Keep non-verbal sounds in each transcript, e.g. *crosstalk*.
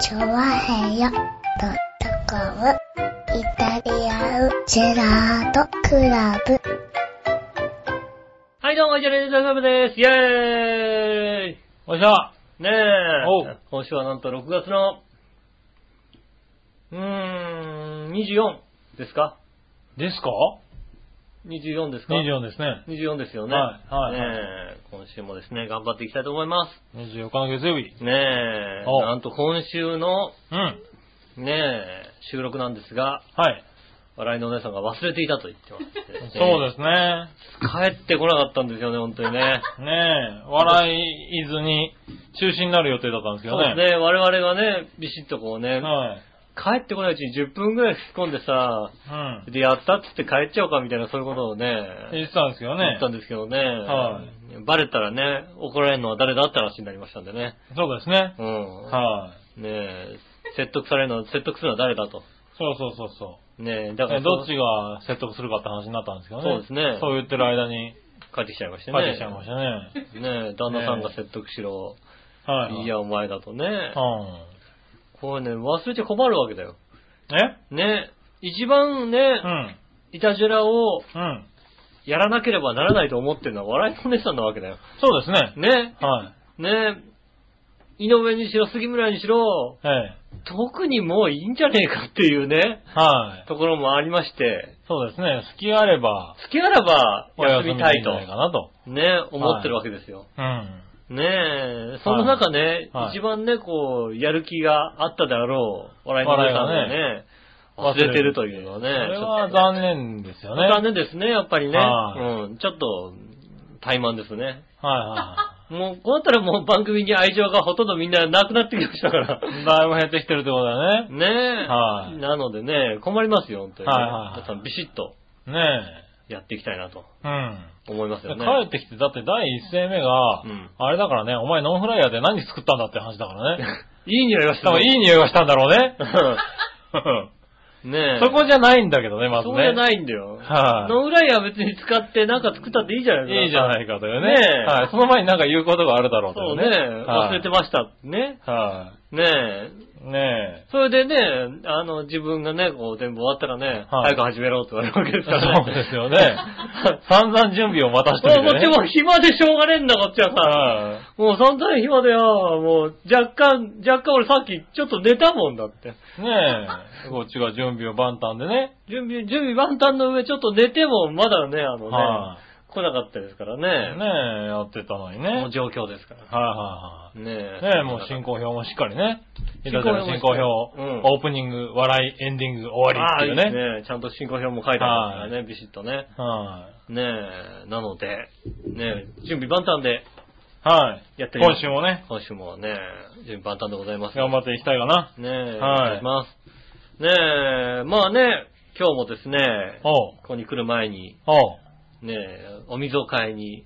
チョワヘヨドットコムイタリアンジェラートクラブ。はい、どうも、イタリアンジェラートクラブです。イェーイおいしょねえ。おう今週はなんと6月の、うーん、24ですか？ですか？?24 ですか ?24 ですね。24ですよね。はいはい。今週もですね、頑張っていきたいと思いま24日の月曜日。す。ねえ。おなんと今週の、うん。ねえ、収録なんですが、はい。笑いのお姉さんが忘れていたと言ってまして、そうですね。す。帰ってこなかったんですよね、本当にね。ねえ、笑いずに中止になる予定だったんですけどね。そうですね、我々がね、ビシッとこうね、はい。帰ってこないうちに10分ぐらい吹き込んでさ、うん。で、やったっつって帰っちゃおうかみたいな、そういうことをね、言ってたんですけどね言った。んですけどね、はバレたらね、怒られるのは誰だって話になりましたんでね。そうですね。うん。はい。ねえ、説得されるのは、説得するのは誰だと。そうそうそうそねえ、だう。からえどっちが説得するかって話になったんですけどね。そうですねそう言ってる間に帰ってきちゃいましたね。帰ってきちゃいましたね。ねえ、旦那さんが説得しろ。はい。いや、お前だとね。うこれね、忘れちゃ困るわけだよ。ん。え？ね一番ね、うん。いたじらをうん。やらなければならないと思ってるのは笑いのお姉さんなわけだよ。そうですね。ねはい。ね井上にしろ、杉村にしろ、ええ。特にもういいんじゃねえかっていうね、はい。ところもありまして、そうですね。隙があれば、好きあらばお休みたいんじゃないかなと。と、ね、思ってるわけですよ。うん。ねえ、その中ね、はい一番ね、こう、やる気があったであろう、笑いのお姉さんがね、忘れてるというのはね、それちょっとは残念ですよね。残念ですね、やっぱりね。はいうん、ちょっと、怠慢ですね。はもう、こうなったらもう番組に愛情がほとんどみんななくなってきましたから。いはい。だいぶ減ってきてるってことだよね。ねえ。はいなのでね、困りますよ、本当に、ね。はいはいはい皆さんビシッとねやっていきたいなとえ。うん。思いますよね。帰ってきて、だって第一声目が、うんあれだからね、お前ノンフライヤーで何作ったんだって話だからね。*laughs* いい匂いがした多分いい匂いがしたんだろうね。*laughs* ねえ。*laughs* そこじゃないんだけどね、まずね。そうじゃないんだよ。はいノンフライヤー別に使ってなんか作ったっていいじゃないですか。いいじゃないかというね。ねえはい。その前になんか言うことがあるだろうといそうね。忘れてまました。ね。す。はねえ。い。ねそれでね、あの、自分がね、こう全部終わったらね、はい早く始めろって言われるわけですえ。からね。そうですよね。*laughs* 散々準備を待たしてもうこっち。も暇でしょうがねえんだ、こっちはさ。はもう散々暇でよ、もう若干、若干俺さっきちょっと寝たもんだって。い。ねえ。こっちが準備を万端でね。準備、準備万端の上ちょっと寝てもまだね、あのね、は来なかったですからい。ね。ねえ、やってたのにね。もう状況ですから。はいはねえ。いはい。ねえ、もう進行表もしっかりね。いただ進行表、うんオープニング、笑い、エンディング、終わりっていうね。いいね。ちゃんと進行表も書いてありますからね、ビシッとね。はねえ、なので、ねえ、準備万端でい。はい。やってみます今週もね、今週もね、準備万端でございます。頑張っていきたいかな。ねえ、はいます。ねえ、まあね、今日もですね。ここに来る前に。ねえ、お水を買いに。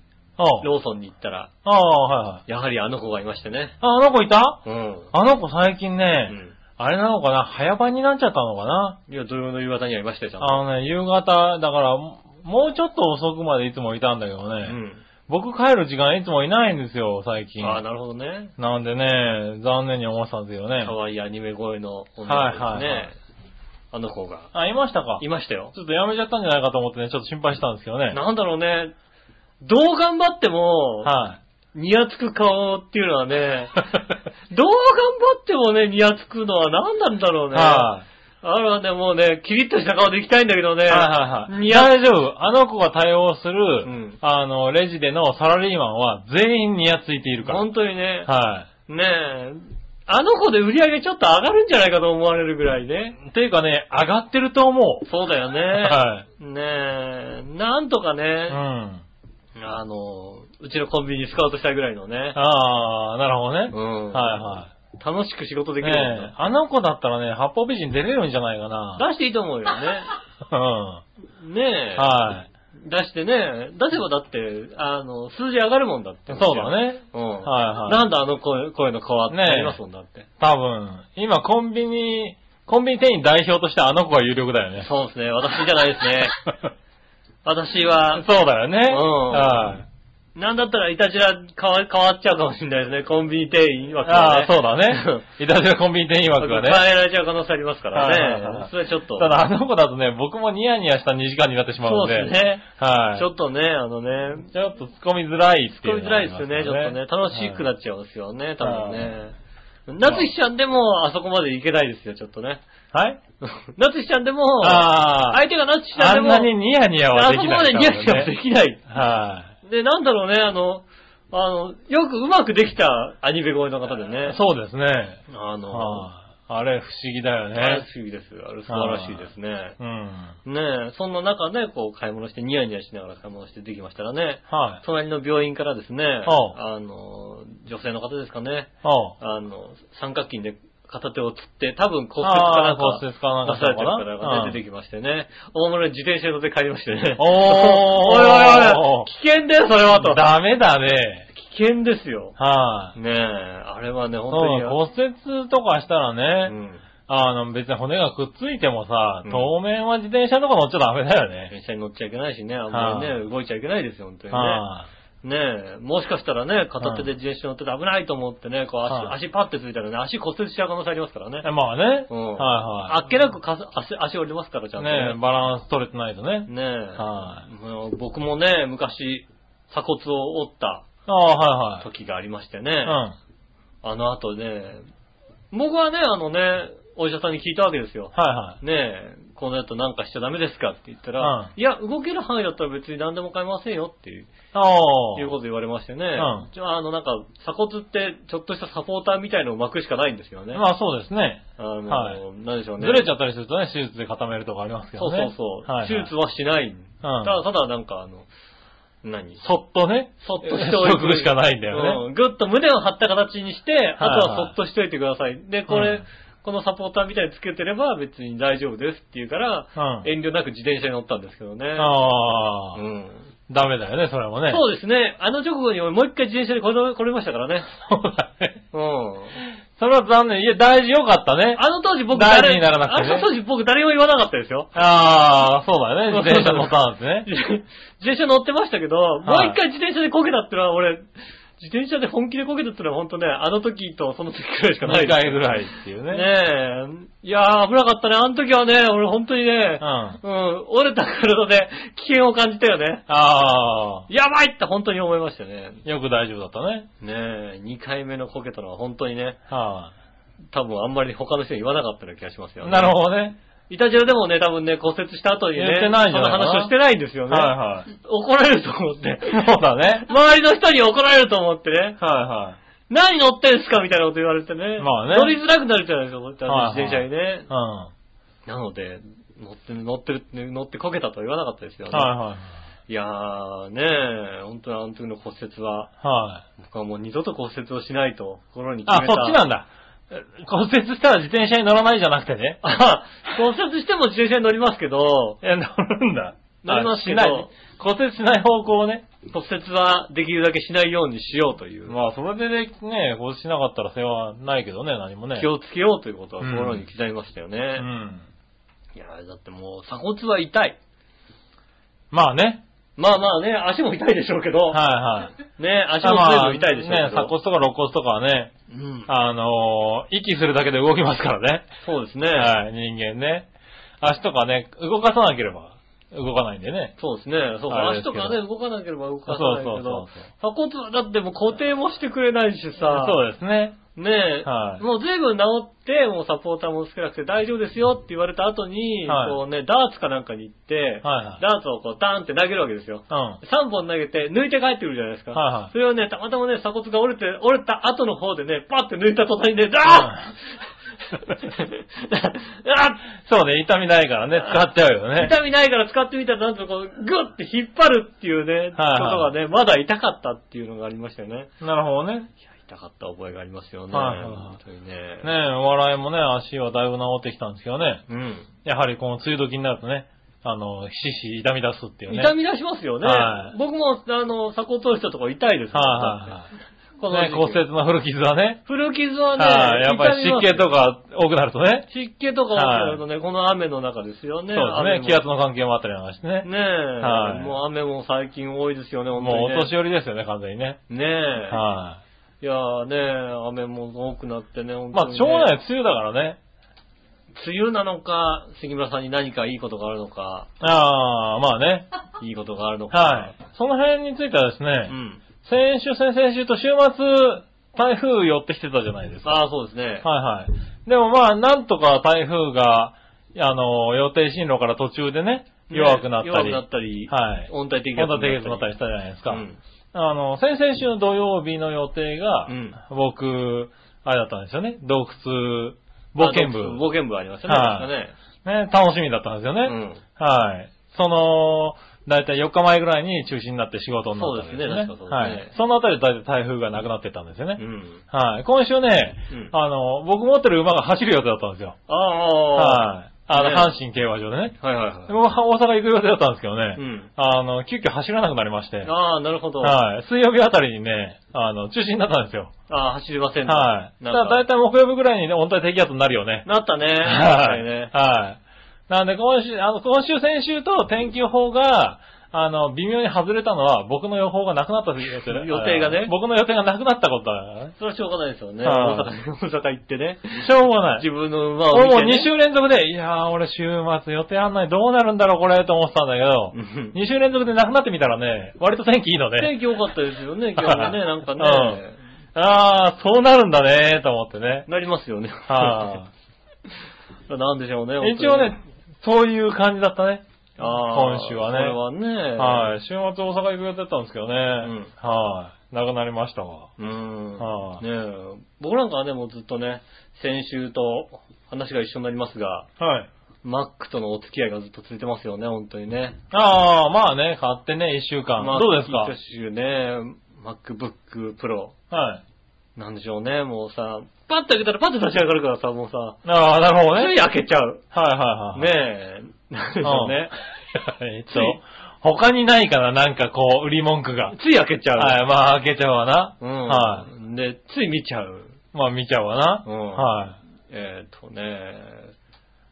ローソンに行ったら、ああ、はいはい。やはりあの子がいましてね。あ、あの子いた？うん。あの子最近うね、ん。あれなのかな？早番になっちゃったのかな？いや、土曜の夕方にはいましたよ、ちゃんと。あのね、夕方、だから、もうちょっと遅くまでいつもいたんだけどね、うん。僕帰る時間いつもいないんですよ、最近。ああ、なるほどね。なんでね、残念に思ってたんですよね。可愛いアニメ声の女の子ですね。はいはいはいあの子が。あ、いましたかいましたよ。ちょっとやめちゃったんじゃないかと思ってね、ちょっと心配したんですけどね。なんだろうね。どう頑張っても、はい。ニヤつく顔っていうのはね、*laughs* どう頑張ってもね、ニヤつくのは何なんだろうね。はあれはね、もうね、キリッとした顔で行きたいんだけどね。い。はいはいはい。ニヤ、大丈夫。あの子が対応する、んあの、レジでのサラリーマンは全員ニヤついているから。本当にね、はねえ、あの子で売り上げちょっと上がるんじゃないかと思われるぐらいね。い。っていうかね、上がってると思う。そうだよね。はねえ、なんとかい。うね、ん。あの、うちのコンビニにスカウトしたいぐらいのね。ああ、なるほどね。うん。はいは楽しく仕事でい。きる。ねえ、あの子だったらね、八方美人出れるんじゃないかな。出していいと思うよね。*laughs* うん。ねえ。はい。出してね、出せばだって、あの、数字上がるもんだって。そうだ。ね。うん。はいはいなんだあの声声の変わってありますもんだって。多分、今コンビニ、コンビニ店員代表としてあの子が有力だよね。そうですね、私じゃないですね。*laughs* 私は、そうだよね。うんはい。なんだったらいたじら変わ変わっちゃうかもしれないですね。コンビニ店員枠がね。ああ、そうだね。いたじらコンビニ店員枠がね。変えられちゃう可能性ありますからね。それちょっと。ただあの子だとね、僕もニヤニヤした2時間になってしまうそので。うですね。はい。ちょっとね、あのね、ちょっと突っ込みづらいって突っ込みづらいですよね、ちょっとね。楽しくなっっちゃうんですよね、多分はね。夏日ちゃんでもあそこまでいけないですよ、ちょっとね。はい？夏日ちゃんでも、ああ。相手が夏日ちゃんでも、あんなにニヤニヤはあそこまできないでニヤニヤはできない。はで、なんだろうね、あの、あの、よくうまくできたアニメ声の方でい。ね。そうですね。あの、はいあれ不思議だよあれね。不思議です。あれ素晴らしいですね。うん。ねえ、そんな中で、こう、買い物して、ニヤニヤしながら買い物してできましたらね、はい。隣の病院からですね、あの、女性の方ですかね、あの、三角筋で片手をつって、多分骨折かなんか、骨折かなんか出されてるからがね、うん。出てきましてね、大物で自転車に乗って帰りましてね。おー。*laughs* おいおいおい、危険だよ、それはと。ダメだね。危険ですよ。はい。ねえ、あれはね、本当に。骨折とかしたらうね、ん。あの、別に骨がくっついてもさうん、当面は自転車とか乗っちゃダメだよね。電車に乗っちゃいけないしね、あんまりね、は動いちゃいけないですよ、本当にね。はねえ、もしかしたらね、片手で自転車乗ってて危ないと思ってね、こう足、はい足パッてついたらね、足骨折しちゃう可能性ありますからねい。。まあね。うん。はいはい。あっけなくかす足、足折りますから、ちゃんとねバランス取れてないとね。ねえ。はもう僕もね、昔、鎖骨を折ったああ、はい時がありましてね。はい。あの後ね、僕はね、あのね、お医者さんに聞いたわけですよ。うん。はいはい。ねえ、この後なんかしちゃダメですかって言ったら、うんいや、動ける範囲だったら別に何でも買いませんよっていう。いうこと言われましてね。うんじゃあ、あの、なんか、鎖骨って、ちょっとしたサポーターみたいのを巻くしかないんですよね。まあそうですね。あの、はいなんでしょうね。ずれちゃったりするとね、手術で固めるとかありますけそうどね。そうそう。はいはい手術はしない。ただ、ただなんかあの、何？そっとね。そっとしておいてし *laughs* とくしかないんだよね。うんぐっと胸を張った形にして、あとはそっとしといてください。で、これ、うんこのサポーターみたいにつけてれば別に大丈夫ですって言うから、うん遠慮なく自転車に乗ったんですけどね。ああ、うん。ダメだよね、それもね。そうですね。あの直後に俺もう一回自転車で来れ来れましたからね。そうだね。うん。それは残念。いや、大事よかったね。あの当時僕大事にならなくてねあの当時僕誰も言わなかったですよ。ああ、そうだよね。自転車乗ったんですね。*laughs* 自転車乗ってましたけど、もう一回自転車でこけたってのは俺、自転車で本気でこけたってのは本当ね、あの時とその時くらいしかない2回ぐらいっていうね。ねえ。いやー、危なかったね。あの時はね、俺本当にねうん。、あうん、折れた体で *laughs* 危険を感じたよね。あやばいって本当に思いましたね。ー、よく大丈夫だったね。ねえ、2回目のこけたのは本当にね、は多分あんまり他の人に言わなかったような気がしますよい。ね。なるほどね。イタジラでもね、多分ね、骨折した後にね、言ってないんじゃないかなその話をしてないんですよね。はいはい。怒られると思って。そうだね。周りの人に怒られると思ってね。はいは何乗ってんすかみたいなこと言われてね。まあね乗りづらくなるじゃないですか、こうやってはいはい自転車にね。い。うん。なので、乗って、乗ってる、乗ってこけたとは言わなかったですよね。はいはい。いやー、ねえ、本当にあの時の骨折は、はい。僕はもう二度と骨折をしないと心に決あ、めた。そっちなんだ。骨折したら自転車に乗らないじゃなくてね。あ、骨折しても自転車に乗りますけど、いや、乗るんだ。乗りますけどない。骨折しない方向をね。骨折はできるだけしないようにしようという、まあ、それでね、骨折しなかったら世話ないけどね、何もね。気をつけようということは心に刻みましたよね。うん。いやーだってもう鎖骨は痛い。まあね。まあまあね、足も痛いでしょうけど、はいはい。ね、足も随分痛いでしょうけど。まあね、鎖骨とか肋骨とかはね、うん。あのー息するだけで動きますからね。そうですね。はい、人間ね。足とかね、動かさなければ動かないんでね。そうですね。そう足とかね、動かなければ動かさそうないけどそうそう、鎖骨はだってもう固定もしてくれないしさ、そうですね。ねえ、はいもう随分治って、もうサポーターもつけなくて大丈夫ですよって言われた後に、はいこうね、ダーツかなんかに行って、はいはいダーツをこうダーンって投げるわけですよ。うん。3本投げて抜いて帰ってくるじゃないですか。はいはいそれをね、たまたまね、鎖骨が折れて、折れた後の方でね、パッて抜いた途端にね、*laughs* ダーッそうね、痛みないからね、使っちゃうよね。痛みないから使ってみたら、なんとこう、グッて引っ張るっていうね、はいはいことがね、まだ痛かったっていうのがありましたよね。なるほどね。痛かった覚えがありますよね。はいはいはい本当にね。ねえ、お笑いもね、足はだいぶ治ってきたんですけどね。うん。やはりこの梅雨時になるとね、あの、ひしひし痛み出すっていうね。痛み出しますよね。はい僕も、あの、鎖骨折れたとこ痛いですもんはいはいはい。ね、この時期骨折の古傷はね。古傷はね、はい、やっぱり湿気とか。か多くなるとね。湿気とか多くなるとね、この雨の中ですよね。そうですね。気圧の関係もあったりなんかしてね。ねえ、はいもう雨も最近多いですよね、本当に、ね。もうお年寄りですよね、完全にね。ねえ。はいやーね雨も多くなってね。まあ、当に、ね。しょうがない、梅雨だからね。梅雨なのか、杉村さんに何かいいことがあるのか、ああ、まあね。いいことがあるのか。はい。その辺についてはですうね、ん。先週、先々週と週末、台風寄ってきてたじゃないですか。ああ、そうですね。はいはい。でもまあ、なんとか台風が、あの、予定進路から途中でね、弱くなったり。弱くなったり、はい。温帯低気圧温帯低気圧になったりしたじゃないですか。うんあの、先々週の土曜日の予定が、うん僕、あれだったんですよね。洞窟、冒険部。あ冒険部ありましたね。はね。ね、楽しみだったんですよね。うん。はい。その、だいたい4日前ぐらいに中止になって仕事になったんですよね。そうですねねはい。そのあたりでだいたい台風がなくなってったんですよね。うん。はい。今週ね、うんあの、僕持ってる馬が走る予定だったんですよ。ああ、はい。あの、ね阪神競馬場でね。はいはいはい。僕は大阪行く予定だったんですけどね。うん。あの、急遽走らなくなりまして。ああ、なるほど。はい。水曜日あたりにね、あの、中止になったんですよ。ああ、走りませんとはい。だかからだいたい木曜日ぐらいにね、温帯低気圧になるよね。なったね。確はい。はい。なんで今週、あの、今週、先週と天気予報が、あの、微妙に外れたのは、僕の予報がなくなった時ですよね予定がね僕の予定がなくなったことだからね。それはしょうがないですよね。はい大阪、大阪行ってね。しょうがない。自分の馬を俺もう見て、ね。2週連続で、いやー、俺週末予定あんない、どうなるんだろう、これ、と思ってたんだけど、うん2週連続でなくなってみたらね、割と天気いいので、天気良かったですよね、今日はね、*laughs* なんかね。あー、そうなるんだね、と思ってね。なりますよね。は *laughs* なんでしょうね。い。一応ね、そういう感じだったね。今週はねこれはね。はい。週末大阪行く予定だったんですけどね。んはい。なくなりましたわ。うん。はいねえ僕なんかはね、もうずっとね、先週と話が一緒になりますが、はい。マックとのお付き合いがずっと続いてますよね、本当にね。ああ、まあね、買ってね、一週間。マッどうですか？キントッシュね、MacBook Pro。はい。なんでしょうね、もうさ、パッと開けたらパッと立ち上がるからさ、もうさ、ああ、なるほどね。開けちゃう。はいはいはい。ねえ、なんでしょうね。*laughs* えっと、他にないかな、なんかこう、売り文句が。つい開けちゃう。はい、まあ開けちゃうわな。うん。はい。で、つい見ちゃう。まあ見ちゃうわな。うんはえっ、とね、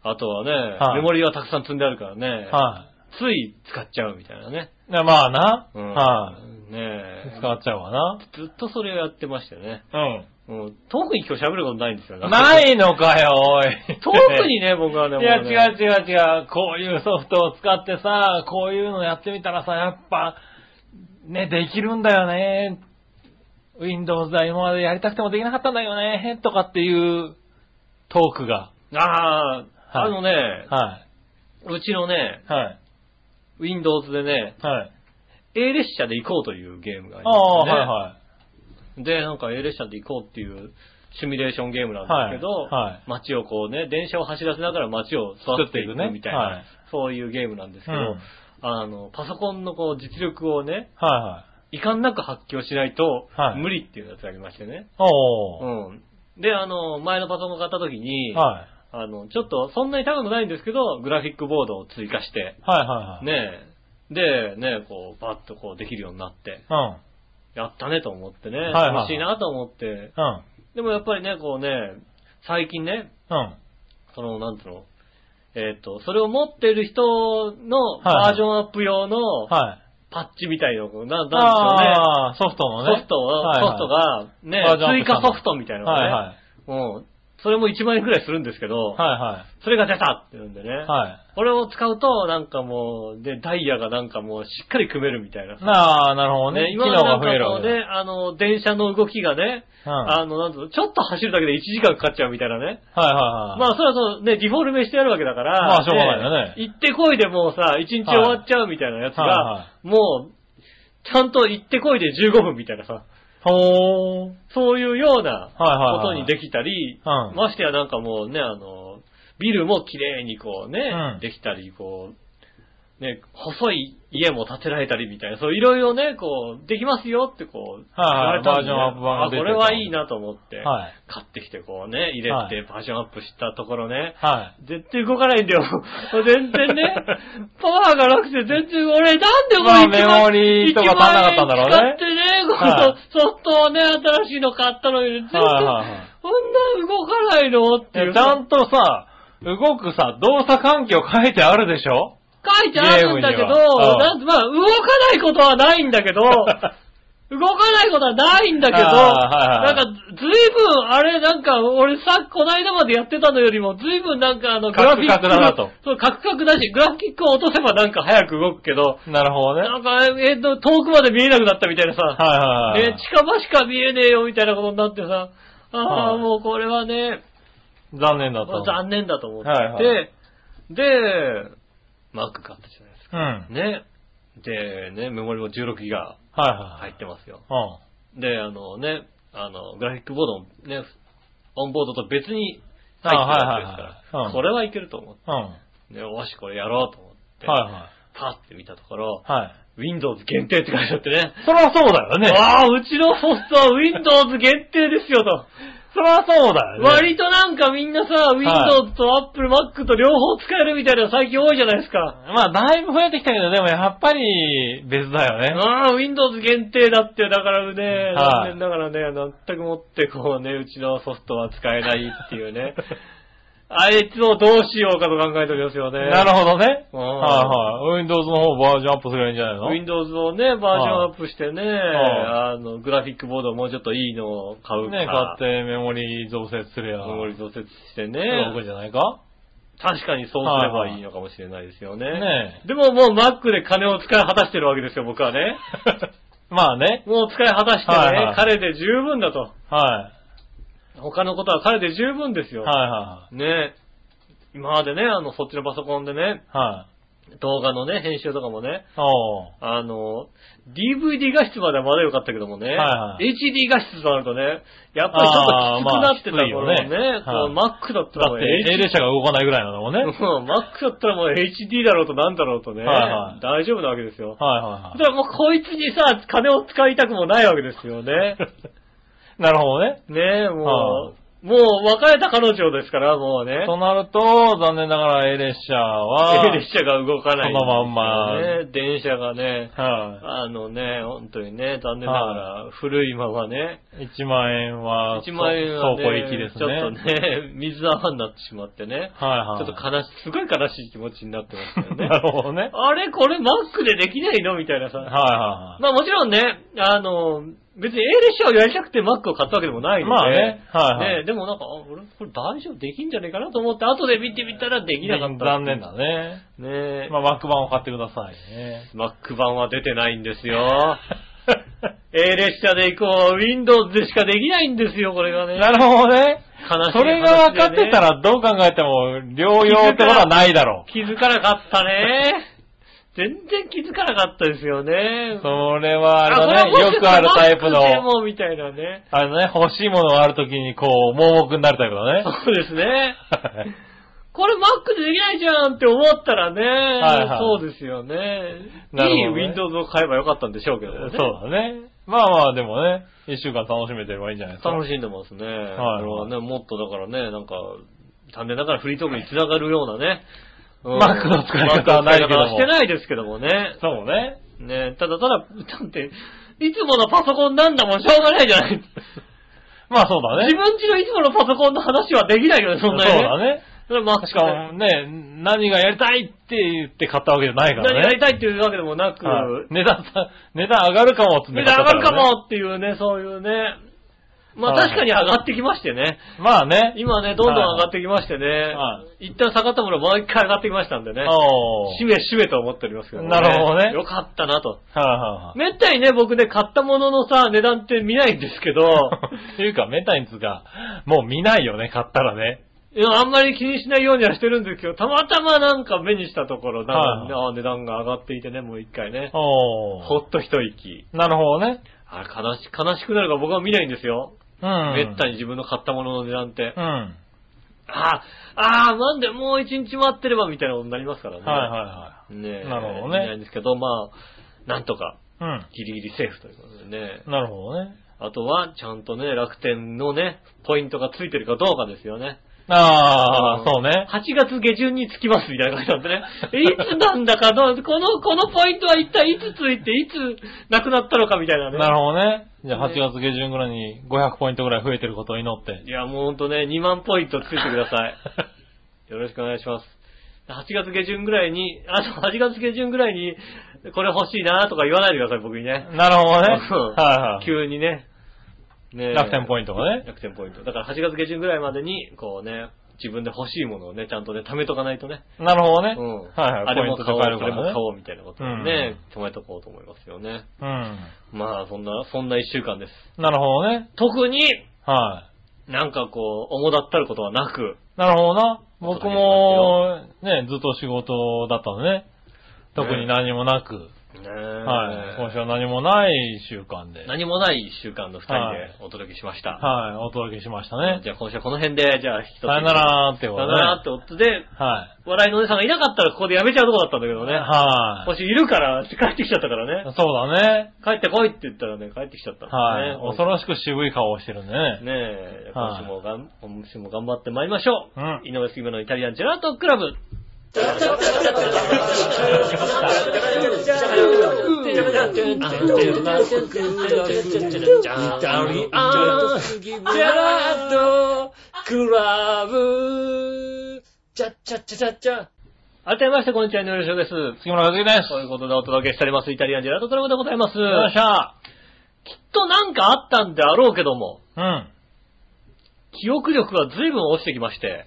あとはね、はいメモリがたくさん積んであるからねい。、はつい使っちゃうみたいなね。まあな。うんはい。ねえ。使っちゃうわな。ずっとそれをやってましたよね。うん。うん、特に今日喋ることないんですよね。ないのかよ、おい。特にね、*laughs* 僕はね、いや、違う違う違う。こういうソフトを使ってさ、こういうのやってみたらさ、やっぱ、ね、できるんだよね。Windows は今までやりたくてもできなかったんだよね。とかっていうトークが。ああ、あのね、はうちのね、い。はい。Windows でね、はい。A 列車で行こうというゲームがありああ、ますね。はいはい。で、なんか A 列車で行こうっていうシミュレーションゲームなんですけど、はいはい街をこうね、電車を走らせながら街を育てていくみたいな、はいそういうゲームなんですけど、うんあの、パソコンのこう実力をね、はいはい。遺憾なく発揮をしないとはい無理っていうやつがありましてね。おー。うん。で、あの、前のパソコンを買った時に、はい。あの、ちょっとそんなに高くないんですけど、グラフィックボードを追加して、はいはいはい。ねえ、で、ねこう、バッとこうできるようになって、うん。やったねと思ってね、はいはい楽しいなと思って、うん。でもやっぱりね、こうね、最近ね、うん。その、なんつうの、えっ、と、それを持ってる人のはいはいバージョンアップ用のはい。パッチみたいなの、なんなんでしょああ、ソフトのうね。ね。ソフトソフトがねバージョンアップしたの追加ソフトみたいなのがね、はいはい。うん。それも1万円くらいするんですけど、はいはそれが出たって言うんでね、い。はい。これを使うと、なんかもう、で、ダイヤがなんかもうしっかり組めるみたいなさ。なあ、なるほどね。機今能なんかが増えるわけだ。こうね、あの、電車の動きがね、うん。はいあの、なんつうの、ちょっと走るだけで1時間かかっちゃうみたいなね。はいはい。まあ、それはそう、ね、ディフォルメしてやるわけだから、まあしょうがないよね行ってこいでもうさ、1日終わっちゃうみたいなやつが、はいはもう、ちゃんと行ってこいで15分みたいなさ、ほー。そういうようなはいはいはいことにできたり、うん。ましてやなんかもうね、あの、ビルも綺麗にこうね、うん。できたり、こね、細い家も建てられたりみたいな、そういろいろね、こう、できますよってこう、はいはいバージョンアップ版があ、出てたこれはいいなと思って、はい。買ってきてこうね、入れはてバージョンアップしたところね、はい。絶対動かないんだよ。*laughs* 全然ね、パワーがなくて全然、俺なんでこまあれ一番メモリーとか足んなかったんだろうね。使ってね、こはい。のソフトをね、新しいの買ったのに、全然、はいはいはい。こんな動かないのって。ちゃんとさ、動くさ、動作環境書いてあるでしょ？書いてあるんだけど、なんまあ、動かないことはないんだけど、*laughs* 動かないことはないんだけど、はいはいなんか、ずいぶん、あれ、なんか、俺さ、こないだまでやってたのよりも、ずいぶんなんか、あの、グラフィック。カクカクだなとそう、カクカクだし、グラフィックを落とせばなんか早く動くけど、なるほどね。なんか、えっと、遠くまで見えなくなったみたいなさ、はいはいはい。ね、近場しか見えねえよみたいなことになってさ、ああ、はいもうこれはね、残念だった。残念だと思って、はいはいで、マック買ったじゃないですか。うん。はいね。で、ね、メモリも16ギガはい。入ってますよ。うん。で、あのね、あの、グラフィックボードもね、オンボードと別にあ入ってるはいはいわけですから、はいうんこれはいけると思っうん。て、ね、よし、これやろうと思って、はパッて見たところ、いはい。はい。Windows 限定って書いてあってね。そりゃそうだよね。ああ、うちのソフトは Windows 限定ですよと。そりゃそうだよね。割となんかみんなさ、Windows と Apple Mac と両方使えるみたいなの最近多いじゃないですか。まあ、だいぶ増えてきたけど、でもやっぱり別だよね。ああ、Windows 限定だって、だからね、はい残念ながらね、全くもってこうね、うちのソフトは使えないっていうね。あいつをどうしようかと考えておりますよね。なるほどね。うんはいはい。Windows の方バージョンアップすればいいんじゃないの？Windows をね、バージョンアップしてね、はあの、グラフィックボードをもうちょっといいのを買うか。ね、買ってメモリ増設すれば。メモリ増設してね。動くんじゃないか？確かにそうすればいいのかもしれないですよね。ねでももう Mac で金を使い果たしてるわけですよ、僕はね。*laughs* まあね。もう使い果たしてね、はいはい彼で十分だと。は他のことは彼で十分ですい。よ。はいはね今までね、あの、そっちのパソコンでね、い。はい。動画のね、編集とかもね、おー。あの、DVD 画質まではまだ良かったけどもね、はいはい HD 画質となるとね、やっぱりちょっときつくなってた頃あーまあこうはい Mac だったらもうだって A 列車が動かないぐらいなのもね。は *laughs* いうん Mac だったらもう HD だろうとなんだろうとね、はいはい大丈夫なわけですよ。はいだからもうこいつにさ、金を使いたくもないわけですよね。*laughs* はい。なるほどね。ねえ、もはう、もう別れた彼女ですから、もうね。となると、残念ながら A 列車は、列車が動かないね。そのまんまね、電車がね、はあのね、本当にね、残念ながら古いままね、い。1万円は、1万円は、ね、倉庫行きですね。ちょっとね、水泡になってしまってね、はいはい。ちょっと悲しい、すごい悲しい気持ちになってましたよね。*laughs* なるほどね。あれこれ Mac でできないの？みたいなさ。はいはまあもちろんね、あの、別に A 列車をやりたくて Mac を買ったわけでもないので、まあねはいはいねでもなんか、あ俺、これ大丈夫できんじゃねえかなと思って、後で見てみたらでいきなかった。残念だ。ね。ねえ。まあ、Mac 版を買ってくださいね。Mac 版は出てないんですよ。A 列車で行こう。Windows でしかできないんですよ、これがね。なるほどね。悲しいねそれが分かってたらどう考えても療養ってことはないだろ気づかなかったね。全然気づかなかったですよねう。。それはあれだね、よくあるタイプの、でもみたいなね。あのね、欲しいものがあるときにこう、盲目になるタイプだね。そうですね。これ Mac でできないじゃんって思ったらね、はいそうですよね。いいなるほどね Windows を買えばよかったんでしょうけどね。そうだね。まあまあでもね、一週間楽しめてればいいんじゃないですか。楽しんでますね。いこれはね、もっとだからね、なんか、残念ながらフリートークに繋がるようなね。うん Mac の使い方はないけどもしてないですけどもね。そうね。ねただただ、だって、いつものパソコンなんだもんしょうがないじゃない。*laughs* まあそうだね。自分家のいつものパソコンの話はできないよね、そんなに、そうだね。それは Mac しかもね、何がやりたいって言って買ったわけじゃないからね。何やりたいっていうわけでもなく、はい値段さ、値段上がるかもって値段上がるかもっていうね、そういうね。まあはい確かに上がってきましてね。まあね。今ね、どんどん上がってきましてね。は一旦下がったものもう一回上がってきましたんでね。しめしめと思っておりますけどね。なるほどねよかったなと。はいはいはい。めったにね、僕ね、買ったもののさ、値段って見ないんですけど、*laughs* っていうか、メタにつが、もう見ないよね、買ったらね。いやあんまり気にしないようにはしてるんですけど、たまたまなんか目にしたところ、なんか、値段が上がっていてね、もう一回ね。おほっと一息。なるほどね。あれ悲し、悲しくなるから僕は見ないんですよ。うん。めったに自分の買ったものの値段って。うん。ああ、ああ、なんでもう一日待ってればみたいなことになりますからね。はいはねえ。なるほどねいないんですけど、まあ、なんとか、いはい。ギリギリセーフということでね。うん。なるほどね。あとは、ちゃんとね、楽天のね、ポイントがついてるかどうかですよね。ああ、んそうね。8月下旬につきますみたいな感じなんでね。いつなんだかどう、この、このポイントは一体いつついて、いつなくなったのかみたいなね。なるほどね。じゃあね8月下旬ぐらいに500ポイントぐらい増えてることを祈って。いや、もうほんとね、2万ポイントついてください。*laughs* よろしくお願いします。8月下旬ぐらいに、あと8月下旬ぐらいに、これ欲しいなとか言わないでください、僕にね。なるほどね。うんはいはい。急にね。ね楽天ポイントがね。楽天ポイント。だから8月下旬ぐらいまでに、こうね、自分で欲しいものをね、ちゃんとね、貯めとかないとね。なるほどね。うん。はいはい。あれも買おう、ポイントで買えるそれも買。おうみたいなことをね、止めとこうと思いますよね。うん。まあ、そんな、そんな一週間です。なるほどね。特に、はなんかこう、主だったることはなく、い。なるほどな。僕も、ね、ずっと仕事だったのでね。特に何もなく。ねはい。今週は何もない週間で。何もない一週間の二人はいでお届けしました。はい。お届けしましたね。じゃあ今週はこの辺で、じゃあ一つ。さよならってさことね。よならってことで、は笑いのお姉さんがいなかったらここでやめちゃうとこだったんだけどい。ね。はい。今週いるから、帰ってきちゃったからね。そうだね。帰ってこいって言ったらね、帰ってきちゃったんですはい。ね。恐ろしく渋い顔をしてるんでね。ねえ、今週もがん、今週も頑張ってまいりましょう。うん井上杉村のイタリアンジェラートクラブ。改めまして、こんにちは、井上翔です。杉村和樹です。ということでお届けしております、イタリアンジェラートクラブでございます。よっしゃ。きっとなんかあったんであろうけども、うん。記憶力が随分落ちてきまして、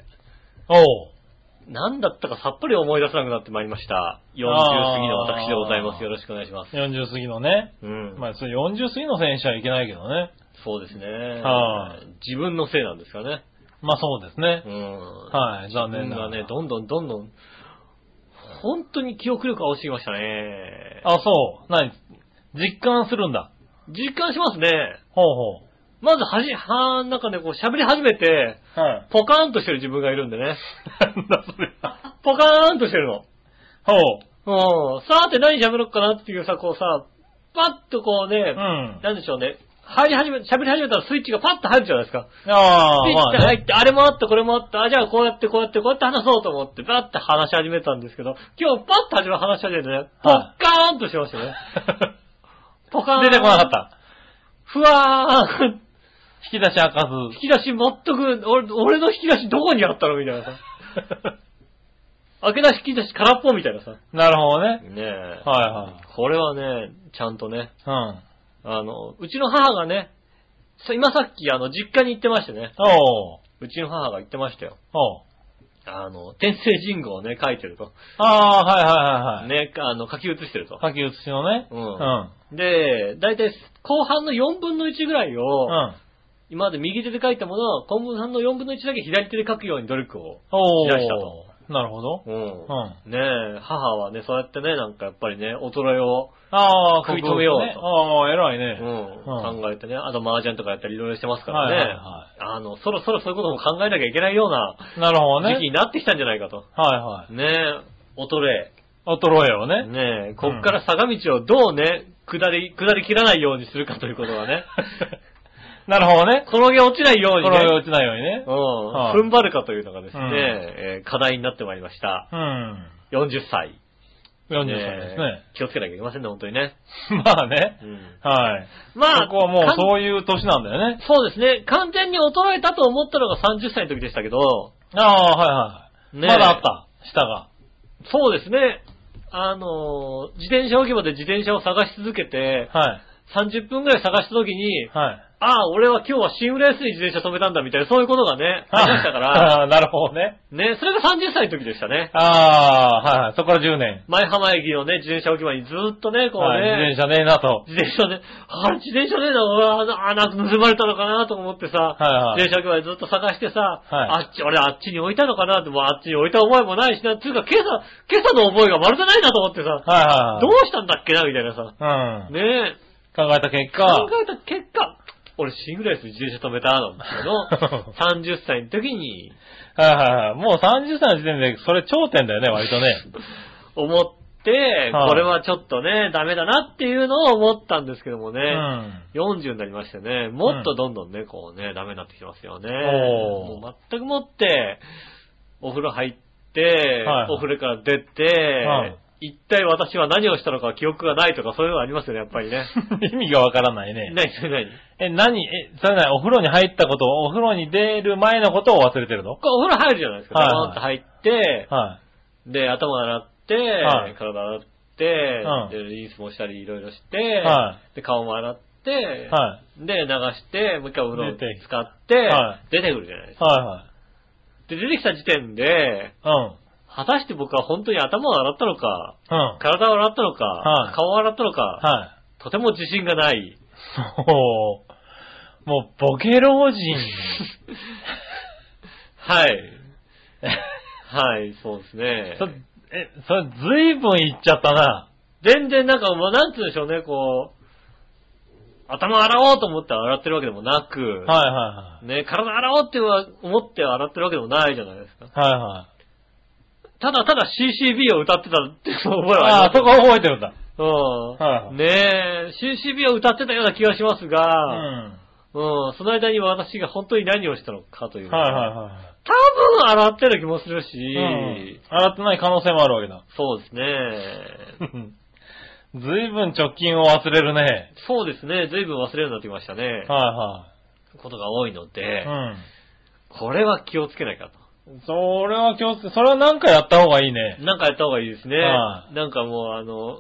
おう。何だったかさっぱり思い出せなくなってまいりました。40過ぎの私でございます。よろしくお願いします。40過ぎのね。うん。まあ、それ40過ぎの選手はいけないけどね。そうですね。はい自分のせいなんですかね。まあそうですねう。ん。はい残念ながらね、どんどんどんどん、本当に記憶力が落ちてきましたね。あ、そう。何？実感するんだ。実感しますね。ほうほまずはじ、はー、なんかね、こう喋り始めて、う。はい。ポカーンとしてる自分がいるんでね。なんだそれ。ポカーンとしてるの。ほうん。さーて何喋ろうかなっていうさ、こうさ、パッとこうね、う。うん。なんでしょうね。入り始め、喋り始めたらスイッチがパッと入るじゃないですか。ああ、ピッまあね。て入って、あれもあった、これもあった、あ、じゃあこうやってこうやってこうやって話そうと思って、パッて話し始めたんですけど、今日パッと始め話し始めてね、ポッカーンとしましたね。*laughs* ポカーン。出てこなかった。ふわーん。引き出し開かず。引き出し全く、俺俺の引き出しどこにあったのみたいなさ。*laughs* 開け出し引き出し空っぽみたいなさ。なるほどね。ねえ。はいはい。これはね、ちゃんとね、うん。あの、うちの母がね、さ今さっきあの、実家に行ってましてね、おう。うちの母が言ってましたよ。おう。あの、天聖人語をね、書いてると。ああ、はいはいはいはい。。ね、あの、書き写してると。書き写しのね。うんうん。で、だいたい後半の4分の1ぐらいを、うん。今まで右手で書いたものを、後半の4分の1だけ左手で書くように努力を。おしだしたとなるほど。うん。うん。ねえ、母はね、そうやってね、なんかやっぱりね、衰えを、ああ、食い止めようとねああ、偉いうね。ん、考えてね、あと麻雀とかやったりいろいろしてますからね、はいはいはあの、そろそろそういうことも考えなきゃいけないようななるほどね。時期になってきたんじゃないかと。はいはい。ねえ、衰え。衰えをね。ねえ、こっから坂道をどうね、下り、下り切らないようにするかということがね、*laughs* なるほどね。転げ落ちないようにね、これが落ちないようにね。うん、はい踏ん張るかというのがですね、うんえー課題になってまいりました。うん。40歳。40歳ですね。気をつけなきゃいけませんね、本当にね。*laughs* まあねう。んはい。まあ、ここはもうかんそういう年なんだよね。そうですね。完全に衰えたと思ったのが30歳の時でしたけど、ああ、はいはい。ねまだあった。下が。そうですね。あのー、自転車置き場で自転車を探し続けて、はい。30分くらい探した時に、はい。ああ、俺は今日は新浦安に自転車止めたんだみたいな、そういうことがね、ありましたから、ああ、なるほどね。ね、それが30歳の時でしたね。ああ、はいはい。そこから10年。前浜駅のね、自転車置き場にずーっとね、こうはい。ね、自転車ねえなと。自転車で、あれ自転車ねえな、俺は、あ、なんか盗まれたのかなと思ってさ、はいはい自転車置き場でずっと探してさ、はいあっち、俺あっちに置いたのかなって、もうあっちに置いた覚えもないしな、つうか今朝、今朝の覚えがまるでないなと思ってさ、はいはい。どうしたんだっけなみたいなさ、うん。ねえ、考えた結考果、えた結果、俺シングルレース自転車止めたなんですけど、*laughs* 30歳の時にはいはいはい。もう30歳の時点で、それ頂点だよね、割とね。*laughs* 思って、はいこれはちょっとね、ダメだなっていうのを思ったんですけどもうね、ん。40になりましてね、もっとどんどんね、こうね、ダメになってきてますよね。おーもう全くもって、お風呂入って、はいお風呂から出て、はい一体私は何をしたのか記憶がないとかそういうのありますよね、やっぱりね。*laughs* 意味がわからないね。何何何え、何？え、それなにお風呂に入ったことを、お風呂に出る前のことを忘れてるの？お風呂入るじゃないですか。はいはいドーンと入って、はで、頭洗って、はい体洗って、うんで、リンスもしたりいろいろして、はで、顔も洗って、い。はい。で、流して、もう一回お風呂出て使って、は出てくるじゃないですか。はで、出てきた時点で、いはい。果たして僕は本当に頭を洗ったのか、うん。うん。体を洗ったのか、はい顔を洗ったのか、はい。とても自信がない。もう、もう、ボケ老人。*laughs* はい。*laughs* はい、そうですね。そえ、それ、ずいぶん言っちゃったな。全然なんかもうなんつうんでしょうね、こう、頭洗おうと思って洗ってるわけでもなく、はいはいね、体洗おうっては思って洗ってるわけでもないじゃないですか。はい。はいはい。ただただ CCB を歌ってたっていう覚えはああ、そこ覚えてるんだ。うん。はいねえ、CCB を歌ってたような気がしますうが、ん。うん、その間に私が本当に何をしたのかという。はいはいはい。多分洗ってる気もするし、うん。洗ってない可能性もあるわけだ。そうですね。ずいぶん直近を忘れるね。そうですね。随分忘れるようになってきましたね。はことが多いので、いはい。これは気をつけなきゃと。うん。それは気をつけ、それは何かやった方がいいね。なんかやった方がいいですね。はなんかもうあの、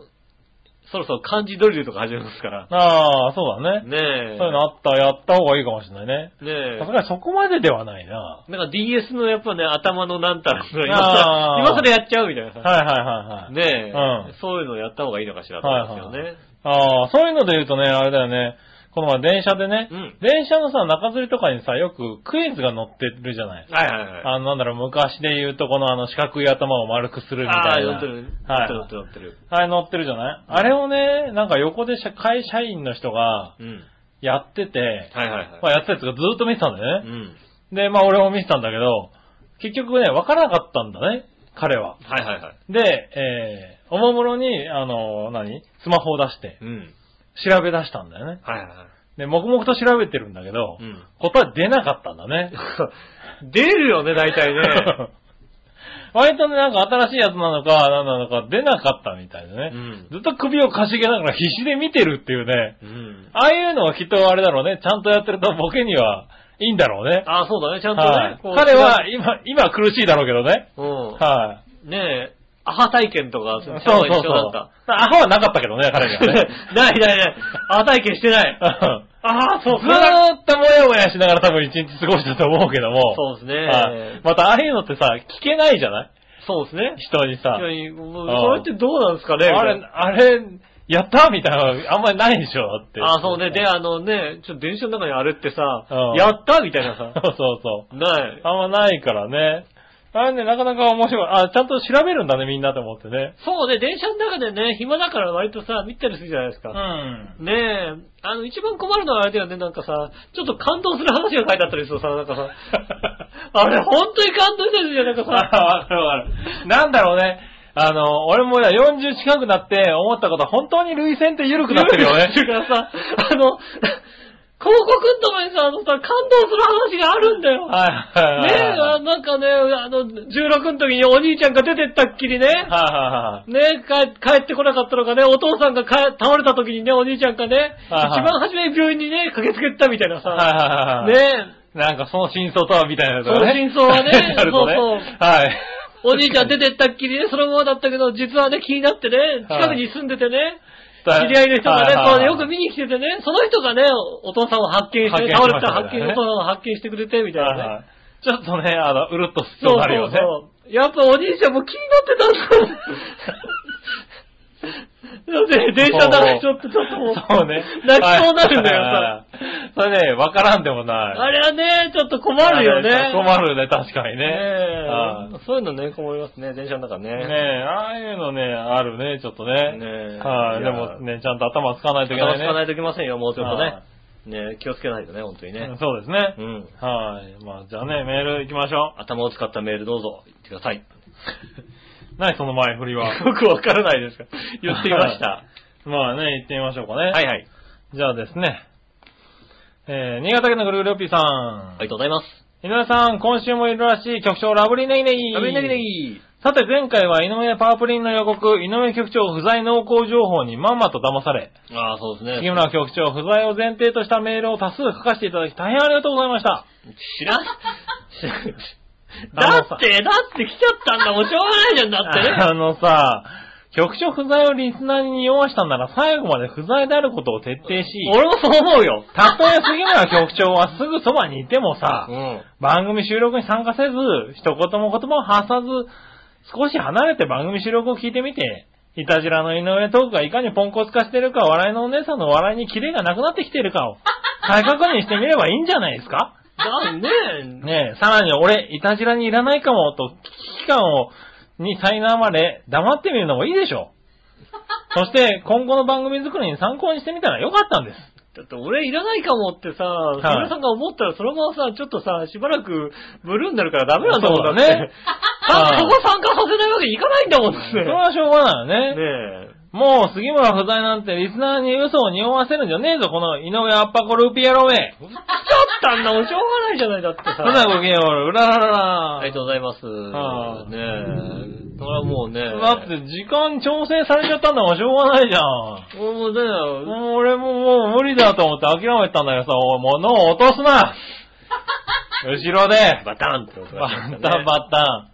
そろそろ漢字ドリルとか始めますから。ああ、そうだね。ねえ。そういうのあった、やった方がいいかもしれないね。ねえさす。がにそこまでではないな。なんか DS のやっぱね、頭のなんたら *laughs* 今あー今それやっちゃうみたいなさ。はいはいはいはい。ねえ、うんそういうのやった方がいいのかしらと思いますよね。ああ、そういうので言うとね、あれだよね。この前電車でね、うん電車のさ、中吊りとかにさ、よくクイズが載ってるじゃない。はいはいはい。あの、なんだろう、昔で言うとこのあの四角い頭を丸くするみたいな。乗ってる。はい乗ってる乗ってる。あれ載ってるじゃない？あれをね、なんか横で社会社員の人がうん。やってて、はいはいはい。まあやってたやつがずっと見てたんだよね。うん。で、まあ俺も見てたんだけど、結局ね、わからなかったんだね、彼は。はいはいはい。で、えー、おもむろに、あの、何？スマホを出して、うん。調べ出したんだよね。はいはいはい。で、黙々と調べてるんだけど、うん。答え出なかったんだね。*laughs* 出るよね、大体ね。*laughs* 割とね、なんか新しいやつなのか、何なのか出なかったみたいでね。うん。ずっと首をかしげながら必死で見てるっていうね。うん。ああいうのはきっとあれだろうね。ちゃんとやってるとボケにはいいんだろうね。ああ、そうだね、ちゃんとはい。ねこう彼は、今、今は苦しいだろうけどね。うん。はい。ねえ、アハ体験とか、そうそうそう。一緒だった。アホはなかったけどね、彼にはね。*laughs* ないないない。アハ体験してない。*laughs* うんああ、そう、ずーっともやもやしながら多分一日過ごしたと思うけども。そうですね。はい。またああいうのってさ、聞けないじゃない？そうですね。人にさ。いやそれってどうなんですかね？あれ、あれ、やったみたいなのあんまりないでしょ、だって。ああ、そうね。で、あのね、ちょっと電車の中にあれってさうん、やったみたいなさ *laughs* そ。うそうそう。ない。あんまないからね。あれね、なかなか面白い。あ、ちゃんと調べるんだね、みんなと思ってね。そうね、電車の中でね、暇だから割とさ、見たりするじゃないですうか。ん。ねえ、あの、一番困るのはあれだよね、なんかさ、ちょっと感動する話が書いてあったりするとさ、なんかさ、*laughs* あれ本当に感動してるじゃん、なんかさ。*laughs* わかるわかる。なんだろうね。あの、俺も40近くなって思ったことは本当に涙腺って緩くなってるよね。だからさ、あの、広告のとこにさ、あのさ、感動する話があるんだよ。はいはいはい。ねえ、あなんかね、あの、16の時にお兄ちゃんが出てったっきりね、はいはいはい。ね帰帰ってこなかったのかね、お父さんが帰倒れた時にね、お兄ちゃんがね、はいはい一番初めに病院にね、駆けつけたみたいなさ、はいはいはい。ねなんかその真相とはみたいなね。その真相はね *laughs* なるとね。そうはい。お兄ちゃん出てったっきりね、そのままだったけど、実はね、気になってね、近くに住んでてね、知り合いの人がね、こうねよく見に来ててね、その人がね、お父さんを発見して、倒れた発見、お父さんを発見してくれて、みたいなね。ちょっとね、あの、うるっとしそうそうそうなるよね。そう。やっぱお兄ちゃんも気になってたんだ。だって、電車の中でちょっと、ちょっともう、そうね。泣きそうになるんだよさ。それね、わからんでもない。あれはね、ちょっと困るよね。困るね、確かにね。そういうのね、困りますね、電車の中ね。ねえ、ああいうのね、あるね、ちょっとね。ねえはい、でもね、ちゃんと頭使わないといけないね。頭使わないといけませんよ、もうちょっとね。ね気をつけないとね、本当にね。そうですねう。ん。はい。まあ、じゃあね、メール行きましょ頭を使ったメールどうぞ、言ってください。う。何その前振りは。*laughs* よくわからないですか言ってみました。*laughs* まあね、行ってみましょうかね。はいはい。じゃあですね。えー、新潟県のぐるぐるおっぴーさん。ありがとうございます。井上さん、今週もいるらしい局長ラブリーネギネギ。食べネギネギ。さて前回は井上パープリンの予告、井上局長不在濃厚情報にまんまと騙され、ああ、そうですね。杉村局長不在を前提としたメールを多数書かせていただき大変ありがとうございました。知らん、知らん。だって、だって来ちゃったんだもん、しょうがないじゃん、だってね。*laughs* あのさ、局長不在をリスナーに匂わしたんなら最後まで不在であることを徹底し、俺もそう思うよ。たとえ杉村局長はすぐそばにいてもさ、うん。番組収録に参加せず、一言も言葉を発さず、少し離れて番組収録を聞いてみて、いたじらの井上トークがいかにポンコツ化しているか、笑いのお姉さんの笑いにキレがなくなってきているかを、再確認してみればいいんじゃないですか？だねねえ、さらに俺、いたじらにいらないかも、と危機感を、に苛まれ、黙ってみるのもいいでしょう。*laughs* そして、今後の番組作りに参考にしてみたらよかったんです。だって俺いらないかもってさ、い杉村さんが思ったらそのままさ、ちょっとさ、しばらくブルーになるからダメなんだもんだね *laughs* そこ参加させないわけにいかないんだもんね。それはしょうがないよね。ねえ。もう杉村不在なんてリスナーに嘘を匂わせるんじゃねえぞ、この井上アッパコルーピエロめ。来ちゃったんだもん、しょうがないじゃない、だってさ。なごきげんよう、うらららら。ありがとうございます。はあねえ。だからもうね。だって時間調整されちゃったんだもん、しょうがないじゃん。もうね、もう俺ももう無理だと思って諦めてたんだけどさ、おい物を落とすな後ろでバタンって音バッがしましたね。タンバッタ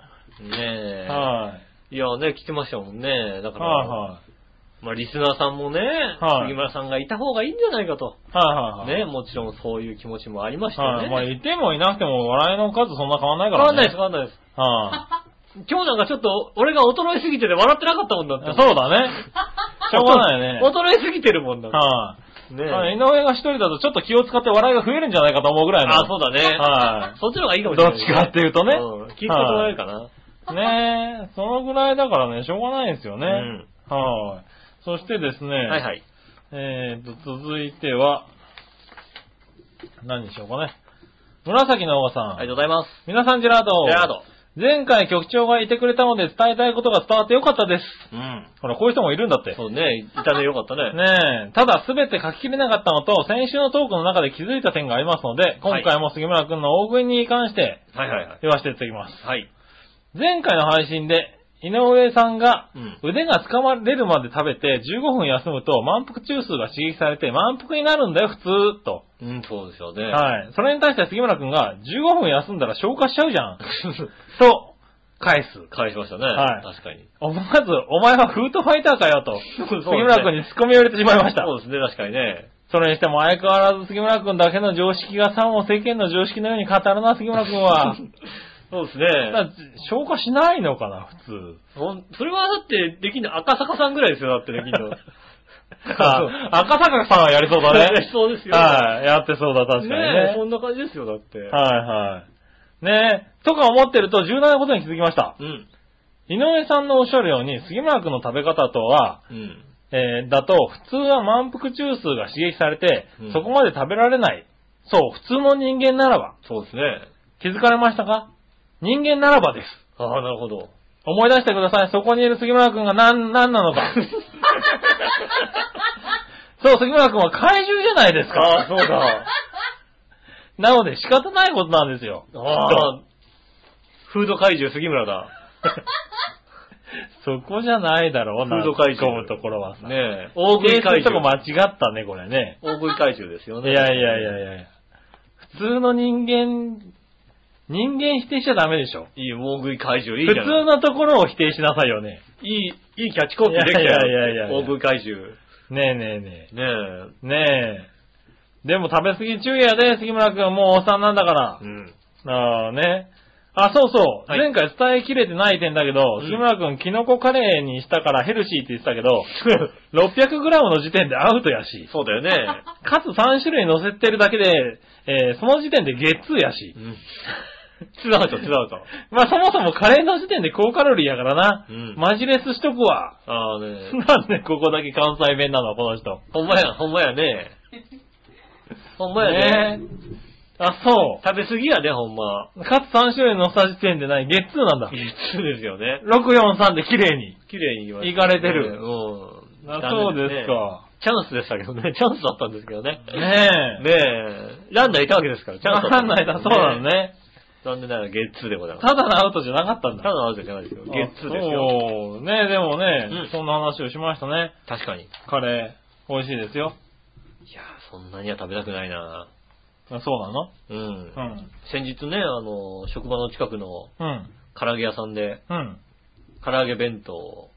ねン。え。はいやね、来てましたもんね。だかい。ら、はいはい。まあリスナーさんもね、はい杉村さんがいた方がいいんじゃないかと。はいはいはい。ね、もちろんそういう気持ちもありましたよね。はい。まあ、いてもいなくても笑いの数そんな変わんないからね。変わんないです、変わんないです。は *laughs* 今日なんかちょっと、俺が衰えすぎてて笑ってなかったもんだって。い。そうだね。*laughs* しょうがないよね。衰えすぎてるもんだって。はい。ねあの井上が一人だとちょっと気を使って笑いが増えるんじゃないかと思うぐらいの。あ、そうだね。はいそっちの方がいいかもしれない、どっちかっていうとねうん。気使ってもらえるかな。ねえ、そのぐらいだからね、しょうがないですよね。うんはい。そしてですね、はいはい。えーと、続いては、何にしようかね。紫のおばさん。ありがとうございます。皆さんジェラード。ジェラード。前回局長がいてくれたので伝えたいことが伝わってよかったです。うん。ほら、こういう人もいるんだって。そうね、いたね、よかったね。ねえ。ただ、すべて書ききれなかったのと、先週のトークの中で気づいた点がありますので、今回も杉村くんの大食いに関してはいはいはい。言わせていただきます。はい。前回の配信で、井上さんがうん腕が掴まれるまで食べて15分休むと満腹中枢が刺激されて満腹になるんだよ、普通、と。うん、そうですよね。はい。それに対して杉村くんが15分休んだら消化しちゃうじゃん。*laughs* と、返す。返しましたね。はい確かに。思わず、お前はフードファイターかよと、そうですね杉村くんに突っ込みを入れてしまいました。そうですね、確かにね。それにしても相変わらず杉村くんだけの常識がさも世間の常識のように語るな、杉村くんは。*laughs* そうですね。消化しないのかな、普通。ほんそれはだって、できんの赤坂さんぐらいですよ、だってできんの。*laughs* あ赤坂さんはやりそうだね。*laughs* そうですよ。はい、やってそうだ、確かにね。ねえ、そんな感じですよ、だって。はいはい。ねえ、とか思ってると重大なことに気づきました。うん。井上さんのおっしゃるように、杉村くんの食べ方とは、うん。えーだと、普通は満腹中枢が刺激されて、うんそこまで食べられない。そう、普通の人間ならば。そうですね。気づかれましたか？人間ならばです。ああ、なるほど。思い出してください。そこにいる杉村くんが何、何なのか。*laughs* そう、杉村くんは怪獣じゃないですか。ああ、そうだ。なので仕方ないことなんですよ。ああ。フード怪獣杉村だ。*laughs* そこじゃないだろうな。フード怪獣突っ込むところはさ。ねえ。大食い提出とこ怪獣。間違ったね、これね。大食い怪獣ですよね。いやいやいやいや普通の人間、人間否定しちゃダメでしょ。いい、大食い怪獣、いい普。通のところを否定しなさいよね。いい、いいキャッチコピーできたよ。いやいやいやいやいや大食い怪獣。ねえねえねねえ。え。ねえ。でも食べ過ぎ注意やで、杉村くんはもうおっさんなんだからう。ん。ああね。あ、そうそう。はい前回伝えきれてない点だけど、うん杉村くん、キノコカレーにしたからヘルシーって言ってたけど、*laughs* 600g の時点でアウトやし、そうだよね。かつ3種類乗せてるだけで、えーその時点でゲッツーやしう。ん。*laughs* ツーアウト、ツーアウト。まあそもそもカレーの時点で高カロリーやからな。うんマジレスしとくわ。ああね。なんでここだけ関西弁なの、この人。ほんまや、ほんまやね。ほんまやね。ねあ、そ食べ過ぎやね、ほんま。う。かつ3種類のした時点でない、ゲッツーなんだ。そうですよね。643で綺麗に。綺麗に言われいかれてるねうん。あそうですねか。チャンスでしたけどね。チャンスだったんですけどね。ねえ。ねえ。ランナーいたわけですから、チャンスだったわかんないだ、そうなの。ね。残念ながらゲッツーでございます。ただのアウトじゃなかったんだ。ただのアウトじゃないですよ。ゲッツーですよ。ねでもね、うんそんな話をしましたね。確かに。いカレー、美味しいですよ。やー、そんなには食べたくないなあそうなの？うん。うん。先日ね、あの、職場の近くのうん。唐揚げ屋さんで、うん。唐揚げ弁当を。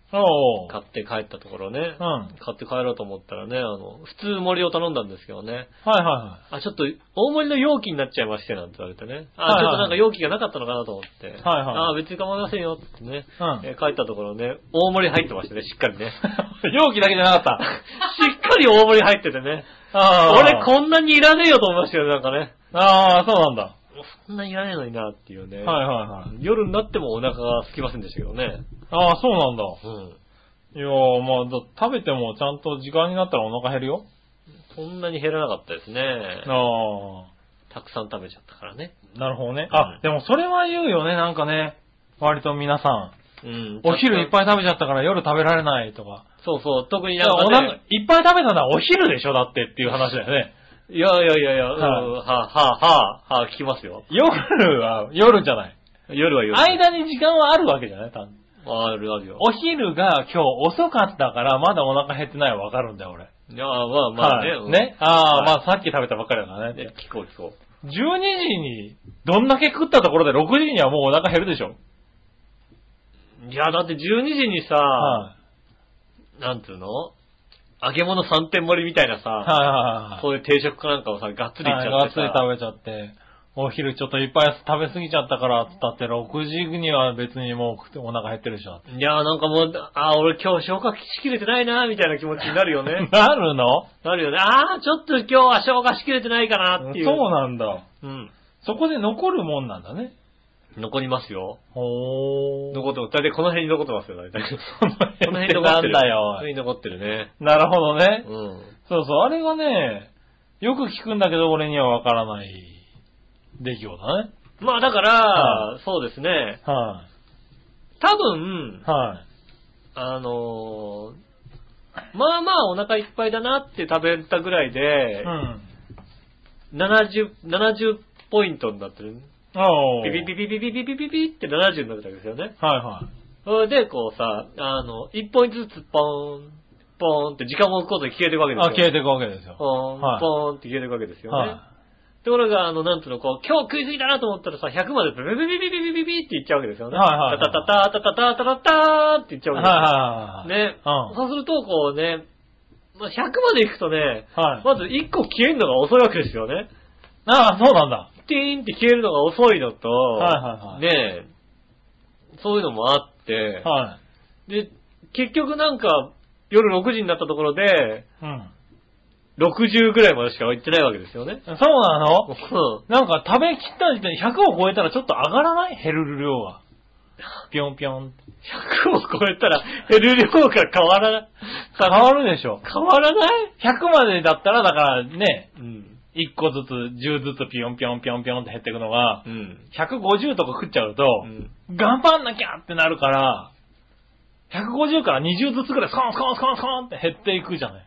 買って帰ったところね、うん。はい買って帰ろうと思ったらね、あの、普通盛りを頼んだんですけどね、はいはあ、ちょっと、大盛りの容器になっちゃいまして、なんて言われてね。あ、はいはいちょっとなんか容器がなかったのかなと思って。はいはいあ、別に構いませんよ、ってね。い。うん。えー帰ったところね、大盛り入ってましたね、しっかりね。*laughs* 容器だけじゃなかった。*laughs* しっかり大盛り入っててね。あー俺こんなにいらねえよと思いましたよ、なんかね。ああ、そうなんだ。そんなにいらねえのになっていうね。はいはいはい。夜になってもお腹が空きませんでしたけどね。ああ、そうなんだ。うん。いやー、まあだ、食べてもちゃんと時間になったらお腹減るよ。そんなに減らなかったですね。あたくさん食べちゃったからね。あ、なるほどね。うんあ、でもそれは言うよね、なんかね。割と皆さうんん。。お昼いっぱい食べちゃったから夜食べられないとか。そうそう、特になんか、お腹、ね、いっぱい食べたのはお昼でしょだってっていう話だよね。いやいやいやいや、うん、はあ、はあ、はあ、はあ、聞きますよ。夜は、夜じゃない。夜は夜。間に時間はあるわけじゃない多分あるあるよ。お昼が今日遅かったからまだお腹減ってないはわかるんだよ、俺。いや、まあまあね。はいね？ああ、はいまあさっき食べたばっかりだからね。ね聞こう聞こ12時に、どんだけ食ったところで6時にはもうお腹減るでしょ。う。いや、だって12時にさ、はなんつうの？揚げ物3点盛りみたいなさ、い。はいはいはい。そういう定食かなんかをさ、がっつりいっちゃはいってさ、がっつり食べちゃって、お昼ちょっといっぱい食べ過ぎちゃったからって言ったって6時には別にもうお腹減ってるでしょ。いやーなんかもう、あー俺今日消化しきれてないなーみたいな気持ちになるよね。*laughs* なるの？なるよね。あーちょっと今日は消化しきれてないかなっていう。そうなんだ。うん。そこで残るもんなんだね。残りますよ。ほー。残ってます。大体この辺に残ってますよ、大体。このこの辺にってなん残ってる。だよこの。辺に残ってるね。なるほどね。うん。そうそう、あれがね、よく聞くんだけど俺にはわからない出来事だね。まあだから、はそうですね。は多分い。、はい。あのーまあまあお腹いっぱいだなって食べたぐらいでう、ん。70、70ポイントになってる。ピピピピピピピピピピって70になってたわけですよね。はいはい。それで、こうさ、あの、1ポイントずつポーン、ポーンって時間を置くことで消えていくわけですよ。あ、消えていくわけですよ。ポーン、はいポーンって消えていくわけですよね。はところが、あの、なんつうの、こう、今日食いすぎだなと思ったらさ、100までピピピピピピピピっていっちゃうわけですよね。はいはいはいタタタタタタタタタターっていっちゃい。うはいはいはい。わけですよ。ね。うんそうすると、こうね、まあ、100まで行くとね、はい。まず1個消えるのが遅いわけですよね。ああ、そうなんだ。ティーンって消えるのが遅いのと、はいはいはいねえ、そういうのもあって、はで、結局なんか、夜6時になったところで、い。うん。60ぐらいまでしか行ってないわけですよね。そうなの？うんなんか食べきった時点で100を超えたらちょっと上がらない？減る量が。ぴょんぴょん。100を超えたら減る量が変わらない。変わるでしょ。変わらない？100までだったらだからね、うん。1個ずつ、10ずつぴょんぴょんぴょんぴょんって減っていくのが、うん。150とか食っちゃうと、うん頑張んなきゃってなるから、150から20ずつぐらいスコンスコンスコンスコンって減っていくじゃない。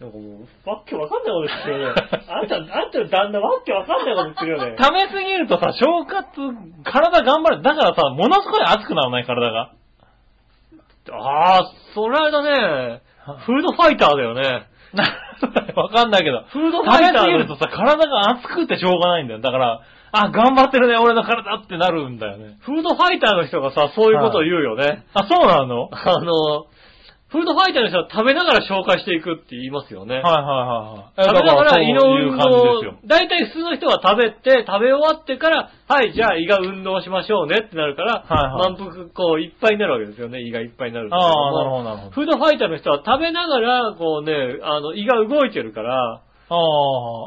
なんかもう、わっけわかんないこと言ってるよね。*laughs* あんた、あんたの旦那わっけわかんないこと言ってるよね。食べすぎるとさ、消化痛、体頑張る。だからさ、ものすごい熱くならない体が。ああ、それあれだね。フードファイターだよね。*laughs* わかんないけど。フード食べファイターのすぎるとさ、体が熱くてしょうがないんだよ。だから、あ、頑張ってるね、俺の体ってなるんだよね。フードファイターの人がさ、そういうことを言うよね。あ、そうなの？はいあの、フードファイターの人は食べながら消化していくって言いますよね。はいはいはい。食べながら胃の運動。。大体普通の人は食べて、食べ終わってから、はい、じゃあ胃が運動しましょうねってなるから、はいはい満腹、こう、いっぱいになるわけですよね。胃がいっぱいになるああ、なるほどなるほど。フードファイターの人は食べながら、こうね、あの、胃が動いてるから、あ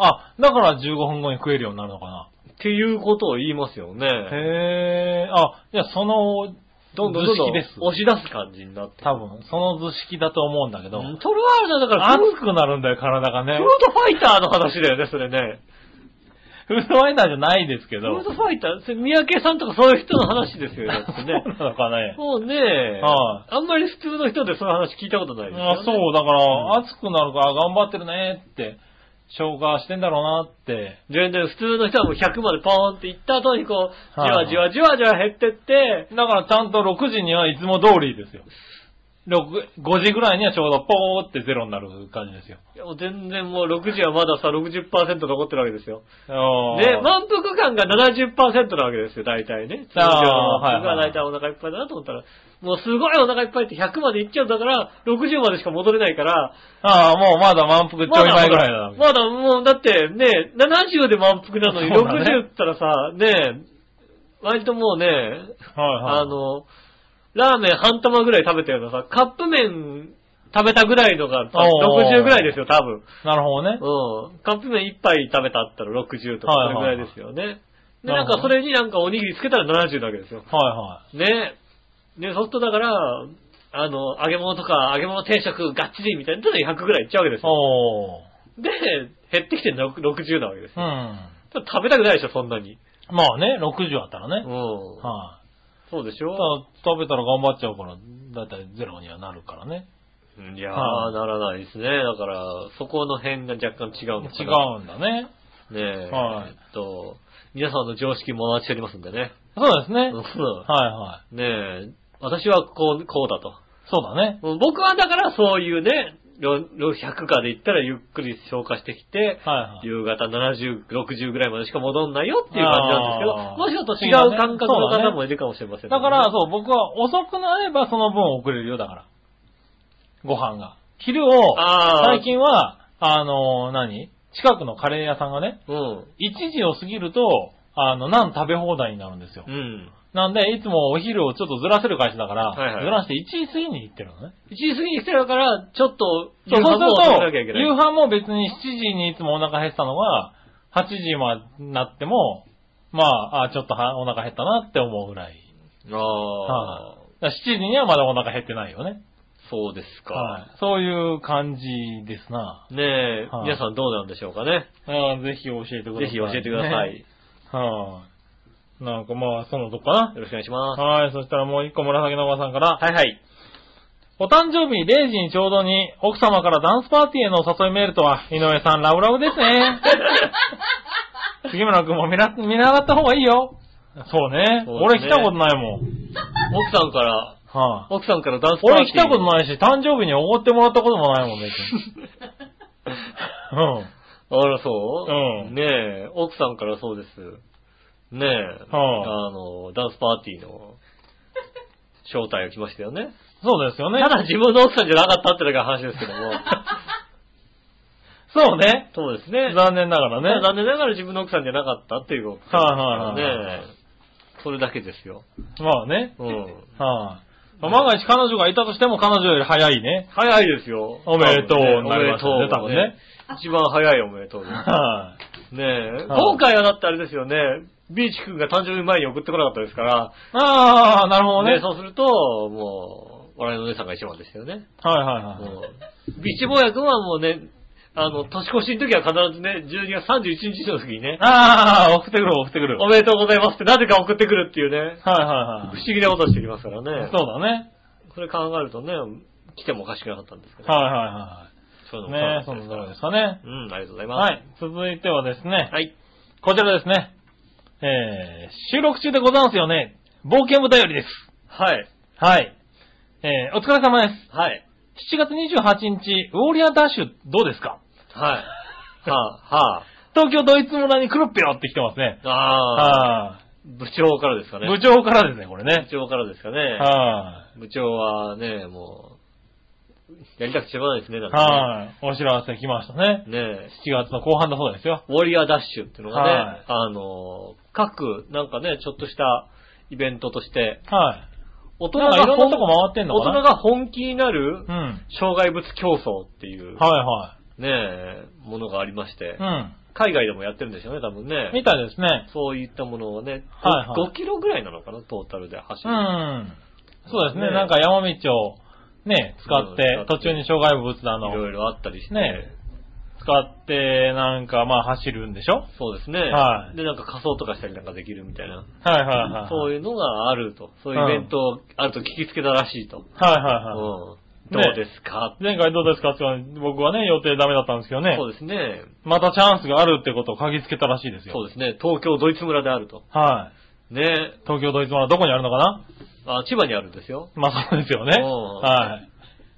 あ、あ、だから15分後に食えるようになるのかな。っていうことを言いますよね。へえ、あ、じゃあそのどんどんどんどん図式です押し出す感じになって。多分、その図式だと思うんだけど、うんトルワールだから、熱くなるんだよ、体がねフー。ドファイターの話だよね、それね。フードファイターじゃないですけど。フードファイター、それ三宅さんとかそういう人の話ですよね、*laughs* だってそうね。なのかね。もうね、はあんまり普通の人でそういう話聞いたことないですよ、ね。あそう、だかうんら、熱くなるから頑張ってるねって、消化してんだろうなって。全然普通の人はもう100までポーンって行った後にこう、じはいわじわじわじわ減ってって、だからちゃんと6時にはいつも通りですよ。6 5時ぐらいにはちょうどポーってゼロになる感じですよ。いやもう全然もう6時はまださ、60%残ってるわけですよ。で、満腹感が70%なわけですよ、大体ね。通常あーの満腹がはいはい大体お腹いっぱいだなと思ったら、もうすごいお腹いっぱいって100まで行っちゃうんだから、60までしか戻れないから、ああ、もうまだ満腹ちょい前ぐらいだ。まだもう、だってね、70で満腹なのにそうだね60ったらさ、ね、割ともうね、はいはい。あの、ラーメン半玉ぐらい食べたようなさ、カップ麺食べたぐらいのがさおー60ぐらいですよ、多分。なるほどね。うん。カップ麺一杯食べたったら60とか、それぐらいですよね。で、なんかそれになんかおにぎりつけたら70なわけですよ。はいはい。ね。ね、そうするとだから、あの、揚げ物とか揚げ物定食がっちりみたいなので100ぐらいいっちゃうわけですよ。おー。で、減ってきてるのが60なわけですよ。うん。ただ食べたくないでしょ、そんなに。まあね、60あったらね。うん。はい。そうでしょ？ただ食べたら頑張っちゃうから、だいたいゼロにはなるからね。いやー、はいならないですね。だから、そこの辺が若干違うのか違な。うんだね。ねえ。はいえっと、皆さんの常識もお待ちしておりますんでね。そうですね。うんはいはい。ねえ、私はこう、こうだと。そうだね。うん僕はだからそういうね、ろろ100かで言ったらゆっくり消化してきて、はいはい。夕方70、60ぐらいまでしか戻んないよっていう感じなんですけど、もしかと違う感覚の方もいるかもしれませんねだから、そう、僕は遅くなればその分遅れるよ、だから。ご飯が。昼を、最近は、あの、何？近くのカレー屋さんがね、うん。1時を過ぎると、あの、ナン食べ放題になるんですよう。ん。なんで、いつもお昼をちょっとずらせる会社だから、はいはいずらして1時過ぎに行ってるのね。1時過ぎに来てるから、ちょっと、そうそうすると。夕飯も別に7時にいつもお腹減ってたのが、8時までなっても、まあ、あちょっとはお腹減ったなって思うぐらい。ああ、はいだから7時にはまだお腹減ってないよね。そうですか。はい。そういう感じですな。ねえ、はい皆さんどうなんでしょうかね。あぜひ教えてください。ぜひ教えてください。ね。はい、なんかまあ、そのとこかな。よろしくお願いします。はい。そしたらもう一個紫のおばさんから。はいはい。お誕生日0時にちょうどに奥様からダンスパーティーへのお誘いメールとは、井上さんラブラブですね。*laughs* 杉村くんも見な見習った方がいいよ。そうね。そうですね俺来たことないもん。奥さんから、はい、奥さんからダンスパーティー。俺来たことないし、誕生日におごってもらったこともないもん、別に。*laughs* うん。あら、そう？うんねえ、奥さんからそうです。ねえ、はあの、ダンスパーティーの招待が来ましたよね。そうですよね。ただ自分の奥さんじゃなかったってだけの話ですけども。*laughs* そうね。そうですね。残念ながらね。残念ながら自分の奥さんじゃなかったっていうことはいはいはいねえ。それだけですよ。まあね。うん。はい、まあ万が一彼女がいたとしても彼女より早いね。早いですよ。おめでとうねおめでとう多分ね。一番早いおめでとうです。はねえ。はい今回はだってあれですよね。ビーチ君が誕生日前に送ってこなかったですから、い。ああ、なるほどね。ね、そうすると、もう、笑いのお姉さんが一番ですよね。はいはいはい。ビーチ坊や君はもうね、あの、年越しの時は必ずね、12月31日の時にね、ああ、送ってくる送ってくる。おめでとうございますってなぜか送ってくるっていうね、はいはい不は思議なことしてきますからい。ね。そうだね。これ考えるとね、来てもおかしくなかったんですけど。はいはいはそういうい。のもそうねそのところなんですかね。うん、ありがとうございます。はい。続いてはですね、はい。こちらですね。えー、収録中でございますよね。冒険部隊よりです。はい。はい。えー、お疲れ様です。はい。7月28日、ウォーリアーダッシュどうですか？はい。はあ、は東京ドイツ村に来るっぴよって来てますね。あ。ああ。は部長からですかい。ね。部長からですね、これ部ね。長からですかね。は部長はね、もう、やりたくてしょうがないですね、だっい。てねはい。お知らせ来ましたね。ねえ、7月の後半だそうですよ。ウォリアーダッシュっていうのがね、はいあの、各、なんかね、ちょっとしたイベントとして、はい。大人なんかいろんなとこ本回ってんのかな大人が本気になるうん。障害物競争っていう、はねえ、ものがありましてい、はい。海外でもやってるんでしょうね、多分うん。ね。みたいですね。そういったものをね、はいはい5キロぐらいなのかな、トータルで走うる。ん。そうですね、ねなんか山道をね、使ってうん、途中に障害物だの、いろいろあったりして。ね使って、なんかまあ走るんでしょ？そうですね。はいで、なんか仮装とかしたりなんかできるみたいな。はいはいはい。そういうのがあると。そういうイベントあると聞きつけたらしいと。はいはいはい。うん。どうですか、前回どうですか？って言ったら僕はね、予定ダメだったんですけどねそ。うですね。またチャンスがあるってことを嗅ぎつけたらしいですよ。そうですね。東京ドイツ村であると。はい。ね東京ドイツ村どこにあるのかな？あ、千葉にあるんですよ。まあそうですよね。うんはい。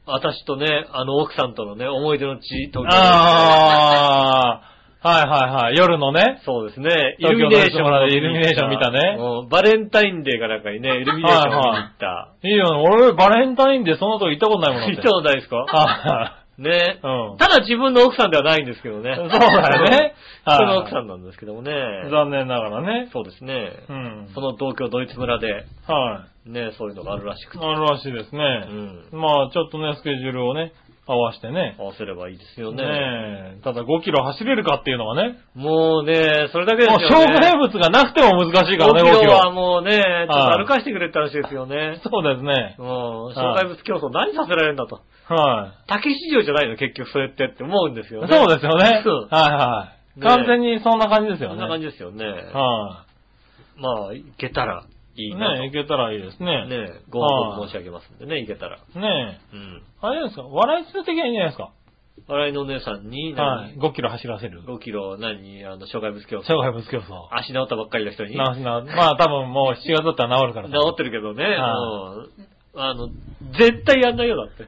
私とね、あの奥さんとのね、思い出の地、東京ああ、はいはいはい。夜のね。そうですね。イルミネーションドイルミネーション見たねうんバレンタインデーかなんかにね、イルミネーション見に行った。いいよね。俺、バレンタインでその時行ったことないもん。行ったことないですか？はねい。うん。ただ自分の奥さんではないんですけどね。そうだよね *laughs* 普通のはい奥さんなんですけどもね。残念ながらね。そうですね。うん。その東京ドイツ村で、はい。ね、そういうのがあるらしくて。あるらしいですうね。ん。まあ、ちょっとね、スケジュールをね、合わせてね。合わせればいいですよねね。え。ただ5キロ走れるかっていうのがね。もうね、それだけですもうよね。障害物がなくても難しいからね、5 5キキロはロ。もうね、ちょっと歩かしてくれって話ですよね。そうですね。うん。障害物競争何させられるんだと。は竹市場じゃないの結局それってって思うんですよい。ね。そうですよね。そうはいはい。ね完全にそんな感じですよね。そんな感じですよね。はまあ、行けたらいい。いなと。ねえ、いけたらいいですね。ねご報告申し上げますんでね、行けたら。ねうん。え。あれですか笑い数的にはいいんじゃないですか？笑いのお姉さんにはい。何、5キロ走らせる。5キロ何、あの、障害物競争。障害物競争。足治ったばっかりの人に？な、な、まあ多分もう7月だったら治るから治さってるけどね。はうんあの、絶対やんないよ、だって。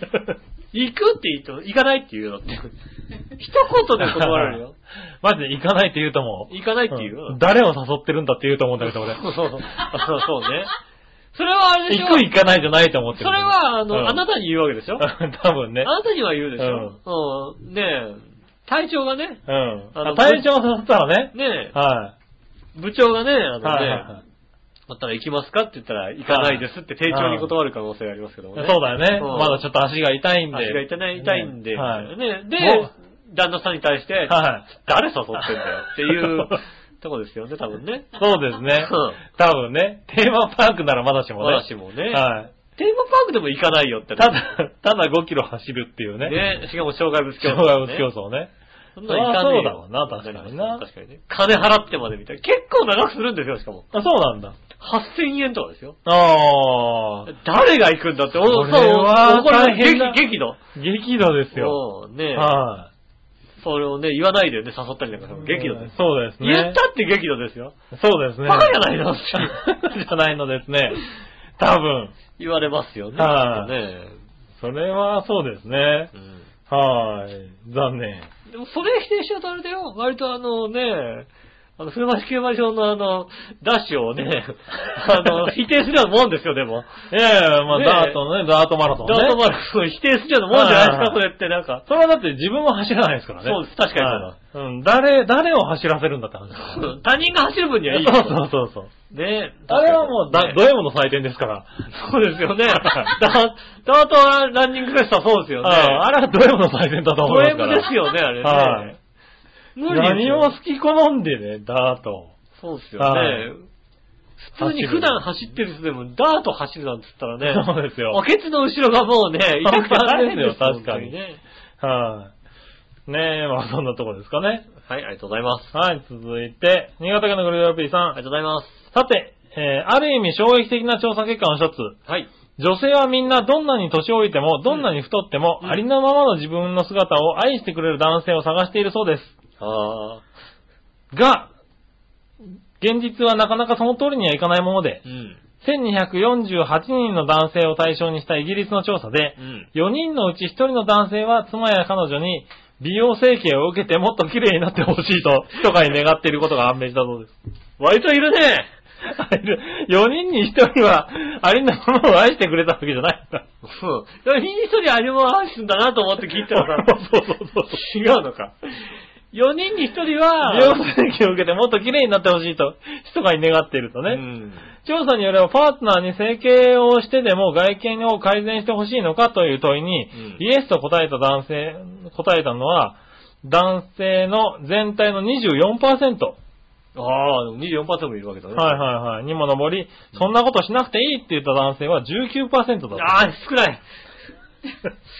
*laughs* 行くって言うと、行かないって言うよ、だって。一言で断られるよ。*laughs* マジで行かないって言うと思う。行かないって言うよ。うん誰を誘ってるんだって言うと思うんだけど俺。そうそうそう。あそうね。*laughs* それはあれでしょ行く行かないじゃないと思ってる。それは、あの、うんあなたに言うわけでしょ *laughs* 多分ねあ。なたには言うでしょうん。ねえ、隊長がね、うん。あのあ隊長を誘ったらね。ねはえ、部長がね、あい。のね、はいはいはい。だったら行きますかって言ったら、行かないですって丁重に断る可能性がありますけどもね。そうだよね。うんまだちょっと足が痛いんで。足が痛い痛いんで、はい。ね、で旦那さんに対して、は誰誘ってんだよっていうとこですよね、多分ね。い。そうですねうん。多分ね。テーマパークならまだしもね。私もね。はい。テーマパークでも行かないよって。ただ、ただ5キロ走るっていうね。ね、しかも障害物競争、障害物競争ね。そんなの行かねえよそうだわな確かにな確かにね。金払ってまでみたいな。結構長くするんですよ、しかも。あ、そうなんだ。8000円とかですよ。ああ。誰が行くんだって、おこれはそうこれ大変だ激激怒。激怒ですよ。うんねはそれをね、言わないでね、誘ったりなんかするい。激怒です。そうですね。言ったって激怒ですよ。そうですね。バカじゃないのじゃないのですね。多分。言われますよね。はいねそれはそうですね。うんはい。残念。でもそれ否定しちゃうとあれだよ。割とあのね、あの、船橋競馬場のあの、ダッシュをね、*laughs* あの、否定するようなもんですよ、でも。いやいや、まあ、ねえダートのね、ダートマラソンね。ダートマラソン否定するようなもんじゃないですか、はいそれってなんか。それはだって自分も走らないですからね。そうです確かにそうん。誰、誰を走らせるんだって話他人が走る分にはいいよ。そうそうそうそう。ねあれはもう、だ、ねド M の採点ですから。そうですよね。ダダートランニングフェスタそうですよね。ああれはド M の採点だと思ドいますか M ら。ですよね、あれね。はい無理ですよ何を好き好んでね、ダート。そうですよはいね。普通に普段走ってる人でもダート走るなんて言ったらね、そうですよおケツの後ろがも *laughs* うね、痛くて大変ですよ確かに本当ね。はい。ねえ、まあそんなとこですかね。はい、ありがとうございます。はい、続いて、新潟県のグループ P さん。ありがとうございます。さて、えーある意味衝撃的な調査結果の一つ。はい。女性はみんなどんなに年老いても、どんなに太っても、うんありのままの自分の姿を愛してくれる男性を探しているそうです。あが、現実はなかなかその通りにはいかないものでー。う、ん。1248人の男性を対象にしたイギリスの調査でう、ん。4人のうち1人の男性は妻や彼女に美容整形を受けてもっと綺麗になってほしいと、密かに願っていることが判明したそうです。割といるね。4人に1人は、ありのままを愛してくれたわけじゃないんだ。うん。4人に1人アニモアイスんだなと思って聞いたらさ、そうそうそう。違うのか。4人に1人は、美容整形を受けてもっと綺麗になってほしいと、密かに願っているとね。うん。調査によればパートナーに整形をしてでも外見を改善してほしいのかという問いに、うんイエスと答えた男性、答えたのは、男性の全体の24%。ああ、でも24%もいるわけだね。はいはいはい。にも上り、そんなことしなくていいって言った男性は19%だった。ああ、少ない。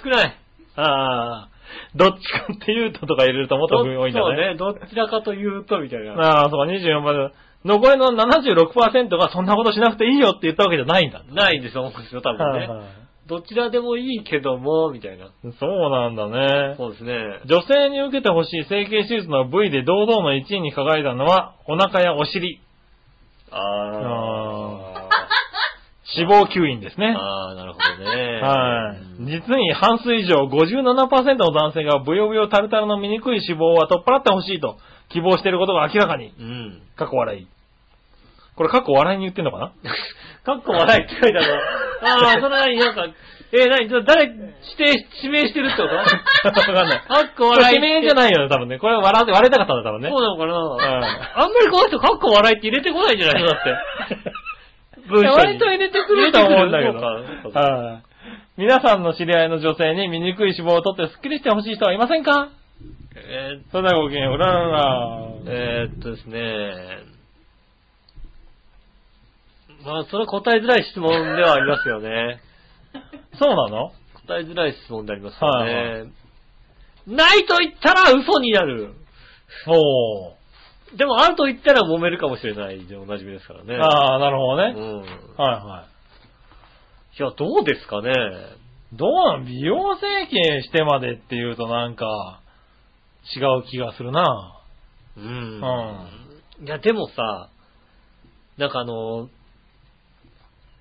少ない。ああ、*laughs* どっちかっていうととか入れるともっと多いんだね。そうね。どちらかというと、みたいな。ああ、そうか、24%。残りの76%がそんなことしなくていいよって言ったわけじゃないんだ。ないんですよ、思うんですよ、多分ね。はいはいどちらでもいいけども、みたいな。そうなんだね。そうですね。女性に受けてほしい整形手術の部位で堂々の1位に輝いたのは、お腹やお尻、あ脂肪吸引ですあ。ね。ああ、なるほどね。*laughs* はい。うん実に半数以上、57%の男性がブヨブヨタルタルの醜い脂肪は取っ払ってほしいと希望していることが明らかに。うん。過去笑い。これ過去笑いに言ってんのかな？かっこ笑いって書いてあるの。ああ、それなになんか、えー、なに、誰、指定、指名してるってこと？*laughs* わかんない。かっこ笑い。指名じゃないよね、多分ね。これ笑って、笑いたかったんだ、多分ね。そうなのかな、んあんまりこの人、かっこ笑いって入れてこないんじゃないの？だって。*laughs* 文章に割と入れてくると思うんだけど。皆さんの知り合いの女性に醜い脂肪を取ってスッキリしてほしい人はいませんか？えーそれではごきげんよう、うららら。えーっとですね。まあ、それは答えづらい質問ではありますよね。*laughs* そうなの？答えづらい質問でありますよね。はいはないと言ったら嘘になる。おー。でもあると言ったら揉めるかもしれないでおなじみですからね。ああ、なるほどね。うん。はいはいや、どうですかね。い。どうなん美容整形してまでっていうとなんか、違う気がするな。うん。ういや、でもさ、なんかあの、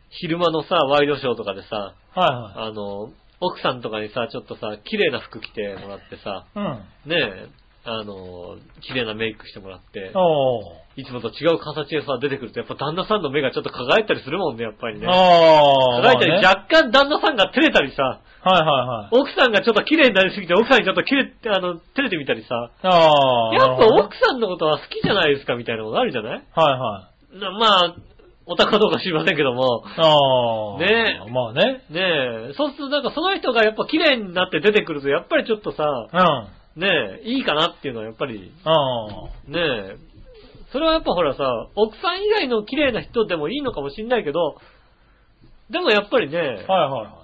昼間のさ、ワイドショーとかでさ、はいはあの、奥さんとかにさ、ちょっとさ、綺麗な服着てもらってさ、い。うん。ねえ、あの、綺麗なメイクしてもらって。いつもと違う形でさ、出てくると、やっぱ旦那さんの目がちょっと輝いたりするもんね、やっぱりね。輝いたり、まあね若干旦那さんが照れたりさ、はいはいはい。奥さんがちょっと綺麗になりすぎて、奥さんにちょっと綺麗って、あの、照れてみたりさ。やっぱ奥さんのことは好きじゃないですか、みたいなのがあるじゃない？はいはい。なまあ、お高かどうか知りませんけども、ああ。ねまあね。ねえ、そうするとなんかその人がやっぱ綺麗になって出てくると、やっぱりちょっとさ、うん。ねえ、いいかなっていうのはやっぱり、あねえ、それはやっぱほらさ、奥さん以外の綺麗な人でもいいのかもしんないけど、でもやっぱりね、あ。はいはいは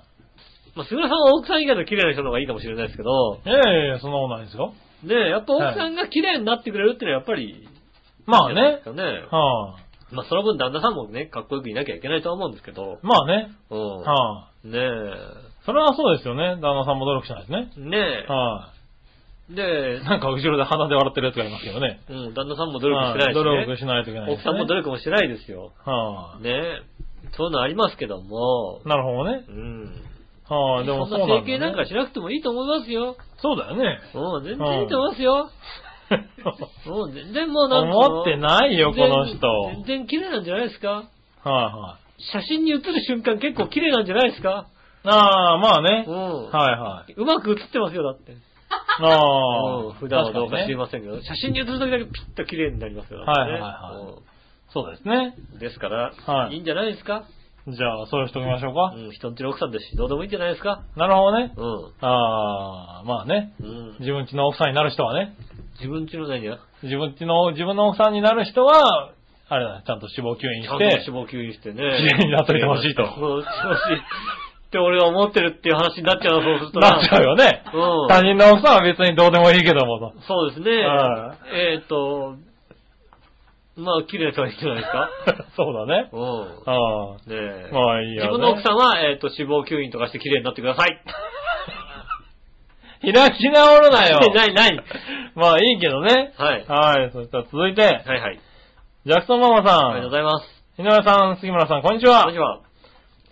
まあ、杉村さんは奥さん以外の綺麗な人の方がいいかもしれないですけど、い。いやいやそんなことないですよ。ねえ、やっぱ奥さんが綺麗になってくれるっていうのはやっぱり、まあねいいんじゃないです。かね。はまあその分旦那さんもね、かっこよくいなきゃいけないとは思うんですけどい。、まあね。うん。はねい。それはそうですよね。旦那さんも努力しないですね。え、ねはえ、でい。、なんか後ろで鼻で笑ってるやつがいますけどね。うん、旦那さんも努力してないし、ね、はい努力しないといけないね。奥さんも努力もしてないですよ。はねえ、そういうのありますけどもい。、なるほどねう。ん。はい。でもそそうんなんだな整形なんかね。しなくてもいいと思いますよ。そうだよね。うん、全然いいと思いますよ。うん、全然もうなんか。思ってないよ、この人。全然綺麗なんじゃないですか？はいはい。写真に写る瞬間結構綺麗なんじゃないですか？ああ、まあねう。ん。はいはい。うまく写ってますよ、だって。ああ。うん普段はどうか知りませんけど、写真に写るときだけピッと綺麗になりますよ、ねはいはいはいそうですね。うんですから、はいいいんじゃないですか？じゃあ、そういう人おきましょうか。うん、人んちの奥さんですし、どうでもいいんじゃないですか？なるほどね。うああ、まあね。ん。うん。自分家の奥さんになる人はね。自分ちの何や自分家の、自分の奥さんになる人は、あれだ、ちゃんと脂肪吸引ちゃんとして、脂肪吸引してね。綺麗になっといてほしいとそうしてほしい。って俺が思ってるっていう話になっちゃうの、そうするとなっちゃうよね。うん他人の奥さんは別にどうでもいいけどもと。そうですね。はえっ、と、まあ、綺麗な人はいいんじゃないですか？*laughs* そうだね。うん。ああ。ねえ。まあいいや、ね。自分の奥さんは、えっ、と、脂肪吸引とかして綺麗になってください。*laughs* 開き直るなよ。な *laughs* いない。まあいいけどね。はい。はい。そしたら続いて、はいはい。ジャクソンママさんありがとうご。ざいます。井上さん、杉村さん、こんにちはこんにち。は。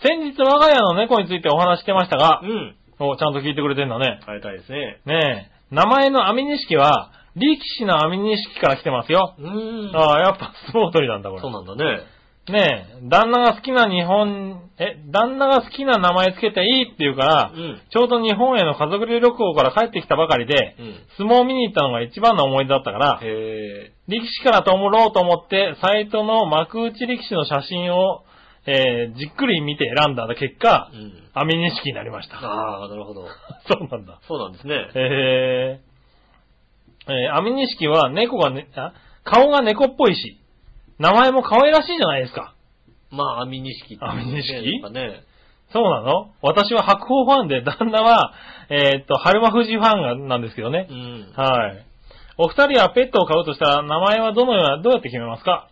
先日我が家の猫についてお話してましたがう、ん。おちゃんと聞いてくれてんだね。ありがたいですね。ねえ。名前の網錦は、力士の網錦から来てますよ。うーん。ああ、やっぱ相撲取りなんだ、これ。そうなんだね。ねえ、旦那が好きな日本、え、旦那が好きな名前つけていいって言うから、うん。ちょうど日本への家族旅行から帰ってきたばかりで、うん。相撲を見に行ったのが一番の思い出だったから、へ力士から弔ろうと思って、サイトの幕内力士の写真を、えーじっくり見て選んだ結果え。う、ん。網錦になりました。ああ、なるほど。*laughs* そうなんだ。そうなんですね。えー、えー、網錦は猫がね、あ顔が猫っぽいし、名前も可愛らしいじゃないですか。まあ、網錦っていうね。網錦なんかね。そうなの？私は白鵬ファンで、旦那は、えーっと、春馬富士ファンがなんですけどねう。ん。はい。お二人はペットを飼うとしたら、名前はどのような、どうやって決めますか？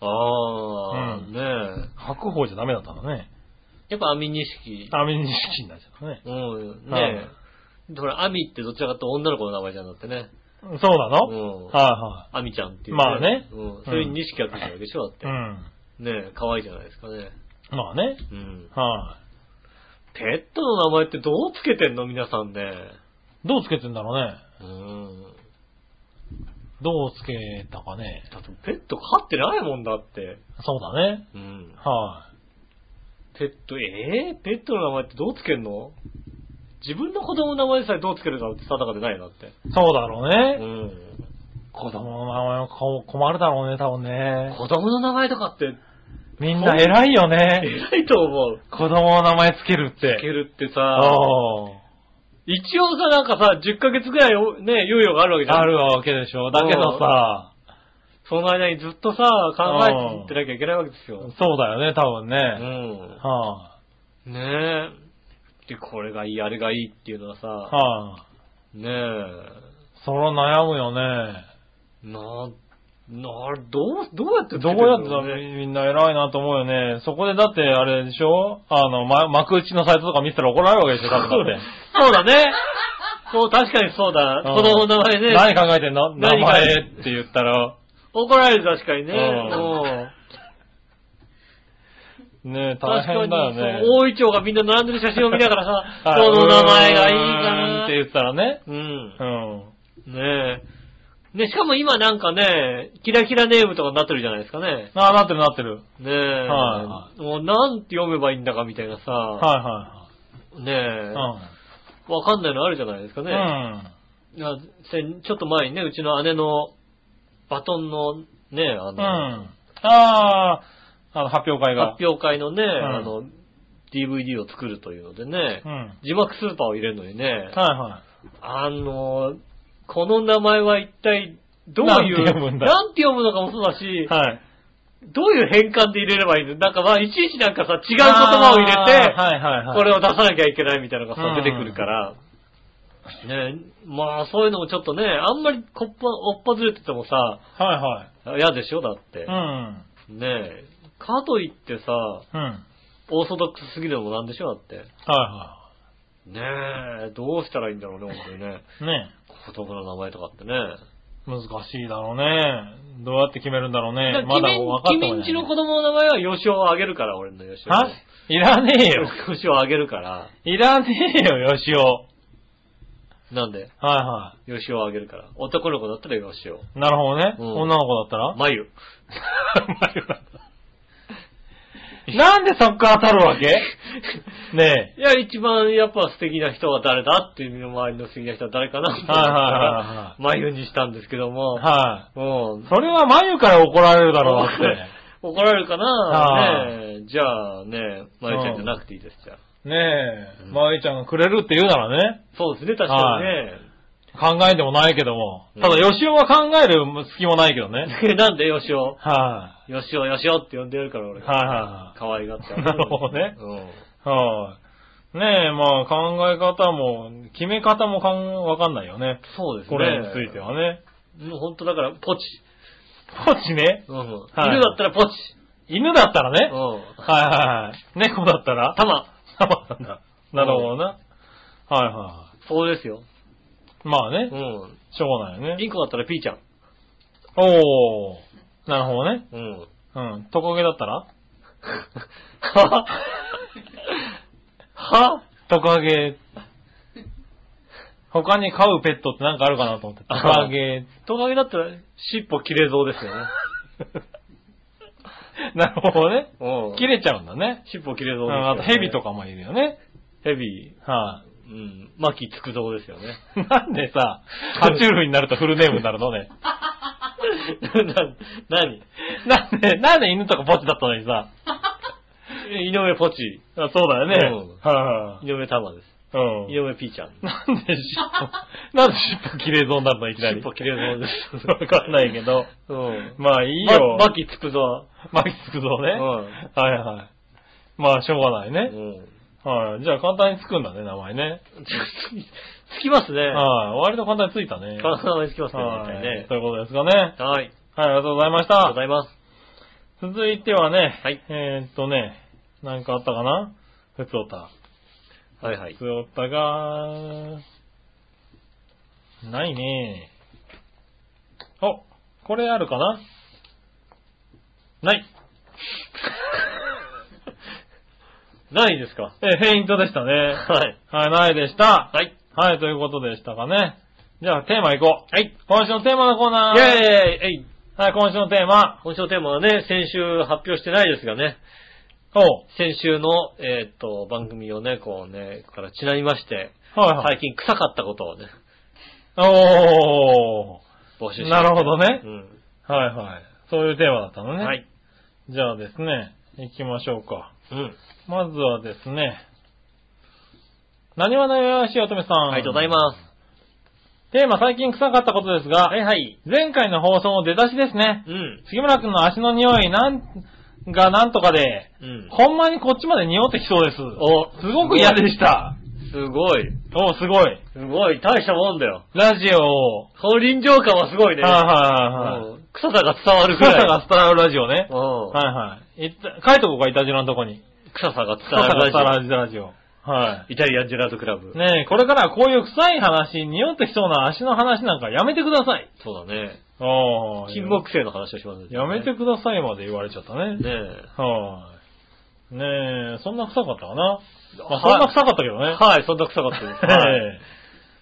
ああ、うんねえ。白鵬じゃダメだったのね。やっぱ網錦。アミニ式になっちゃったね。うん。はいねえ。ほら、アミってどちらかというと女の子の名前じゃなくてね。そうなの、うん。はアミちゃんっていう、まあねうん。それに錦がついてるわけでしょだって。いはい。うん。ねえ、可愛いじゃないですかね。まあね。うん。はい、ペットの名前ってどうつけてんの？皆さんね。どうつけてんだろうね。うん。どうつけたかね。だってペット飼ってないもんだって。そうだね。うん。はペット、えー、ペットの名前ってどうつけんの？自分の子供の名前さえどうつけるかって定かでないなって。い、そうだろううね。ん。子供の名前もこ困るだろうね、多分ね。子供の名前とかって、みんな偉いよね。偉いと思う。子供の名前つけるって。つけるってあさ、一応さ、なんかさ、10ヶ月ぐらいおね、猶予があるわけじゃん。あるわけでしょ。だけどさ、その間にずっとさ、考えてなきゃいけないわけですよ。そうだよね、多分うね。ん。はねえ。で、これがいい、あれがいいっていうのはあ、さ、はあ、ねえ、それ悩むよね。な、な、どう、どうやってつけてどうやってだみんな偉いなと思うよね。そこでだってあれでしょ？あの、ま、幕内のサイトとか見てたら怒られるわけでしょ、多分だって。*laughs* そうだね。そう、確かにそうだ。うん子供の名前ね。何考えてんの？名何考え前って言ったら、怒られる確かにね。うんうんねえ、大確かに、変だよね。そう大イチョウがみんな並んでる写真を見ながらさ、*laughs* はいこの名前がいいかなって言ったらね。うんう。ん。ねえ。ね、しかも今なんかね、キラキラネームとかになってるじゃないですかね。ああ、なってるなってる。ねえ。はもうなんて読めばいいんだかみたいなさ、はいねえ、はいわかんないのあるじゃないですかね。はい。いや先ちょっと前にね、うちの姉のバトンのね、あの、うん。うん。ああ、あの、発表会が。発表会のね、んあの、DVD を作るというのでね、うん。はい字幕スーパーを入れるのにね、はあの、この名前は一体どうなんいう、て読むんだなんて読むのかもそうだし、い。はい。どういう変換で入れればいいの？なんかまあ、いちいちなんかさ、違う言葉を入れて、はいはいはい。これを出さなきゃいけないみたいなのがさ、うん出てくるから、ねまあそういうのもちょっとね、あんまりこっぱ、おっぱずれててもさ、はいはい。嫌でしょ？だって。うん。ねえ。かといってさ、うん。はいオーソドックスすぎるのもなんでしょ？だって。はねえ、どうしたらいいんだろうね、本当にね。い。ね子供の名前とかってね。難しいだろうね。どうやって決めるんだろうね。まだ分かってもない。君んちの子供の名前はヨシオをあげるから、俺のヨシオ。は？いらねえよ。ヨシオをあげるから。いらねえよ、よしお。なんで？はいはヨシオをあげるから。男の子だったらヨシオ。い。なるほどね。うん女の子だったら？まゆ。*laughs* *laughs* なんでそっから当たるわけ？*laughs* ねいや、一番やっぱ素敵な人は誰だっていう身の回りの素敵な人は誰かなはいはいはいらは、まゆにしたんですけどえ。も。はうんい。。それは眉から怒られるだろうだって。*laughs* 怒られるかな？はねえ。じゃあね、まゆちゃんじゃなくていいです、じゃあ。ねえう、んまゆちゃんがくれるって言うならね、そうですね、確かにね。考えてもないけども。うんただ、よしおは考える隙もないけどね。*laughs* なんでよしおはよしおよしおって呼んでるから俺。い。はいは可愛がって。なるほどねうん。いはい。はい。ねえ、まあ考え方も、決め方もかん、わかんないよね。そうですね。これについてはね。もう本当だから、ポチ。ポチね？うん。はい犬だったらポチ。犬だったらね。うん。はいはいはい。猫だったら？タマ。タマなんだ。なるほどな。はいはそうですよ。い。まあねう、ん。しょうがないよね。インコだったらピーちゃん。おー。なるほどね。うん。うん。トカゲだったら？は？は？トカゲ。他に飼うペットってなんかあるかなと思って。トカゲ。トカゲだったら尻尾切れそうですよね。*laughs* なるほどね。うん。切れちゃうんだね。尻尾切れう、そうんです。あとヘビとかもいるよね。ヘビ。はうん。巻きつくぞうですよね。い、*laughs* なんでさ、爬虫類になるとフルネームになるのね。*laughs* な、何？なんで、なんで犬とかポチだったのにさ。井上ポチ。あそうだよね。うんはいはい井上玉です。うん。井上 P ちゃん。なんで尻尾、なんで尻尾切れそうになるのいきなり。尻尾切れそうです。わかんないけど。うん。まあいいよ。ま、マキつくぞ。マキつくぞね。うんはいはい。まあしょうがないうね。ん。はい。じゃあ簡単につくんだね、名前ね。*laughs* つきますね。はい。割と簡単についたね。体につきますね、大はい。体ね。そういうことですかね。はい。はい、ありがとうございましありがとうごた。ざいます。続いてはね、はいえーっとね、なんかあったかな？ふつおた。はいはいふ。つおたが、ないね。お、これあるかな？ない。*laughs* ないですか？えー、フェイントでしたね。はい。はい、ないでした。はい。はい、ということでしたかね。じゃあ、テーマいこう。はい。今週のテーマのコーナー。イェーイえいはい、今週のテーマ。今週のテーマはね、先週発表してないですがね、おう先週の、えーっと、番組をね、こうね、からちなみまして、はいはい。最近臭かったことをね、お募集してー。なるほどねう。ん。はいはい。そういうテーマだったのね。はい。じゃあですね、行きましょうか。うん。まずはですね、何話のよしおとめさん。ありがとうございます。テーマ最近臭かったことですが、はいはい。前回の放送の出だしですね。うん。杉村くんの足の匂いなんがなんとかで、うん。ほんまにこっちまで匂ってきそうです。お、すごく嫌でした。すごい。おすごい。すごい。大したもんだよ。ラジオを、この臨場感はすごいね。はいはいはいはい。うん臭さが伝わるくらい。臭さが伝わるラジオね。うんはいはい。いった書いとこうか、いたじらのとこに。臭さが伝臭さが伝わわるラジるラジオ。はオ。イタリアンジェラートクラブ。い。ねえ、これからはこういう臭い話、匂ってきそうな足の話なんかやめてください。そうだね。ああ。金木犀の話をします、やめてくださいまで言われちゃったね。ねえ。はい。ねえ、そんな臭かったかな？まはいあそんな臭かったけどね。はい、そんな臭かったです。はい。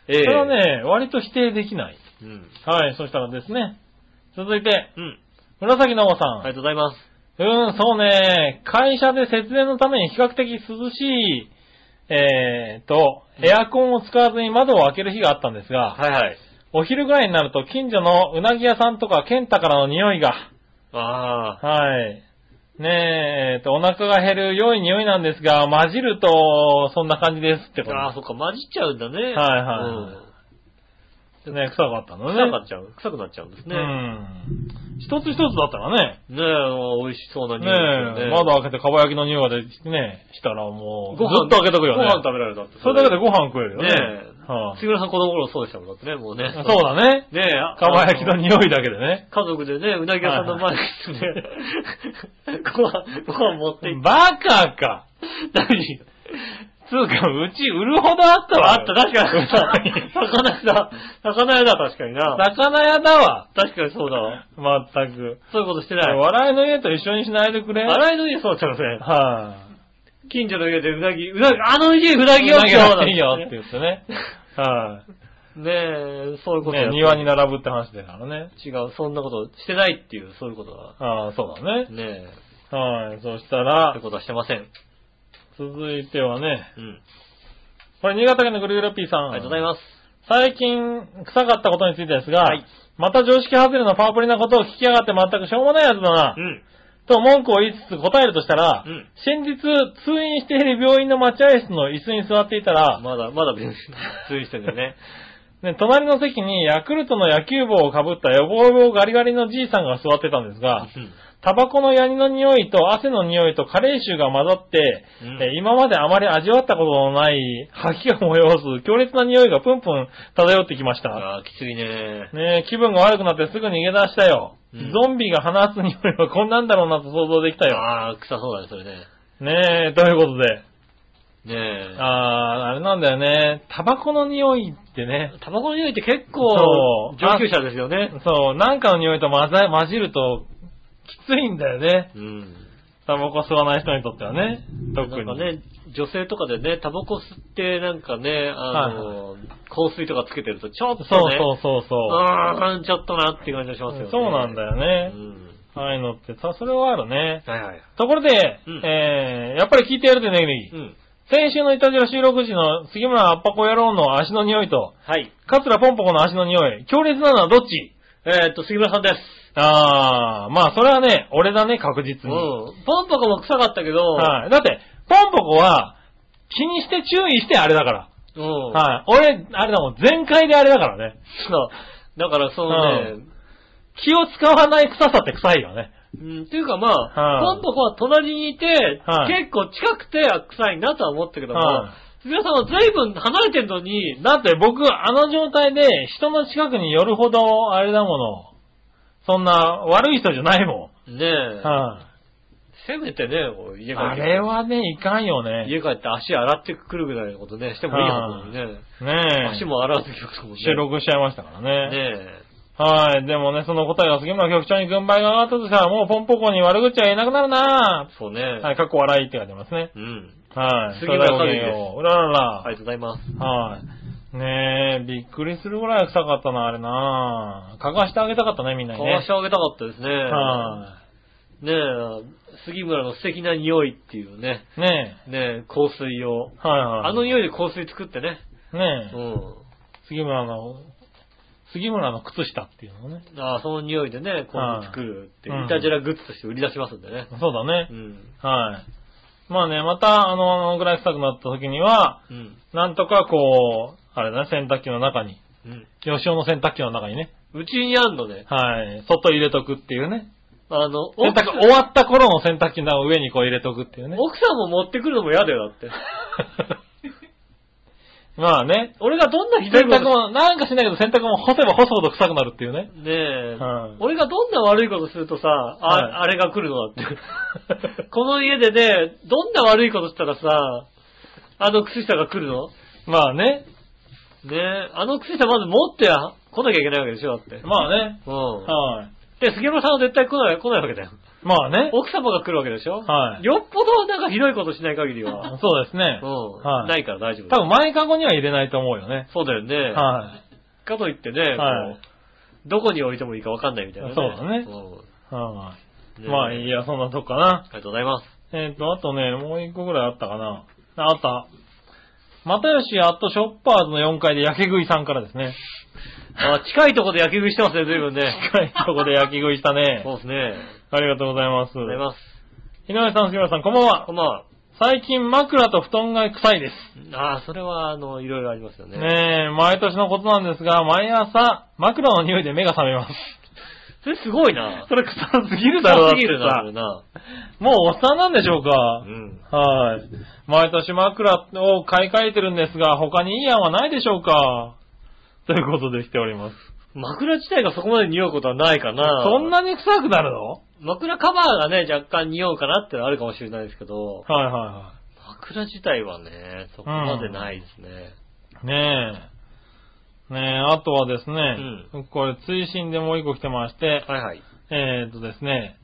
えええそれはね、割と否定できない。うん。はい、そしたらですね。続いて、うん。紫のおばさん。ありがとうございます。うん、そうね。会社で節電のために比較的涼しい、えーと、エアコンを使わずに窓を開ける日があったんですが、はいはい。お昼ぐらいになると近所のうなぎ屋さんとかケンタからの匂いが、ああ。はい。ねえ、えーと、お腹が減る良い匂いなんですが、混じると、そんな感じですってことああ、そっか、混じっちゃうんだね。はいはいですね。臭かったうん。のね。臭くなっちゃう。臭くなっちゃうんですね。うん。一つ一つだったらね、ねえ、美味しそうなね匂いですよえ、ね。窓開けてかば焼きの匂いが出てね、したらもう、ご飯ずっと開けとくよね。ご飯食べられたって。それだけでご飯食えるよね。ねえ。はい杉村さん子供頃そうでしたもん、だってね、もうね。そうだね。ねえ、あかば焼きのあ匂いだけでね。家族でね、うなぎ屋さんの前にね、*laughs* ご飯、ご飯持って行って。バカか。何？つうか、うち売るほどあったわ。あった、確かに。*laughs* 魚屋だ。魚屋だ、確かにな。魚屋だわ。確かにそうだわ。まったく。そういうことしてない。笑いの家と一緒にしないでくれ。洗いの家そうだったのね。は近所の家でうなぎ、うなぎ、あの家うなぎい。よってやっていいよって言ってね。はねえ、そういうこい。ねとやって庭に並ぶって話だからね。違う、そんなことしてないっていう、そういうことは。ああ、そうだね。ねえ、はい。そしたそうらいう、ことはしてません。続いてはね、うん。これ新潟県のぐるぐるピーさん。ありがとうございます。最近、臭かったことについてですが、はいまた常識外れのパワプリなことを聞きやがって全くしょうもないやつだな、うん。と文句を言いつつ答えるとしたら、うん先日通院している病院の待合室の椅子に座っていたら、まだ、まだ別に、注意してんだよね。*laughs* ね、隣の席にヤクルトの野球帽をかぶった予防病ガリガリのじいさんが座ってたんですが、うんタバコのヤニの匂いと汗の匂いとカレー臭が混ざって、うんえー今まであまり味わったことのない *laughs* 吐きが催す強烈な匂いがプンプン漂ってきました。ああ、きついね。ねえ、気分が悪くなってすぐ逃げ出したよ。うんゾンビが放つ匂いはこんなんだろうなと想像できたよ。ああ、臭そうだね、それね。ねえ、ということで？ねえ。あー、あれなんだよね。タバコの匂いってね。タバコの匂いって結そ構う、上級者ですよね。そう、なんかの匂いと混ざ混じると、きついんだよね。うん。タバコ吸わない人にとってはね。特に。なんかね、女性とかでね、タバコ吸ってなんかね、あの、香水とかつけてるとちょっとね、そうそうそうそう。あーちょっとなっていう感じがしますよね。そうなんだよねう。ん。ああいうのってさ、それはあるね。はいはい。ところで、うんえー、やっぱり聞いてやるとネギネギ。うん。先週のイタジラ収録時の杉村アッパコ野郎の足の匂いと、はい。桂ポンポコの足の匂い、強烈なのはどっち？えーっと、杉村さんです。あー、まあそれはね、俺だね、確実うんに。。ポンポコも臭かったけど、はい。だって、ポンポコは、気にして注意してあれだから。うん。はい。俺、あれだもん、全開であれだからね。そう。だからそのね、気を使わない臭さって臭いよね。うん、っていうかまあ、はいポンポコは隣にいて、はい結構近くて臭いなとは思ったけども、はい杉浦さんは随分離れてるのに、だって僕、あの状態で人の近くに寄るほど、あれだもの。そんな悪い人じゃないもねえん。、はい。せめてね、家帰って、あれはね、いかんよね。家帰って足洗ってくるぐらいのことね、してもいいはずなのにね。ねえ。足も洗わずにくもんね。収録しちゃいましたからね。ねはい。でもね、その答えが杉村局長に軍配が上がったとしたら、もうポンポコに悪口は言えなくなるなえ。そうね。はい、かっこ笑いって書いてますね。うん。はい。杉村それではごきげん和樹よううららら。ありがとうございます。はい。ねえ、びっくりするぐらい臭かったな、あれな嗅がしてあげたかったね、みんなにね。かわしてあげたかったですね。はねえ、杉村の素敵な匂いっていうね。い。ねねえ、香水を。え。はいはい。あの匂いで香水作ってね。ねえ、うん。杉村の、杉村の靴下っていうのをね。ああ、その匂いでね、香水作るっていうう、んイタジェラグッズとして売り出しますんでね。そうだねう。ん。はい。まあね、また、あの、あのぐらい臭くなった時には、うん。なんとかこう、あれだね、洗濯機の中に、うん。吉尾の洗濯機の中にね、うちにあんのね、はい、外入れとくっていうね。あの、洗奥濯、終わった頃の洗濯機の上にこう入れとくっていうね。奥さんも持ってくるのも嫌だよ、だって。*laughs* まあね、俺がどんなひどいこ濯も、なんかしないけど洗濯も干せば干すほど臭くなるっていうね。ねえ、はい俺がどんな悪いことするとさ、あ,、はいあれが来るの？だって。*laughs* この家でね、どんな悪いことしたらさ、あの靴下が来るの？まあね、ねえ、あの靴下まず持ってや来なきゃいけないわけでしょ、だって。まあね、うん。はい。で、杉山さんは絶対来ない、来ないわけだよ。まあね、奥様が来るわけでしょ？はいよっぽどなんかひどいことしない限りは。そうですね。うん。はいないから大丈夫。多分前かごには入れないと思うよね。そうだよね。はかといってね、はいこうどこに置いてもいいか分かんないみたいなね。そうだねんい。はい。ねまあいいや、そんなとこかな。ありがとうございます。えっ、と、あとね、もう一個ぐらいあったかな。ああった。又吉アットショッパーズの4階で焼き食いさんからですね。あ、近いところで焼き食いしてますね、随分ね。近いとこで焼き食いしたね。そうですね。ありがとうございます。ありがとうございます。井上さん、杉村さん、こんばんはこ。んばんは。最近枕と布団が臭いです。ああ、それは、あの、いろいろありますよね。ねえ、毎年のことなんですが、毎朝、枕の匂いで目が覚めます。それすごいな。それ臭すぎるだろ、だってすぎるな。もうおっさんなんでしょうかう。ん。はい。毎年枕を買い替えてるんですが、他にいい案はないでしょうかということで来ております。枕自体がそこまで匂うことはないかな。そんなに臭くなるの？枕カバーがね、若干匂うかなってのはあるかもしれないですけど、はいはいは枕自体はね、そこまでないですね。い。ねえ。ねえ、あとはですね、これ追伸でもう一個来てまして、はいはい。えーっとですね、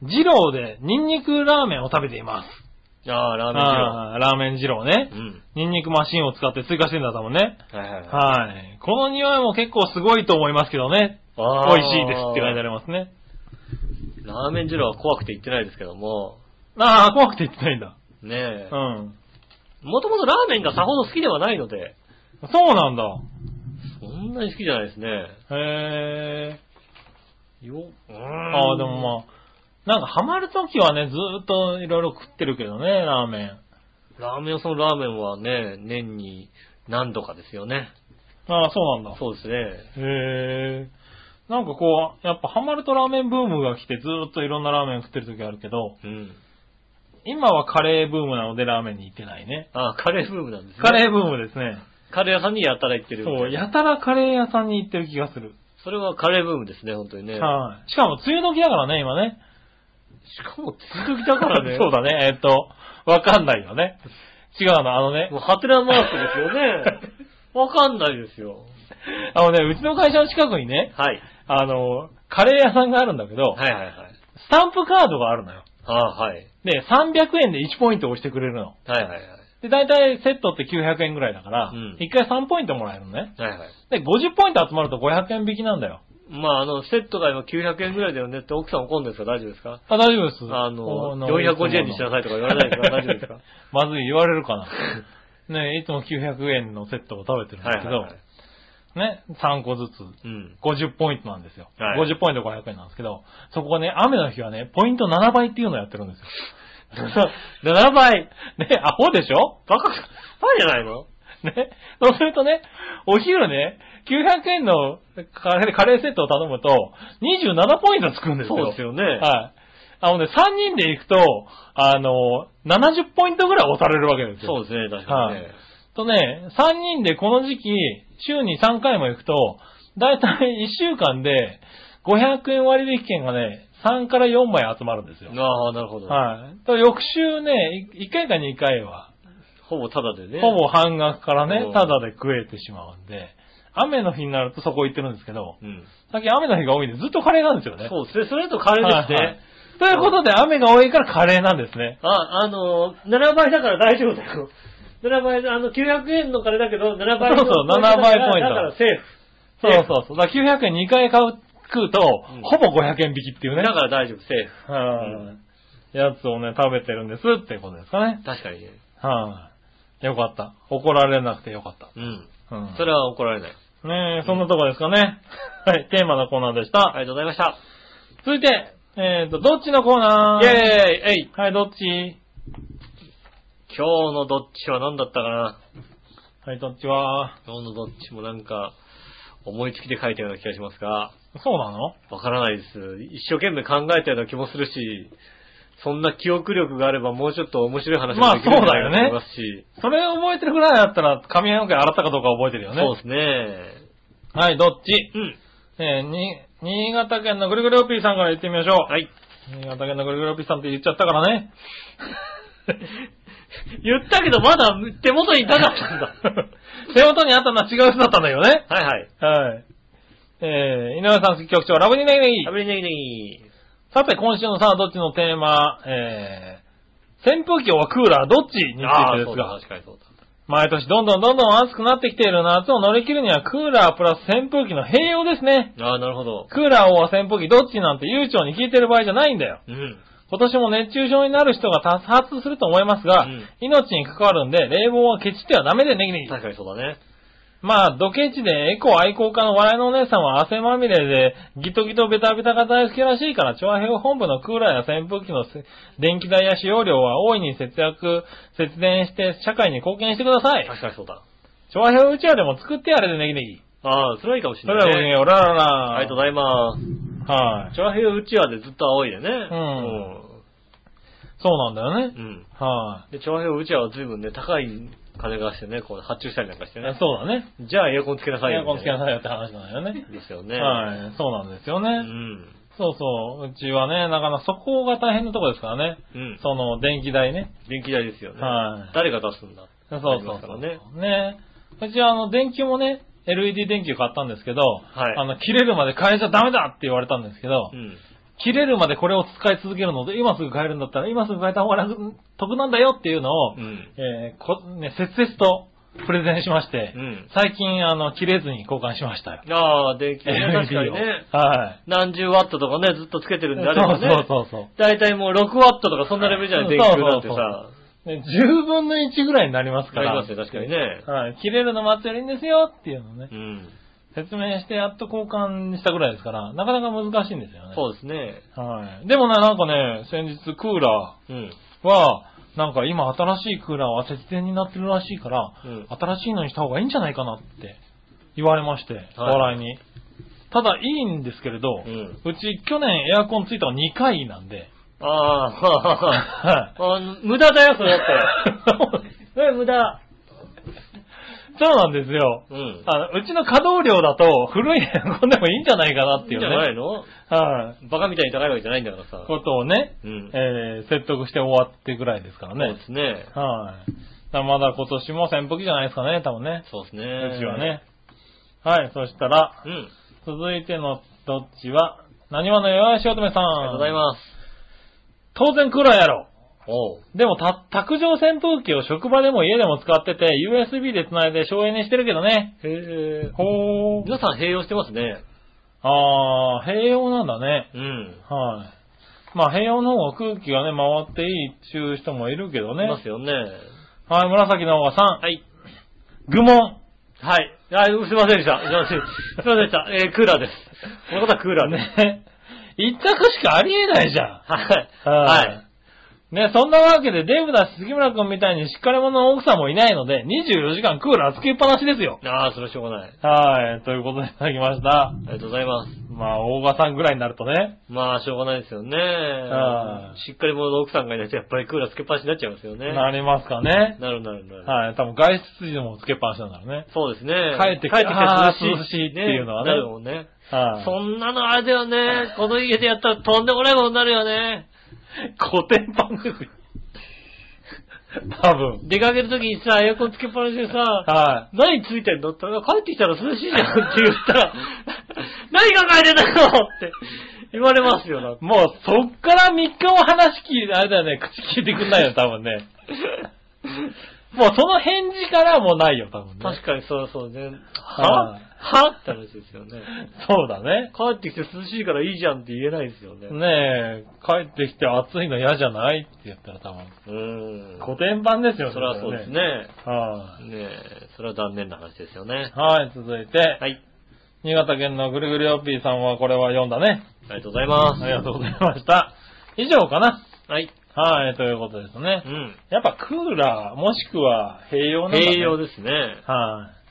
二郎でニンニクラーメンを食べています。ああ、ラーメン二郎。ラーメン二郎ねう。ん。ニンニクマシンを使って追加してんだ多分ね。はいはいはい。はい。この匂いも結構すごいと思いますけどね。あー美味しいですって書いてありますね。ラーメン二郎は怖くて言ってないですけども、ああ、怖くて言ってないんだ。ねえう。ん。もともとラーメンがさほど好きではないので、そうなんだ。そんなに好きじゃないですね。へえ。よ、うーんああ、でもまあ、なんかハマるときはね、ずーっといろいろ食ってるけどね、ラーメン。ラーメン屋さんのラーメンはね、年に何度かですよね。ああ、そうなんだ。そうですね。へえ。なんかこう、やっぱハマるとラーメンブームが来てずーっといろんなラーメン食ってるときあるけど、うん。今はカレーブームなのでラーメンに行ってないね。ああ、カレーブームなんですね。カレーブームですね。カレー屋さんにやたら行ってる。そう、やたらカレー屋さんに行ってる気がする。それはカレーブームですね、本当にね。はい。しかも梅雨時だからね、今ね。しかも、続きだからね。*laughs* そうだね、えっと、わかんないよね。違うの、あのねもう、、ハテナマークですよね。*laughs* わかんないですよ。あのね、うちの会社の近くにね、はい。あの、カレー屋さんがあるんだけど、はいはいはい。スタンプカードがあるのよ。ああ、はい。で、300円で1ポイント押してくれるの。はいはいはい。で、大体セットって900円ぐらいだから、うん1回3ポイントもらえるのね。はいはい。で、50ポイント集まると500円引きなんだよ。まあ、あの、セットが今900円ぐらいだよねって奥さん怒るんですか？大丈夫ですか？あ、大丈夫です。あの、あ450円にしなさいとか言われないですか *laughs* 大丈夫ですか？まずい言われるかな。ね、いつも900円のセットを食べてるんですけど、はいはいはい。ね、3個ずつ。うん。50ポイントなんですよ。はい50ポイント500円なんですけど、そこがね、雨の日はね、ポイント7倍っていうのをやってるんですよ。*laughs* 7倍ね、アホでしょ？バカ、バカじゃないの？ね。そうするとね、お昼ね、900円のカレーカレーセットを頼むと、27ポイントつくんですよ。そうですよね。はい。あのね、3人で行くと、あの、70ポイントぐらい押されるわけですよ。そうですね、確かにね。とね、3人でこの時期、週に3回も行くと、だいたい1週間で500円割引券がね、3から4枚集まるんですよ。ああ、なるほど。はい。と翌週ね、1回か2回は、ほぼタダでね。ほぼ半額からねう、んタダで食えてしまうんで、雨の日になるとそこ行ってるんですけど、うん。最近雨の日が多いんでずっとカレーなんですよね。そうですね。それだとカレーですね。はいはいということで雨が多いからカレーなんですね。あ、あの、7倍だから大丈夫だよ。7倍、あの、900円のカレーだけど、7倍のそうそう7倍ポイントだからセーフ。そうそうそう。だから900円2回買う、食うと、うんほぼ500円引きっていうね。だから大丈夫、セーフ。はいやつをね、食べてるんですっていうことですかね。確かにね。はい、よかった。怒られなくてよかった。うん。うん。それは怒られない。ねえ、そんなとこですかね。はい、テーマのコーナーでした。ありがとうございました。続いて、えっ、と、どっちのコーナー？イェーイえいはい、どっち？今日のどっちは何だったかな？はい、どっちは？今日のどっちもなんか、思いつきで書いたような気がしますが、そうなの？わからないです。一生懸命考えたような気もするし、そんな記憶力があればもうちょっと面白い話まあもできるんじゃないかとそうだよね思いますし、それを覚えてるぐらいだったら、髪の毛洗ったかどうか覚えてるよね。そうですね。はい、どっち？うん。えーに、新潟県のぐるぐるおっぴーさんから言ってみましょう。はい。新潟県のぐるぐるおっぴーさんって言っちゃったからね。*laughs* *laughs* 言ったけどまだ手元になかったんだ。*laughs* 手元にあったのは違う人だったんだよね。はいはい。はい。えー、井上さん局長、ラブニネギネギ食。べねぎねぎ。さて、今週のさあ、どっちのテーマ、えー、扇風機はクーラーどっちについてですが、確かにそうだ。毎年どんどんどんどん暑くなってきている夏を乗り切るにはクーラープラス扇風機の併用ですね。ああ、なるほど。クーラーは扇風機どっちなんて悠長に聞いてる場合じゃないんだよ。うん。今年も熱中症になる人が多発すると思いますが、うん命に関わるんで冷房はケチってはダメでネギネギ。確かにそうだね。まあ、ドケチでエコ愛好家の笑いのお姉さんは汗まみれでギトギトベタベタが大好きらしいから、調和平本部のクーラーや扇風機のせ電気代や使用量は大いに節約、節電して社会に貢献してください。確かにそうだ。調和平うちわでも作ってやれでネギネギ。ああ、それはいいかもしそれれない、ね。ではごきげんよう、ラララ。ありがとうございます。はい。チョアヘヨうちわでずっと青いでね。んそうなんだよねう。ん。はで、チョアヘヨうちわは随分ね、高い金がしてね、こう発注したりなんかしてい。ね。そうだね。じゃあエアコンつけなさいよ。エアコンつけなさい。いよって話なんだよね。ですよね。はい。そうなんですよね。うん。そうそう。うちはね、なかなかそこが大変なとこですからね。うん。その、電気代ね。電気代ですよね。はい誰が出すんだそうそうそう。ねね。うちはあの、電球もね、LED 電球買ったんですけど、はいあの、切れるまで変えちゃダメだって言われたんですけど、うん。切れるまでこれを使い続けるので、今すぐ変えるんだったら、今すぐ変えた方が楽得なんだよっていうのを、うん。えーこ、ね、切々とプレゼンしまして、うん。最近、あの、切れずに交換しましたよ。ああ、電気代ね、確かに LED ね。をはい。何十ワットとかね、ずっとつけてるんであればね。そうそうそうだいたいもう6ワットとかそんなレベルじゃない、電気なんてそうさ。ね、10分の1ぐらいになりますから。ありますよ、確かにね。はい。切れるの待ってるんですよっていうのをねう、ん。説明してやっと交換したぐらいですから、なかなか難しいんですよね。そうですね。はい。でもね、なんかね、先日クーラうん。ーは、なんか今新しいクーラーは節電になってるらしいから、うん。新しいのにした方がいいんじゃないかなって言われまして、はい笑いに。ただいいんですけれど、うん。うち去年エアコンついたの2回なんで、ああ、はい。*laughs* あの無駄だよ、それだって。*laughs* それ無駄。そうなんですよ。うん。あのうちの稼働量だと古いエアコンでもいいんじゃないかなっていいいんうね。じゃないの？はい。バカみたいに高いわけじゃないんだからさ。ことをね、うん。えー、説得して終わってぐらいですからねそうで。すね。はい。だまだ今年も扇風機じゃないですかね、多分ね。そうですね。うちは。ね。はい、そしたら、うん。続いてのどっちは、何話の弱いしおとめさん。ありがとうございます。当然クーラーやろ。おう。でも、た、卓上扇風機を職場でも家でも使ってて、USB で繋いで省エネしてるけどね。へえ。ほー。皆さん併用してますね。あー、併用なんだね。うん。はい。まあ、併用の方が空気がね、回っていいっていう人もいるけどね。いますよね。はい、紫の方が3。はい。愚問。はい。あ、すいませんでした。すいません。でした。えー、クーラーです。この方はクーラー。ね。一択しかありえないじゃん。はい。ははい。ね、そんなわけでデブだし杉村くんみたいにしっかり者の奥さんもいないので、24時間クーラーつけっぱなしですよ。ああ、それはしょうがない。はい、ということでいただきました。ありがとうございます。まあ、大賀さんぐらいになるとね。まあ、しょうがないですよね。はいしっかり者の奥さんがいないと、やっぱりクーラーつけっぱなしになっちゃいますよね。なりますかね。なるなるなる。はい、多分外出時もつけっぱなしなんだろうね。そうですね。帰ってきて帰ってきてあー涼しい。涼しいっていうのはねなるもんね。はい、そんなのあれだよね。この家でやったらとんでもないことになるよね。コテンパンですよ。多分。出かけるときにさ、エアコンつけっぱなしでさ、は何ついてんのって言ったら、帰ってきたら涼しいじゃんって言ったら、*laughs* 何考えてんだよって言われますよ、だってい。もう、そっから3日も話聞いて、あれだよね、口聞いてくんないよ、多分ね。*laughs* もうその返事からもうないよ、多分ね。確かにそうそうね。ははいはっ？て話ですよね。そうだね。帰ってきて涼しいからいいじゃんって言えないですよね。ねえ、帰ってきて暑いの嫌じゃないって言ったら多分、うーん。古典版ですよ、それはそうです。ね。はねえ、それは残念な話ですよねい。。はい、続いて、はい。新潟県のぐるぐるよっぴーさんはこれは読んだね。ありがとうございます。ありがとうございました。以上かな。はい。はい、ということですねう。ん。やっぱクーラー、もしくは併用なんだね。併用ですね。はい。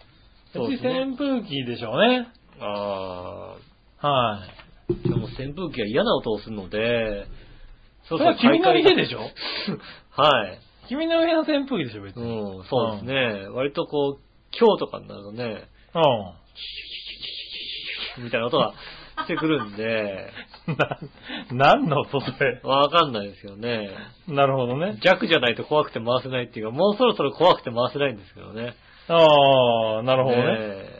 そうです扇風機でしょうね。あはい。ー。でも扇風機が嫌な音をするので、そそれは君の家でしょ？*laughs* はい。君の家の扇風機でしょ、別うに。ん、そうですね。割とこう、今日とかになるとね、みたいな音がしてくるんで、*laughs* うん。な、何の音それ？わかんないですよね。なるほどね。弱じゃないと怖くて回せないっていうか、もうそろそろ怖くて回せないんですけどね。ああ、なるほどね。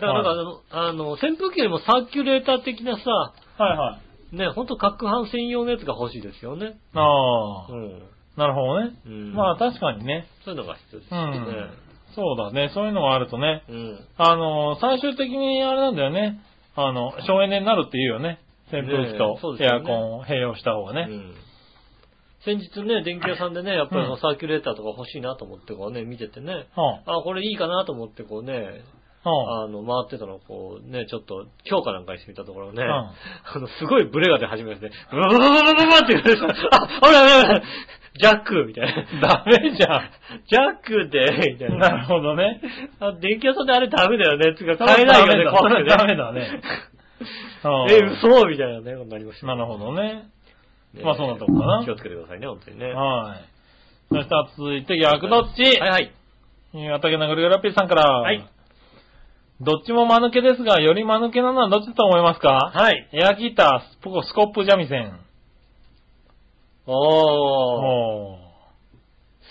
だからなんかあの、あの、扇風機よりもサーキュレーター的なさ、はいはい。ね、ほんと攪拌専用のやつが欲しいですよね。ああ、うん。なるほどね。うんまあ確かにね。そういうのが必要ですね。ん。そうだね。そういうのがあるとね。うん。あの、最終的にあれなんだよね。あの、省エネになるっていうよね。扇風機とエアコンを併用した方がね。うん先日ね、電気屋さんでね、やっぱりうんサーキュレーターとか欲しいなと思ってこうね、見ててね、はあ、これいいかなと思ってこうね、あ、の、回ってたのをこうね、ちょっと強化なんかにしてみたところね、ん *laughs* あの、すごいブレが出始めてね、ブワブワブワブワブワって言われて、あ、ほらほらジャックみたいな。ダメじゃん。ジャックで、みたいな。なるほどね。あ、電気屋さんであれダメだよね。つうか買えないよね、ダ怖くてね。ダメだね。うんえ、嘘みたいなね、なりました。なるほどね。ねまあそんなとこかな気をつけてくださいね、本当にね。はい。そしたら続いて逆どっち？はいはい。新潟県のぐるぐーさんから。はい。どっちも間抜けですが、より間抜けなのはどっちだと思いますか？はい。エアギター、スポスコップ三味線。おー。おー。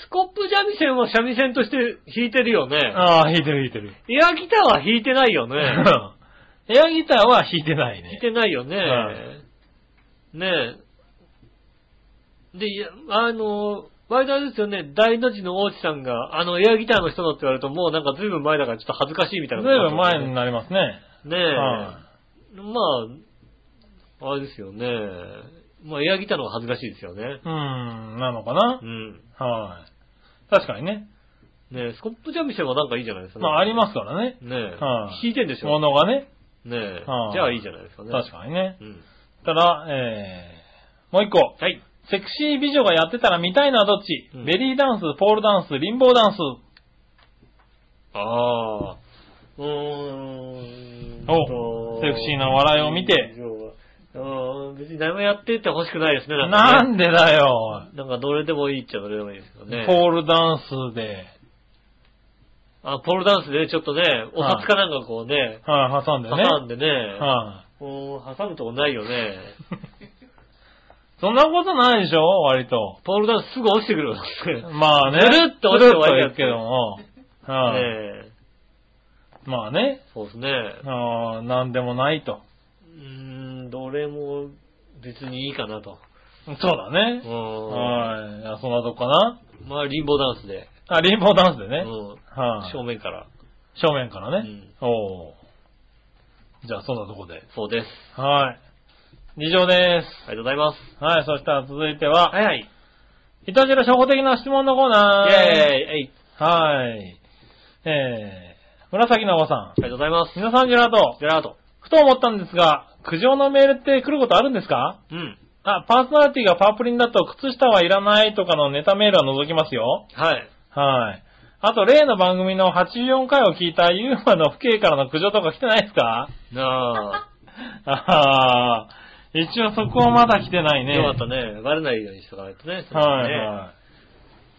スコップ三味線は三味線として弾いてるよね。ああ、弾いてる弾いてる。エアギターは弾いてないよね。*laughs* エアギターは弾いてないね。弾いてないよね。はいねえ。で、あの、前田ですよね、大の字の大地さんが、あの、エアギターの人だって言われると、もうなんか随分前だからちょっと恥ずかしいみたいなずいぶん前にね。なりますね。ねえ。はまあ、あれですよね。まあ、エアギターの方が恥ずかしいですよね。うーん、なのかなうん。はい。確かにね。ねえ、スコップ三味線はなんかいいじゃないですか、まあ、ありますからね。ねえ。はい弾いてんでしょものがね。ねえは。いじゃあいいじゃないですかね。確かにね。うん。ただ、えー、もう一個。はい。セクシー美女がやってたら見たいのはどっち、うんベリーダンス、ポールダンス、リンボーダンス。ああ。うーん。おセクシーな笑いを見て。うん、別に何もやってって欲しくないですね。ななんでだよ。なんかどれでもいいっちゃどれでもいいですけどね。ポールダンスで、あ、ポールダンスでちょっとね、お札かなんかこうね、はい、挟んでね。挟んでね、はこう挟むとこないよね。*laughs* い。そんなことないでしょ？割と。ポールダンスすぐ落ちてくる。ねまあね。ずるっと落ちて終わりやつずるっといくけども。はい、え。まあね。そうですね。あーなんでもないと。うーん、どれも別にいいかなと。そうだねう。ん。はい。いやそんなとこかな？まあ、リンボーダンスで。あ、リンボーダンスでね。うん。はい、正面から。正面からね。うんおーじゃあ、そんなとこで。そうです。はい。以上です。ありがとうございます。はい、そしたら続いては、はいはい。いたじら初歩的な質問のコーナー。イェーイはい。えー、紫のおばさん。ありがとうございます。皆さんジェラート。ジェラート。ふと思ったんですが、苦情のメールって来ることあるんですか？うん。あ、パーソナリティがパープリンだと靴下はいらないとかのネタメールは除きますよ。はい。はい。あと、例の番組の84回を聞いたユーマの父兄からの苦情とか来てないですか？なああ、一応そこはまだ来てないあ、ね。よかったね。バレないようにしとかないとね。はいねは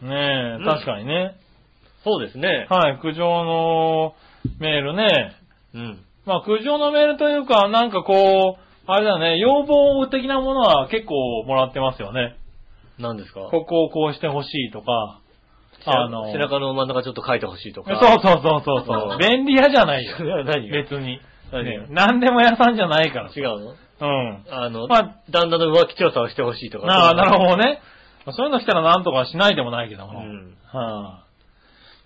い。ねえ、うん確かにね。そうですね。はい、苦情のメールね。うん。まあ、苦情のメールというか、なんかこう、あれだね、要望的なものは結構もらってますよね。何ですか？ここをこうしてほしいとか。あの、背中の真ん中ちょっと書いてほしいとか。そうそうそうそうそうう。ん *laughs* 便利屋じゃないよ。何が？別に。何ね何でも屋さんじゃないから。違うの？うん。あの、まあ旦那の浮気調査をしてほしいとか。ああ、なるほどね。そういうの来たらなんとかしないでもないけども。うんは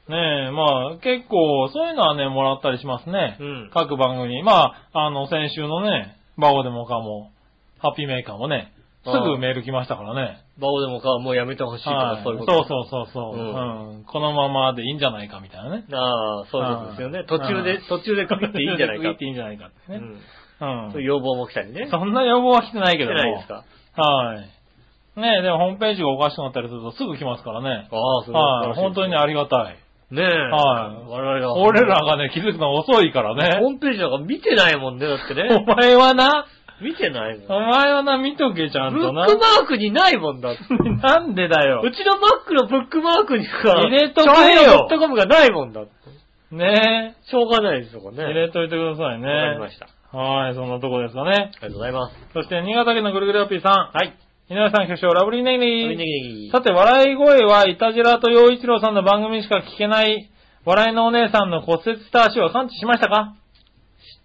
い、ねえ、まあ結構そういうのはね、もらったりしますね。うん各番組に。まあ、あの、先週のね、バオでもかも、ハッピーメーカーもね、すぐメール来ましたからね。バオでもかもうやめてほしいとか、はいそういうこと。そうそうそうそう、ううん。このままでいいんじゃないかみたいなね。ああ、そういうことですよね。はい途中で、途中で区切っていいんじゃないか区切っていいんじゃないかってね。うん。うん。そういう要望も来たりね。そんな要望は来てないけ来てども。ないですか？はい。ねえ、でもホームページがおかしくなったりするとすぐ来ますからね。ああ、それはい。本当にね、ありがたい。ねえ。はい我々が。俺らがね、気づくの遅いからホーね。ムページなんか見てないもんね、だっておね。*laughs* 前はな、見てないもん。お前はな、見とけちゃんブックマ。ークにないもんだって。*laughs* なんでだよう。ちの Mac のブックマークにか、入れとけよドットコムがないもんだって。ねしょうがないですよ、これえ。ね。入れといてくださいね。わかりました。はい、そんなとこですかね。ありがとうございます。そして、新潟県のぐるぐるアピーさん。はい。井上さん、局長、ラブリーネギネネギ。ギネギさて、笑い声は、イタジラと陽一郎さんの番組しか聞けない、笑いのお姉さんの骨折した足は感知しましたか？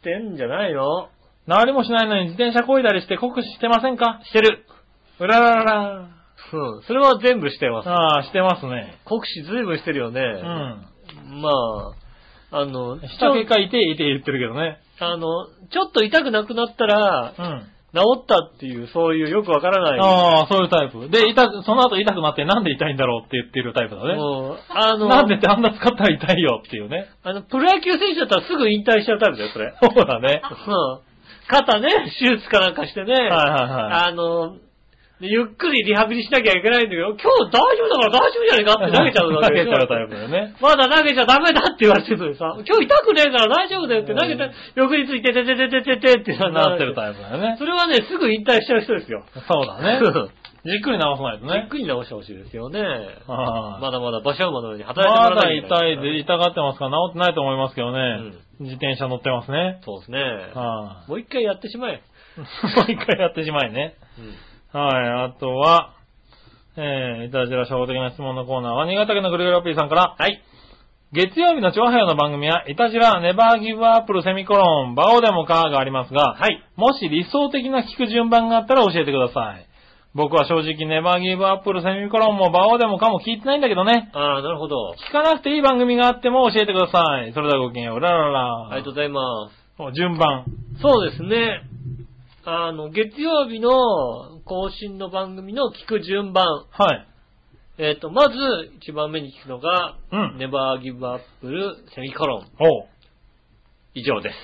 してんじゃないの治りもしないのに自転車漕いだりして酷使してませんか？してる。うらららら。うん。それは全部してます。ああ、してますね。国士ずいぶんしてるよね。うん。まあ、あの、下結果痛い痛い言ってるけどね。あの、ちょっと痛くなくなったらう、ん。治ったっていう、そういうよくわからない。ああ、そういうタイプ。で、痛く、その後痛くなってなんで痛いんだろうって言ってるタイプだね。もう、あの、なんでってあんな使ったら痛いよっていうね。あの、プロ野球選手だったらすぐ引退しちゃうタイプだよ、それ。そうだね。うん。肩ね、手術かなんかしてね。はいはいはい。あの、でゆっくりリハビリしなきゃいけないんだけど、今日大丈夫だから大丈夫じゃないかって投げちゃうわ投けでしょ *laughs* げちゃうタイプだよね。まだ投げちゃダメだって言われてるのにさ、今日痛くねえから大丈夫だよって投げて、翌日いてててててててってなってるイタイプだよね。それはね、すぐ引退しちゃう人ですよ。そうだね。*laughs* じっくり直さないとじっね。くり直してほしいですよね。はいまだまだ馬車馬のように働いてもらないけない痛いで、痛がってますから治ってないと思いますけどね。自転車乗ってますね。そうですね。はもう一回やってしまえ。い。*laughs* もう一回やってしまいね。うんはい、あとは、えー、いたじら初歩的な質問のコーナーは、新潟県のぐるぐるアピーさんから、はい。月曜日の長平の番組は、いたじら、ネバーギブアップルセミコロン、バオでもカーがありますが、はい。もし理想的な聞く順番があったら教えてください。僕は正直ネバーギブアップルセミコロンもバオでもかも聞いてないんだけどね。ああ、なるほど。聞かなくていい番組があっても教えてください。それではごきげんよう。ラララ。ありがとうございます。順番。そうですね。あの、月曜日の更新の番組の聞く順番。はい。えっ、と、まず、一番目に聞くのが、うんネバーギブアップルセミコロン。おう。以上です。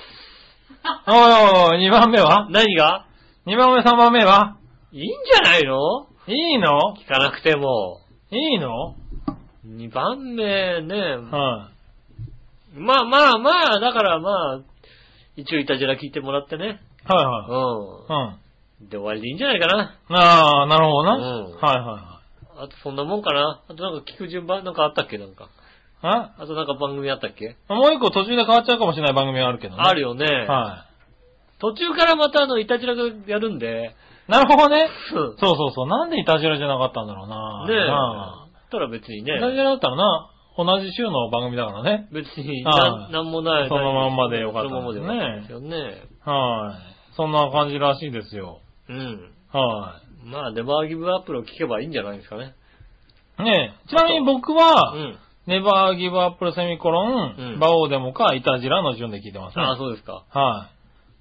おいおいおい、2番目は？何が ?2 番目、3番目は？いいんじゃないの？いいの？聞かなくても。いいの？2番目ね。はまあまあまあ、だからまあ、一応いたじら聞いてもらってね。い。はいうはい。うん。ん。で終わりでいいんじゃないかな。ああ、なるほどな。うんはいはいはあとそんなもんかな。あとなんか聞く順番なんかあったっけ？なんか。い。ああとなんか番組あったっけ、もう一個途中で変わっちゃうかもしれない番組があるけどね。あるよね。は途中からまたあの、いたじらがやるんで。い。なるほどね。うんそうそうそう。なんでイタジラじゃなかったんだろうな。ねえ。なたら別にねあイ。タジラだったらな、同じ週の番組だからね。別にはないなんもない。そのまんまでよかったそのままでよかったですよね。はい。そんな感じらしいですよ。うん。はまあ、ネバーギブアップルを聞けばいいんじゃないですかね。い。ねえ、ちなみに僕は、うん。ネバーギブアップルセミコロン、うんバオーデモかイタジラの順で聞いてますね。ああ、そうですか。は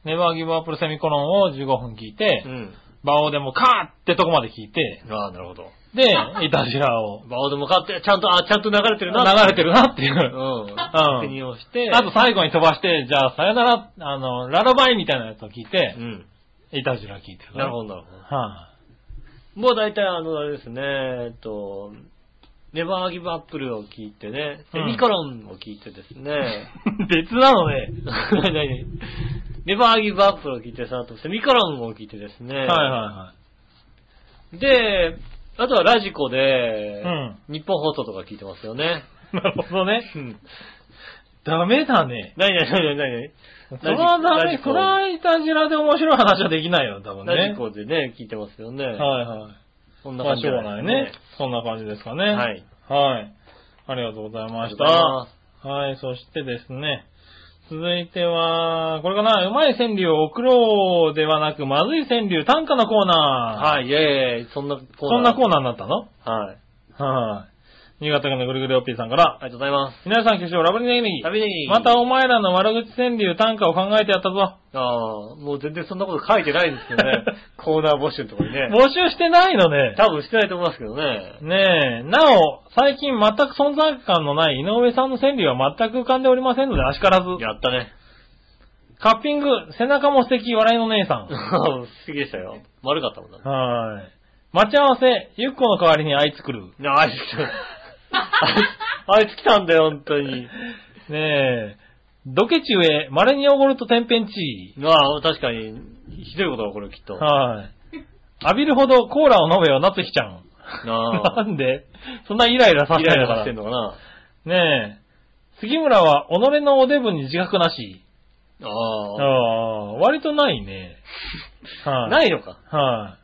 い。ネバーギブアップルセミコロンを15分聞いて、うん。バオーデモかってとこまで聞いて、ああ、なるほど。で、イタジラを *laughs* バオでも買って、ちゃんと、あ、ちゃんと流れてるな。流れてるなっていうう。ん。確認をして。あと最後に飛ばして、じゃあさよなら、あの、ララバイみたいなやつを聞いてう、ん。イタジラ聞いてるから。なるほど、なるほど。はもう大体あの、あれですね、えっと、ネバーギブアップルを聞いてね、セミコロンを聞いてですね、*laughs* 別なのね。*laughs* 何？々ネバーギブアップルを聞いてさ、あとセミコロンを聞いてですね、はいはいはで、あとはラジコで、うん日本放送とか聞いてますよね。い。*laughs* なるほどね。うん。ダメだね。何々何々何？*laughs* それはダメ。それはいたじらで面白い話はできないよ、多分ね。々ラジコでね、聞いてますよね。はいはい。そんなまあ、しょう感じじゃがないね。そんな感じですかね。はい。はい。ありがとうございあました。はい、そしてですね。続いては、これかな、うまい川柳を送ろうではなく、まずい川柳短歌のコーナー。はい、イェーイ、そんなコーナー。そんなコーナーになったの？はい。はい。新潟県のぐるぐるおっぴーさんから、ありがとうございます。皆さん、挙手ラブリネギネギ。旅ネギ。またお前らの悪口川柳短歌を考えてやったぞ。ああ、もう全然そんなこと書いてないんですけどね。*laughs* コーナー募集のところにね。募集してないのね。多分してないと思いますけどね。ねえ、なお、最近全く存在感のない井上さんの川柳は全く浮かんでおりませんので、あしからず。やったね。カッピング、背中も素敵、笑いの姉さん。*laughs* 素敵でしたよ。丸かったもんな。はい。待ち合わせ、ゆっこの代わりにあいつ来る。ねあいつ来た。あいつ来たんだよ、本当に。ねえ、ドケチ上、稀に汚ると天変地異。ああ、確かに、ひどいことが起こる、きっと。はい。浴びるほどコーラを飲めよ、なつきちゃん。あなんで？そんなイライラさあ。せイライラさせてんのかなのかな。ねえ。杉村は己のおデブに自覚なし。あああ、割とないね。はあ。い。ないのか。はい。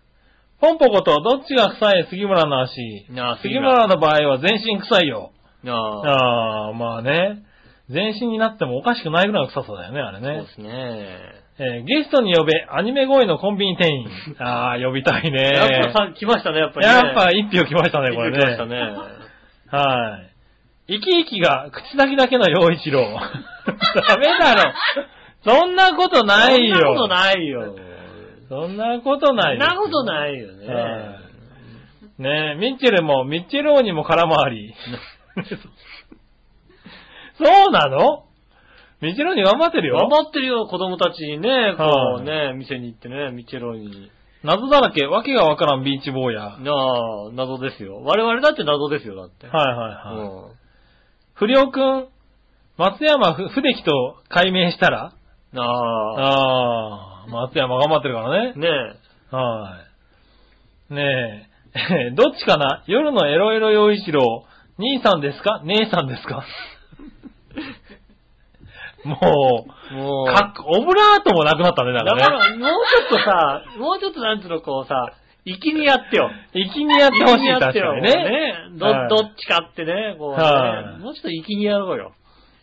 ポンポコとどっちが臭い杉村の足。杉村の場合は全身臭いよ。ああ。ああ、まあね。全身になってもおかしくないぐらいの臭さだよね、あれねそうで。すね。えーゲストに呼べ、アニメ声のコンビニ店員。*laughs* ああ、呼びたいね。やっぱさ、来ましたね、やっぱりね。やっぱ一票来ましたね、これね。来ましたね。はい。生き生きが口先だけの陽一郎。*laughs* ダメだろ。そんなことないよ。そんなことないよ。そんなことないそんなことないよね。はいねえ、ミッチェルも、ミッチェル王にも空回り。*laughs* そうなの？ミッチェル王に頑張ってるよ。頑張ってるよ、子供たちにね、こはいうね、店に行ってね、ミチェロに。謎だらけ、わけがわからんビーチ坊や。はいなあ、謎ですよ。我々だって謎ですよ、だって。はいはい。うん不良くん、松山ふ不出来と解明したら？なあ、ああ、松山頑張ってるからね。ねえ。はい。ねえ、*laughs* どっちかな？夜のエロエロ洋一郎、兄さんですか？姉さんですか？*laughs* もう、もう、かっオブラートもなくなったね、だだかね。からら、もうちょっとさ、*laughs* もうちょっとなんつうの、こうさ、粋にやってよ。粋にやってほしい、確かにね。ど、はいどっちかってね、こうはいね。もうちょっと粋にやろうよ。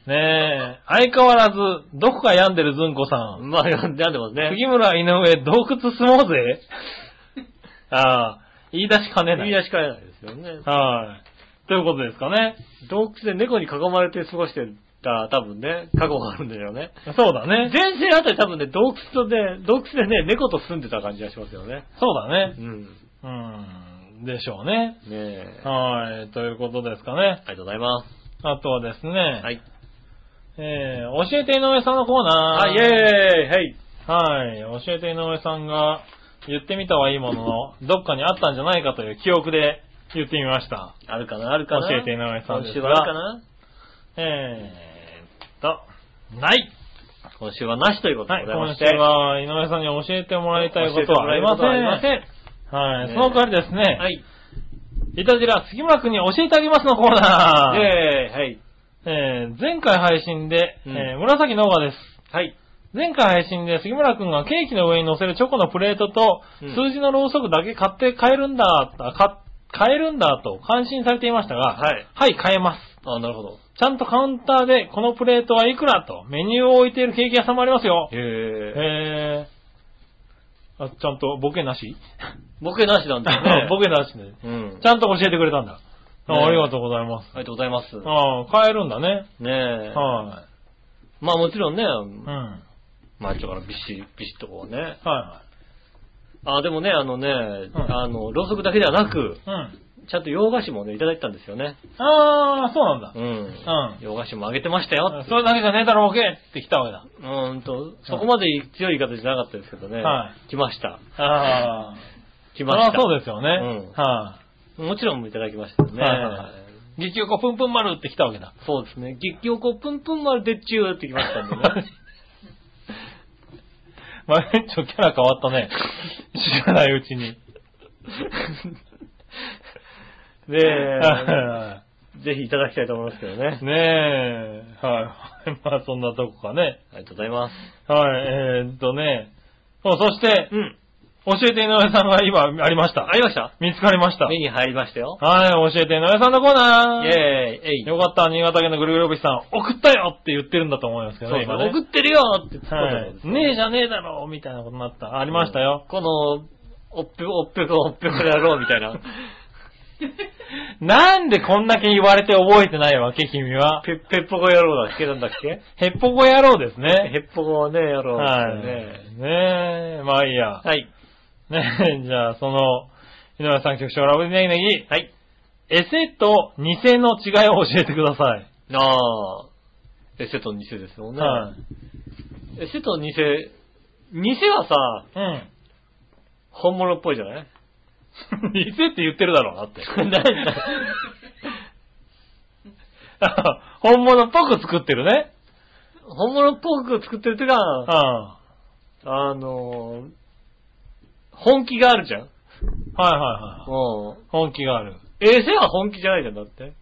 ねえ、相変わらず、どこか病んでるずんこさん。まあ、読んでますね。杉村井上、洞窟住もうぜ。*laughs* ああ、言い出しかねない。言い出しかねないですよね。はい。ということですかね。洞窟で猫に囲まれて過ごしてた、多分ね、過去があるんだよね。そうだね。前世あたり多分ね、洞窟とね、洞窟でね、猫と住んでた感じがしますよね。そうだねう。ん。うん。でしょうね。ねえ。はい。ということですかね。ありがとうございます。あとはですね。はい。えー、教えて井上さんのコーナー。あ、イェーイはい。はい。教えて井上さんが言ってみたはいいものの、どっかにあったんじゃないかという記憶で言ってみました。あるかなあるかな教えて井上さんですが今週はあるかなえーっと、ない。今週はなしということはい。今週でございまして。は井上さんに教えてもらいたいことはありません。せん。はい。ねその代わりですね、はい。いたじら杉村くんに教えてあげますのコーナー。イェーイはい。えー前回配信で、うんえー紫のオガです。はい。前回配信で杉村くんがケーキの上に乗せるチョコのプレートと、うん数字のろうそくだけ買って買えるんだ、あか買えるんだと感心されていましたが、はい。はい、買えます。あ、なるほど。ちゃんとカウンターでこのプレートはいくらとメニューを置いているケーキ屋さんもありますよ。へえ。へー。あ、ちゃんとボケなし、ボケなしなんだよね。*laughs* ボケなしで。うん。ちゃんと教えてくれたんだ。あねありがとうございます。ありがとうございます。ああ、買えるんだね。ねえ。はまあもちろんね、い。うん。はいまあちょからビシッ、ビシッとこうね。はあ、でもね、あのね、んあの、ろうそくだけではなく、い。うん。ちゃんと洋菓子もね、いただいたんですよね。ああ、そうなんだう。ん。うん洋菓子もあげてましたよ。それだけじゃねえだろ、ボケって来たわけだ。うーんと、そこまで強い言い方じゃなかったですけどね。は来ました。ああ。来ました。そりゃそうですよね。うんはもちろんいただきましたよね。はいはいはいい。激横ぷんぷん丸って来たわけだ。そうですね。激おこぷんぷん丸でっちゅーってきましたんでね。まあ、ちょ、キャラ変わったね。知らないうちに。*laughs* ねえ、ぜひいただきたいと思いますけどね。ねえ、はい。*laughs* まあ、そんなとこかね。ありがとうございます。はい、えー、っとね。そうそして、うん。教えて井上さんが今ありました？あ。りました？見つかりました。目に入りましたよ。はい、教えて井上さんのコーナー。イェーイ、えい。よかった、新潟県のぐるぐるおびさん、送ったよって言ってるんだと思いますけどね、そうね。送ってるよって突っ込んだはいんです。よねえじゃねえだろみたいなことになった。ありましたよ。この、おっぺこ、おっぺこ、おっぺこでやろうみたいな。*laughs* なんでこんだけ言われて覚えてないわけ、君は？ぺ、ぺっぽこ野郎だっけなんだっけ？へっぽこ野郎ですへね。っぽこね、野郎はい。ですよね。ねえ、まあいいや。はい。ねえ、*laughs* じゃあその、井上さん局長ラブネギネギ、はい。エセと偽の違いを教えてください。ああ。エセと偽ですよね。はい。エセと偽、偽はさ、うん。本物っぽいじゃない？*laughs* 偽って言ってるだろうなって。*laughs* 本物っぽく作ってるね。本物っぽく作ってるってか、ん。あのー、本気があるじゃん。はいはいはい。うん。本気がある。エセは本気じゃないじゃん、だって。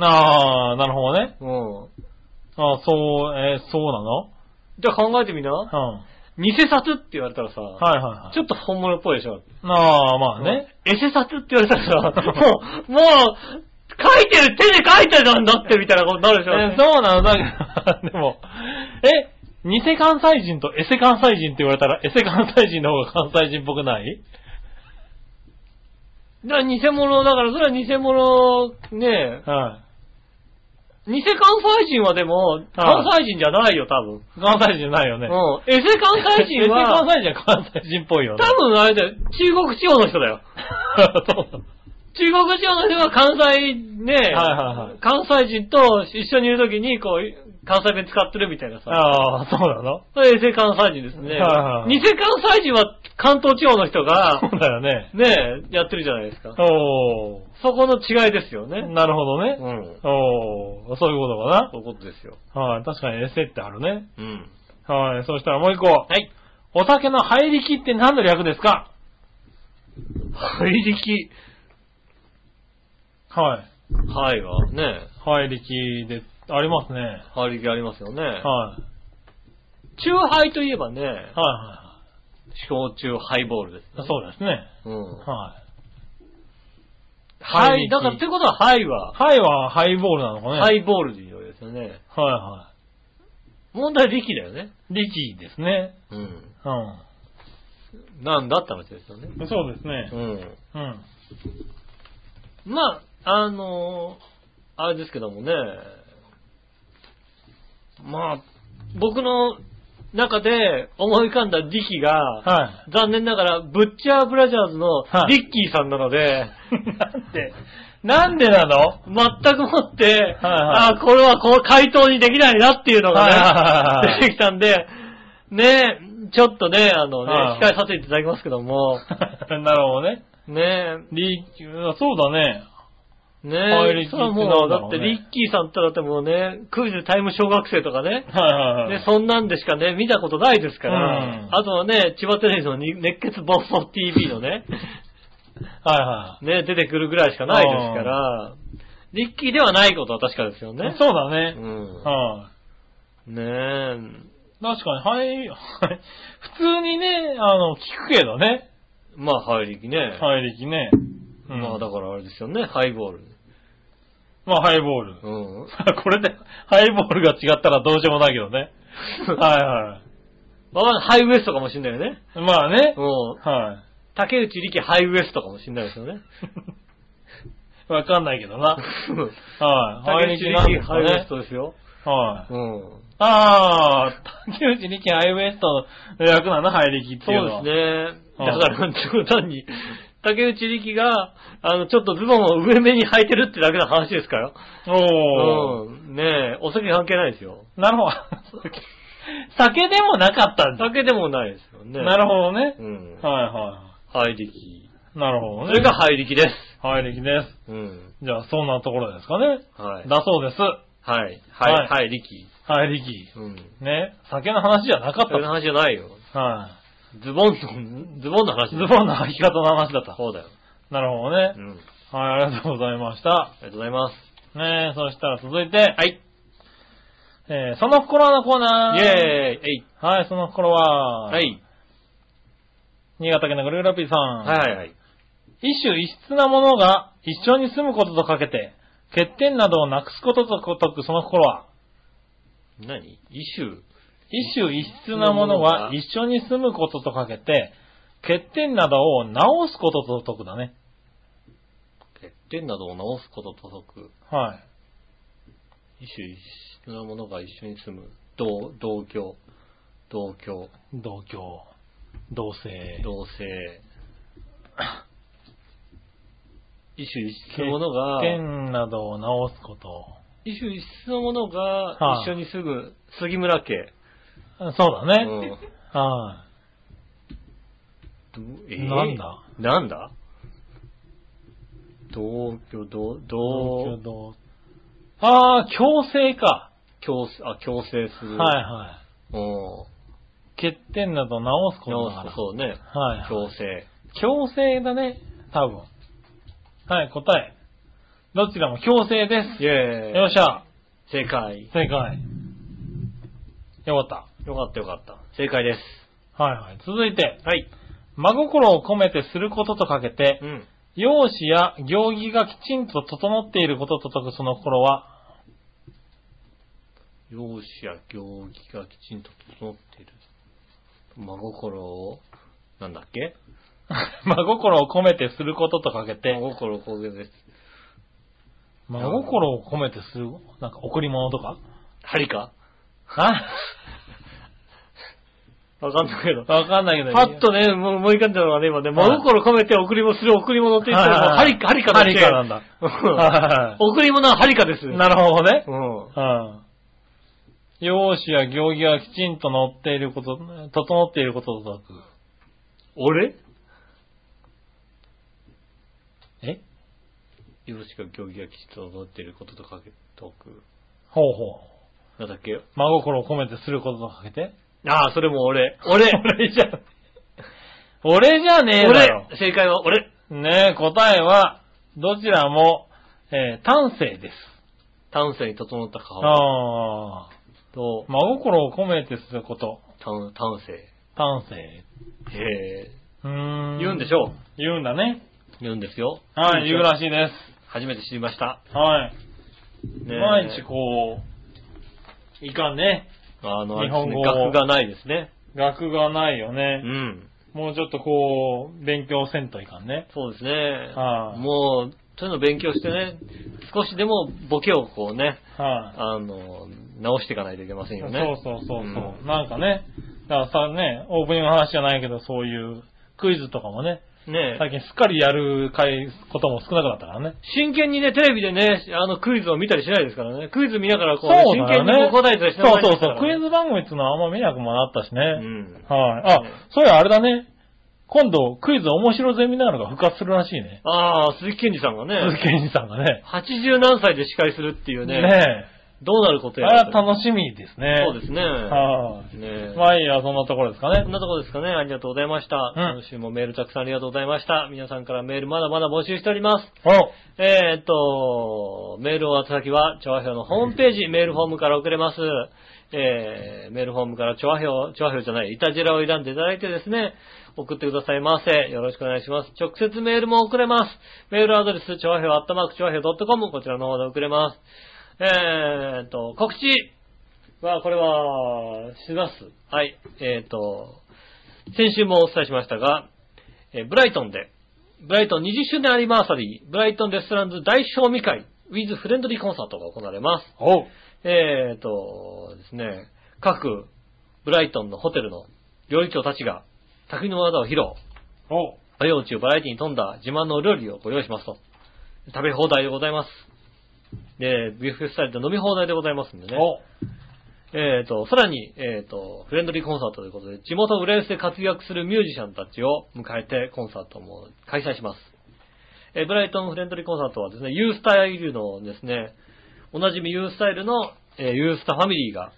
ああ、なるほどね。うん。ああ、そう、えーそうなの？じゃあ考えてみな。うん。は偽札って言われたらさ、いはいはい。ちょっと本物っぽいでしょ。ああ、まあね。エセ札って言われたらさ、*laughs* もう、もう、書いてる、手で書いてたんだってみたいなことになるでしょ。えーそうなの？だけど、でも、え、偽関西人とエセ関西人って言われたら、エセ関西人の方が関西人っぽくない？だから偽物、だからそれは偽物、ねは偽関西人はでも、関西人じゃないよ、多分。い。関西人じゃないよね。うん。エセ関西人エセ関は、西人は関西人っぽいよね。多分あれだよ、中国地方の人だよ。*laughs* 中国地方の人が関西ね、はいはいはい関西人と一緒にいるときに、こう、関西弁使ってるみたいなさ。ああ、そうなの？それ衛星関西人ですね。はいはい偽関西人は関東地方の人がそ、うだよね。ねやってるじゃないですか。おそこの違いですよー。ね。なるほどね。うん。おー、そういうことかそういうことですよ。な。はい、確かにエセってあるね。うん。はい、そしたらもう一個。はい。お酒の入りきって何の略ですか？入力。はい。はいはね、入りきで、ありますね。入力ありますよね。はい。中杯といえばね、はいは焼酎ハイボールです、いはい。そうですね。うん。はい。はい。だからってことは、ハイは、ハイはハイボールなのかね。ハイボールでいいわけですよね。はいは問題力だよね。い。力ですね。うん。うなんだって話ですよね。ん。そうですねう。ん。うん。まあ、あのーあれですけどもね、まあ、僕の中で思い浮かんだ力が、はい。残念ながら、ブッチャーブラジャーズのはい。リッキーさんなので、なんで、なんでなの？全くもって、はいあこれはこう回答にできないなっていうのがはいはいはいはね、い。出てきたんで、ね、ちょっとね、あのね、はい控えさせていただきますけども、*laughs* なるほどね。ね、力、そうだね。ねはいリッキーそれはもう、ってなんだろうねだってリッキーさんってだってもうね、クイズタイム小学生とかね、はいはいはい。ね、そんなんでしかね、見たことないですから、うんあとはね、千葉テレビのに熱血暴走 TV のね、*laughs* はいはね、出てくるぐらいしかないですから、リッキーではないことは確かですよい。ね。そうだね。うん。はい。ねえ。確かに、はい、はい。普通にね、あの、聞くけどね。まあ、入り気ね。入りきね。うんまあ、だからあれですよね、ハイボール。まあ、ハイボール。うん。*laughs* これで、ハイボールが違ったらどうしようもないけどね。*laughs* はまあ、ハイウエストかもしんないよね。いはい。まあね。うん。は竹内力ハイウエストかもしんないですよね。い。*laughs* わかんないけどな。はい。竹内力ハイウエスね。トですよ。はい。うん。ああ、竹内力ハイウエストの役なの入りきっていうのは。そうですね。うんだから、冗談に、竹内力が、あの、ちょっとズボンを上目に履いてるってだけの話ですから。おー。うん。ねえ、お酒関係ないですよ。なるほど。*laughs* 酒でもなかったんだ。酒でもないですよね。なるほどね。うん。はいはハイ力。なるほどね。それが入力です。入力です。うん。じゃあ、そんなところですかね。はい。だそうです。はい。ははいい。入力。入力。うん。ね。酒の話じゃなかったそういう話じゃないよ。はズボンの、*laughs* ズボンの話い。ズボンの履き方の話だった。そうだよ。なるほどねう。ん。はい、ありがとうございました。ありがとうございます。ねそしたら続いて、はい。えー、その心のコーナー。イェーイえい。はい、その心は、はい。新潟県のぐるぐるピーさん。はいはいはい。一種異質なものが一緒に住むこととかけて、欠点などをなくすことと解くその心は、何？イシュ一種異質なものが一緒に住むこととかけて、欠点などを直すことと解くだね。欠点などを直すことと解く。はい。一種一質なものが一緒に住む。同、同居。同居。同居、同性、同性。*coughs* 一種一質のものが、欠点などを直すこと。一種一質のものがはい一緒に住む杉村家。そうだね。うんはい。ー？なんだ？なんだ？同居、同、同居、同、同。ああ、強制か。強制、あ、強制する。はいはい。うん。欠点などを直すこと直だから。すそうね。はいはい。強制。強制だね。多分。はい、答え。どちらも強制です。イェーイ。よっしゃ。正解。正解。よかっよかったよかった。正解です。た。はいはい。続いて、はい。真心を込めてすることとかけてう、ん。容姿や行儀がきちんと整っていることと解くその心は、容姿や行儀がきちんと整っている。真心を、なんだっけ？*laughs* 真心を込めてすることとかけ真て、心をこげです。真心を込めてする、なんか贈り物とか？針か？あ？わかんないけど。わかんないけど。パッとね、もう思い浮かんだのがね、今ね、はい真心込めて贈り物する贈り物って言ったら、もうはいはい針か、針かだって。針かなんだ。贈り物は針かです。いなるほどね。うん。うん。容姿や行儀がきちんと乗っていること、整っていることと解く。俺？え？よろしく行儀がきちんと整っていることとかけとく。ほうほう。なんだっけ？真心を込めてすることとかけて？ああ、それも俺。俺 *laughs* 俺じゃ、俺じゃねえだろ。俺正解は俺ねえ、答えは、どちらも、えー、丹精です。丹精に整った顔ああ。と、真心を込めてすること。丹丹精。丹精。へえ。うーん。言うんでしょう言うんだね。言うんですよ。はい、言うらしいです。初めて知りました。はい。ねえ毎日こう、いかんね。あの、日本語学がないですね。学がないようね。ん。もうちょっとこう、勉強せんといかんね。そうですね。はいもう、そういうの勉強してね、少しでもボケをこうね、はい、あの、直していかないといけませんよね。そうそうそうそう、うんなんかね、だからさね、オープニングの話じゃないけど、そういうクイズとかもね、ね最近すっかりやる回ことも少なくなったからね。真剣にね、テレビでね、あの、クイズを見たりしないですからね。クイズ見ながらこう、そう真だよね。剣にこう答えたりしなそうそうそう。クイズ番組っていうのはあんま見なくもなったしね。うん。はい。あ、そういやあれだね。今度クイズ面白ゼミナールが復活するらしいね。ああ、鈴木健二さんがね、鈴木健二さんがね。80何歳で司会するっていうね、ねどうなることえ。やらあれは楽しみですね。そうですね。はい。ねまあいいや、そんなところですかねこん。なところですかね。ありがとうございました。今週もメールたくさんありがとうございました。皆さんからメールまだまだ募集しております。おえーっと、メールを宛先は、調和表のホームページ、メールフォームから送れます。えー、メールフォームから調和表、調和表じゃない、イタジェラを選んでいただいてですね、送ってくださいませ。よろしくお願いします。直接メールも送れます。メールアドレス、調和表、アットマーク、調和表 .com、こちらの方で送れます。えーっと、告知は、これは、します。はい。えーっと、先週もお伝えしましたが、えーブライトンで、ブライトン20周年アニバーサリー、ブライトンレストランズ大賞味会、ウィズフレンドリーコンサートが行われます。おう。えーとですね、各ブライトンのホテルの料理長たちが匠の技を披露、おう。和洋中バラエティに富んだ自慢のお料理をご用意しますと。食べ放題でございます。で、ビュッフェスタイルで飲み放題でございますんでね。おう。えっ、と、さらに、えっ、と、フレンドリーコンサートということで、地元浦安で活躍するミュージシャンたちを迎えてコンサートも開催します。えーブライトンフレンドリーコンサートはですね、ユースタイルのですね、おなじみユースタイルの、えーユースタファミリーが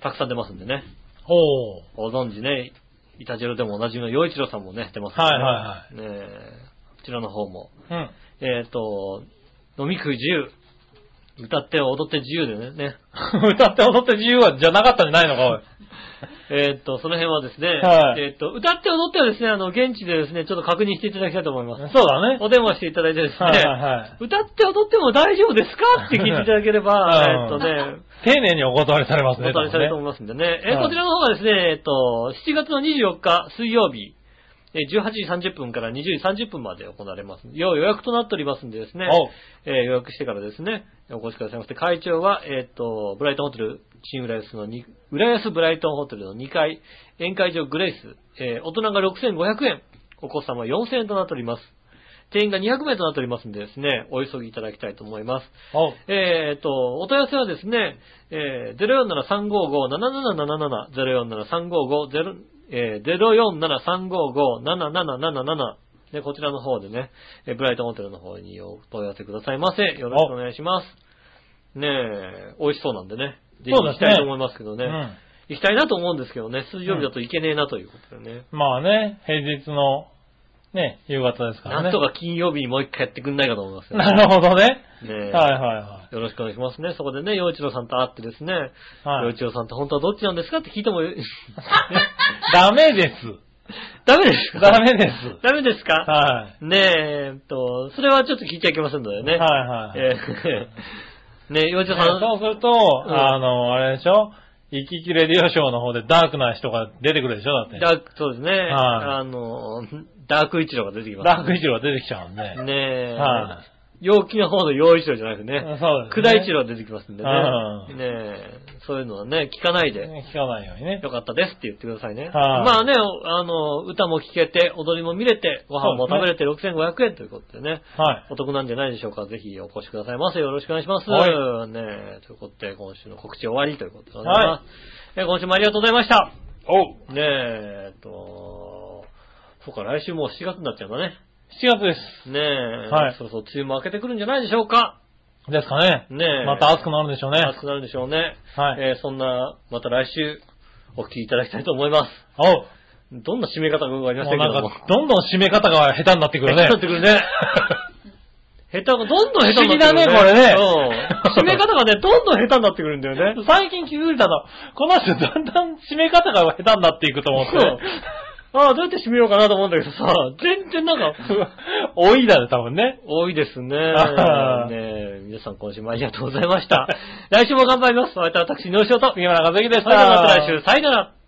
たくさん出ますんでね。ほう。ご存知ね、イタジェロでもおなじみの洋一郎さんもね、出ますんでね。はいはいねえこちらの方も。うん。えっ、と、飲み食い自由。歌って踊って自由でね。ね *laughs* 歌って踊って自由はじゃなかったんじゃないのか、おい。*laughs* えっ、と、その辺はですね、はいえっ、と、歌って踊ってはですね、あの、現地でですね、ちょっと確認していただきたいと思います。そうだね。お電話していただいてですね、はいはいはい。歌って踊っても大丈夫ですかって聞いていただければ、えっとね、丁寧にお断りされますね。お答えされると思いますんでね。えこちらの方がですね、えっと、7月の24日水曜日、えー18時30分から20時30分まで行われます。要予約となっておりますんでですね。えー予約してからですね、お越しくださいまして、会長は、えっと、ブライトンホテル、新浦安のに、浦安ブライトンホテルの2階、宴会場グレイス、えー大人が6500円、お子様4000円となっております。定員が200名となっておりますんでですね、お急ぎいただきたいと思います。えー、と、お問い合わせはですね、えー、0473557777、047355-0、えー、0473557777で、こちらの方でね、えーブライトンホテルの方にお問い合わせくださいませ。よろしくお願いします。ねえ、美味しそうなんでね。ぜひ行きたいと思いますけどね。うん。行きたいなと思うんですけどね、水曜日だといけねえなということでね。まあね、平日の、ね、夕方ですからね。なんとか金曜日にもう一回やってくんないかと思いますよ、なるほどね。ねえはいはいはよろしくお願いしますね。そこでね、洋一郎さんと会ってですね、い。はい。洋一郎さんって本当はどっちなんですかって聞いても、*laughs* ダメです。ダメですか？ダメです。ダメですか？はねえ、えっと、それはちょっと聞いちゃいけませんのでい。ね。はいはい。えーねえ、洋一郎さん、そうすると、んあの、あれでしょ？行ききれディオショーの方でダークな人が出てくるでしょだって。ダーク、そうですね、はい。あの、ダーク一郎が出てきます、ダーク一郎が出てきちゃうんで。ねえ、は陽気の方の陽一郎じゃなくてね、そうですね。九大一郎が出てきますんでね。うんねえ、そういうのはね、聞かないで。ね聞かないようにね。よかったですって言ってくださいね。はいまあね、あの、歌も聴けて、踊りも見れて、ご飯も食べれて6500円ということでね、はい。お得なんじゃないでしょうか。ぜひお越しくださいませ。よろしくお願いします。はねということで、今週の告知終わりということでございます。え今週もありがとうございました。おうねえ、えっと、そうか、来週もう7月になっちゃうんだね。7月です。ねえ、はいそうそう、梅雨も明けてくるんじゃないでしょうか。ですかね。ねえ。また暑くなるんでしょうね。暑くなるでしょうね。はいえーそんな、また来週、お聞きいただきたいと思います。おう。どんな締め方かわかりまもうんけども。か、どんどん締め方が下手になってくるね。下手になってくるね。下手が、どんどん下手になってくる、不思議だねこれねうん。*laughs* 締め方がね、どんどん下手になってくるんだよね。最近気づいたの、この人だんだん締め方が下手になっていくと思って。ああ、どうやって締めようかなと思うんだけどさ、*laughs* 全然なんか、*laughs* 多いだね、多分ね。多いですね。*laughs* ねえ皆さん今週もありがとうございました。来週も頑張ります。お相手は私、のしおと。杉村和之でしそれではた。また来週、さよなら。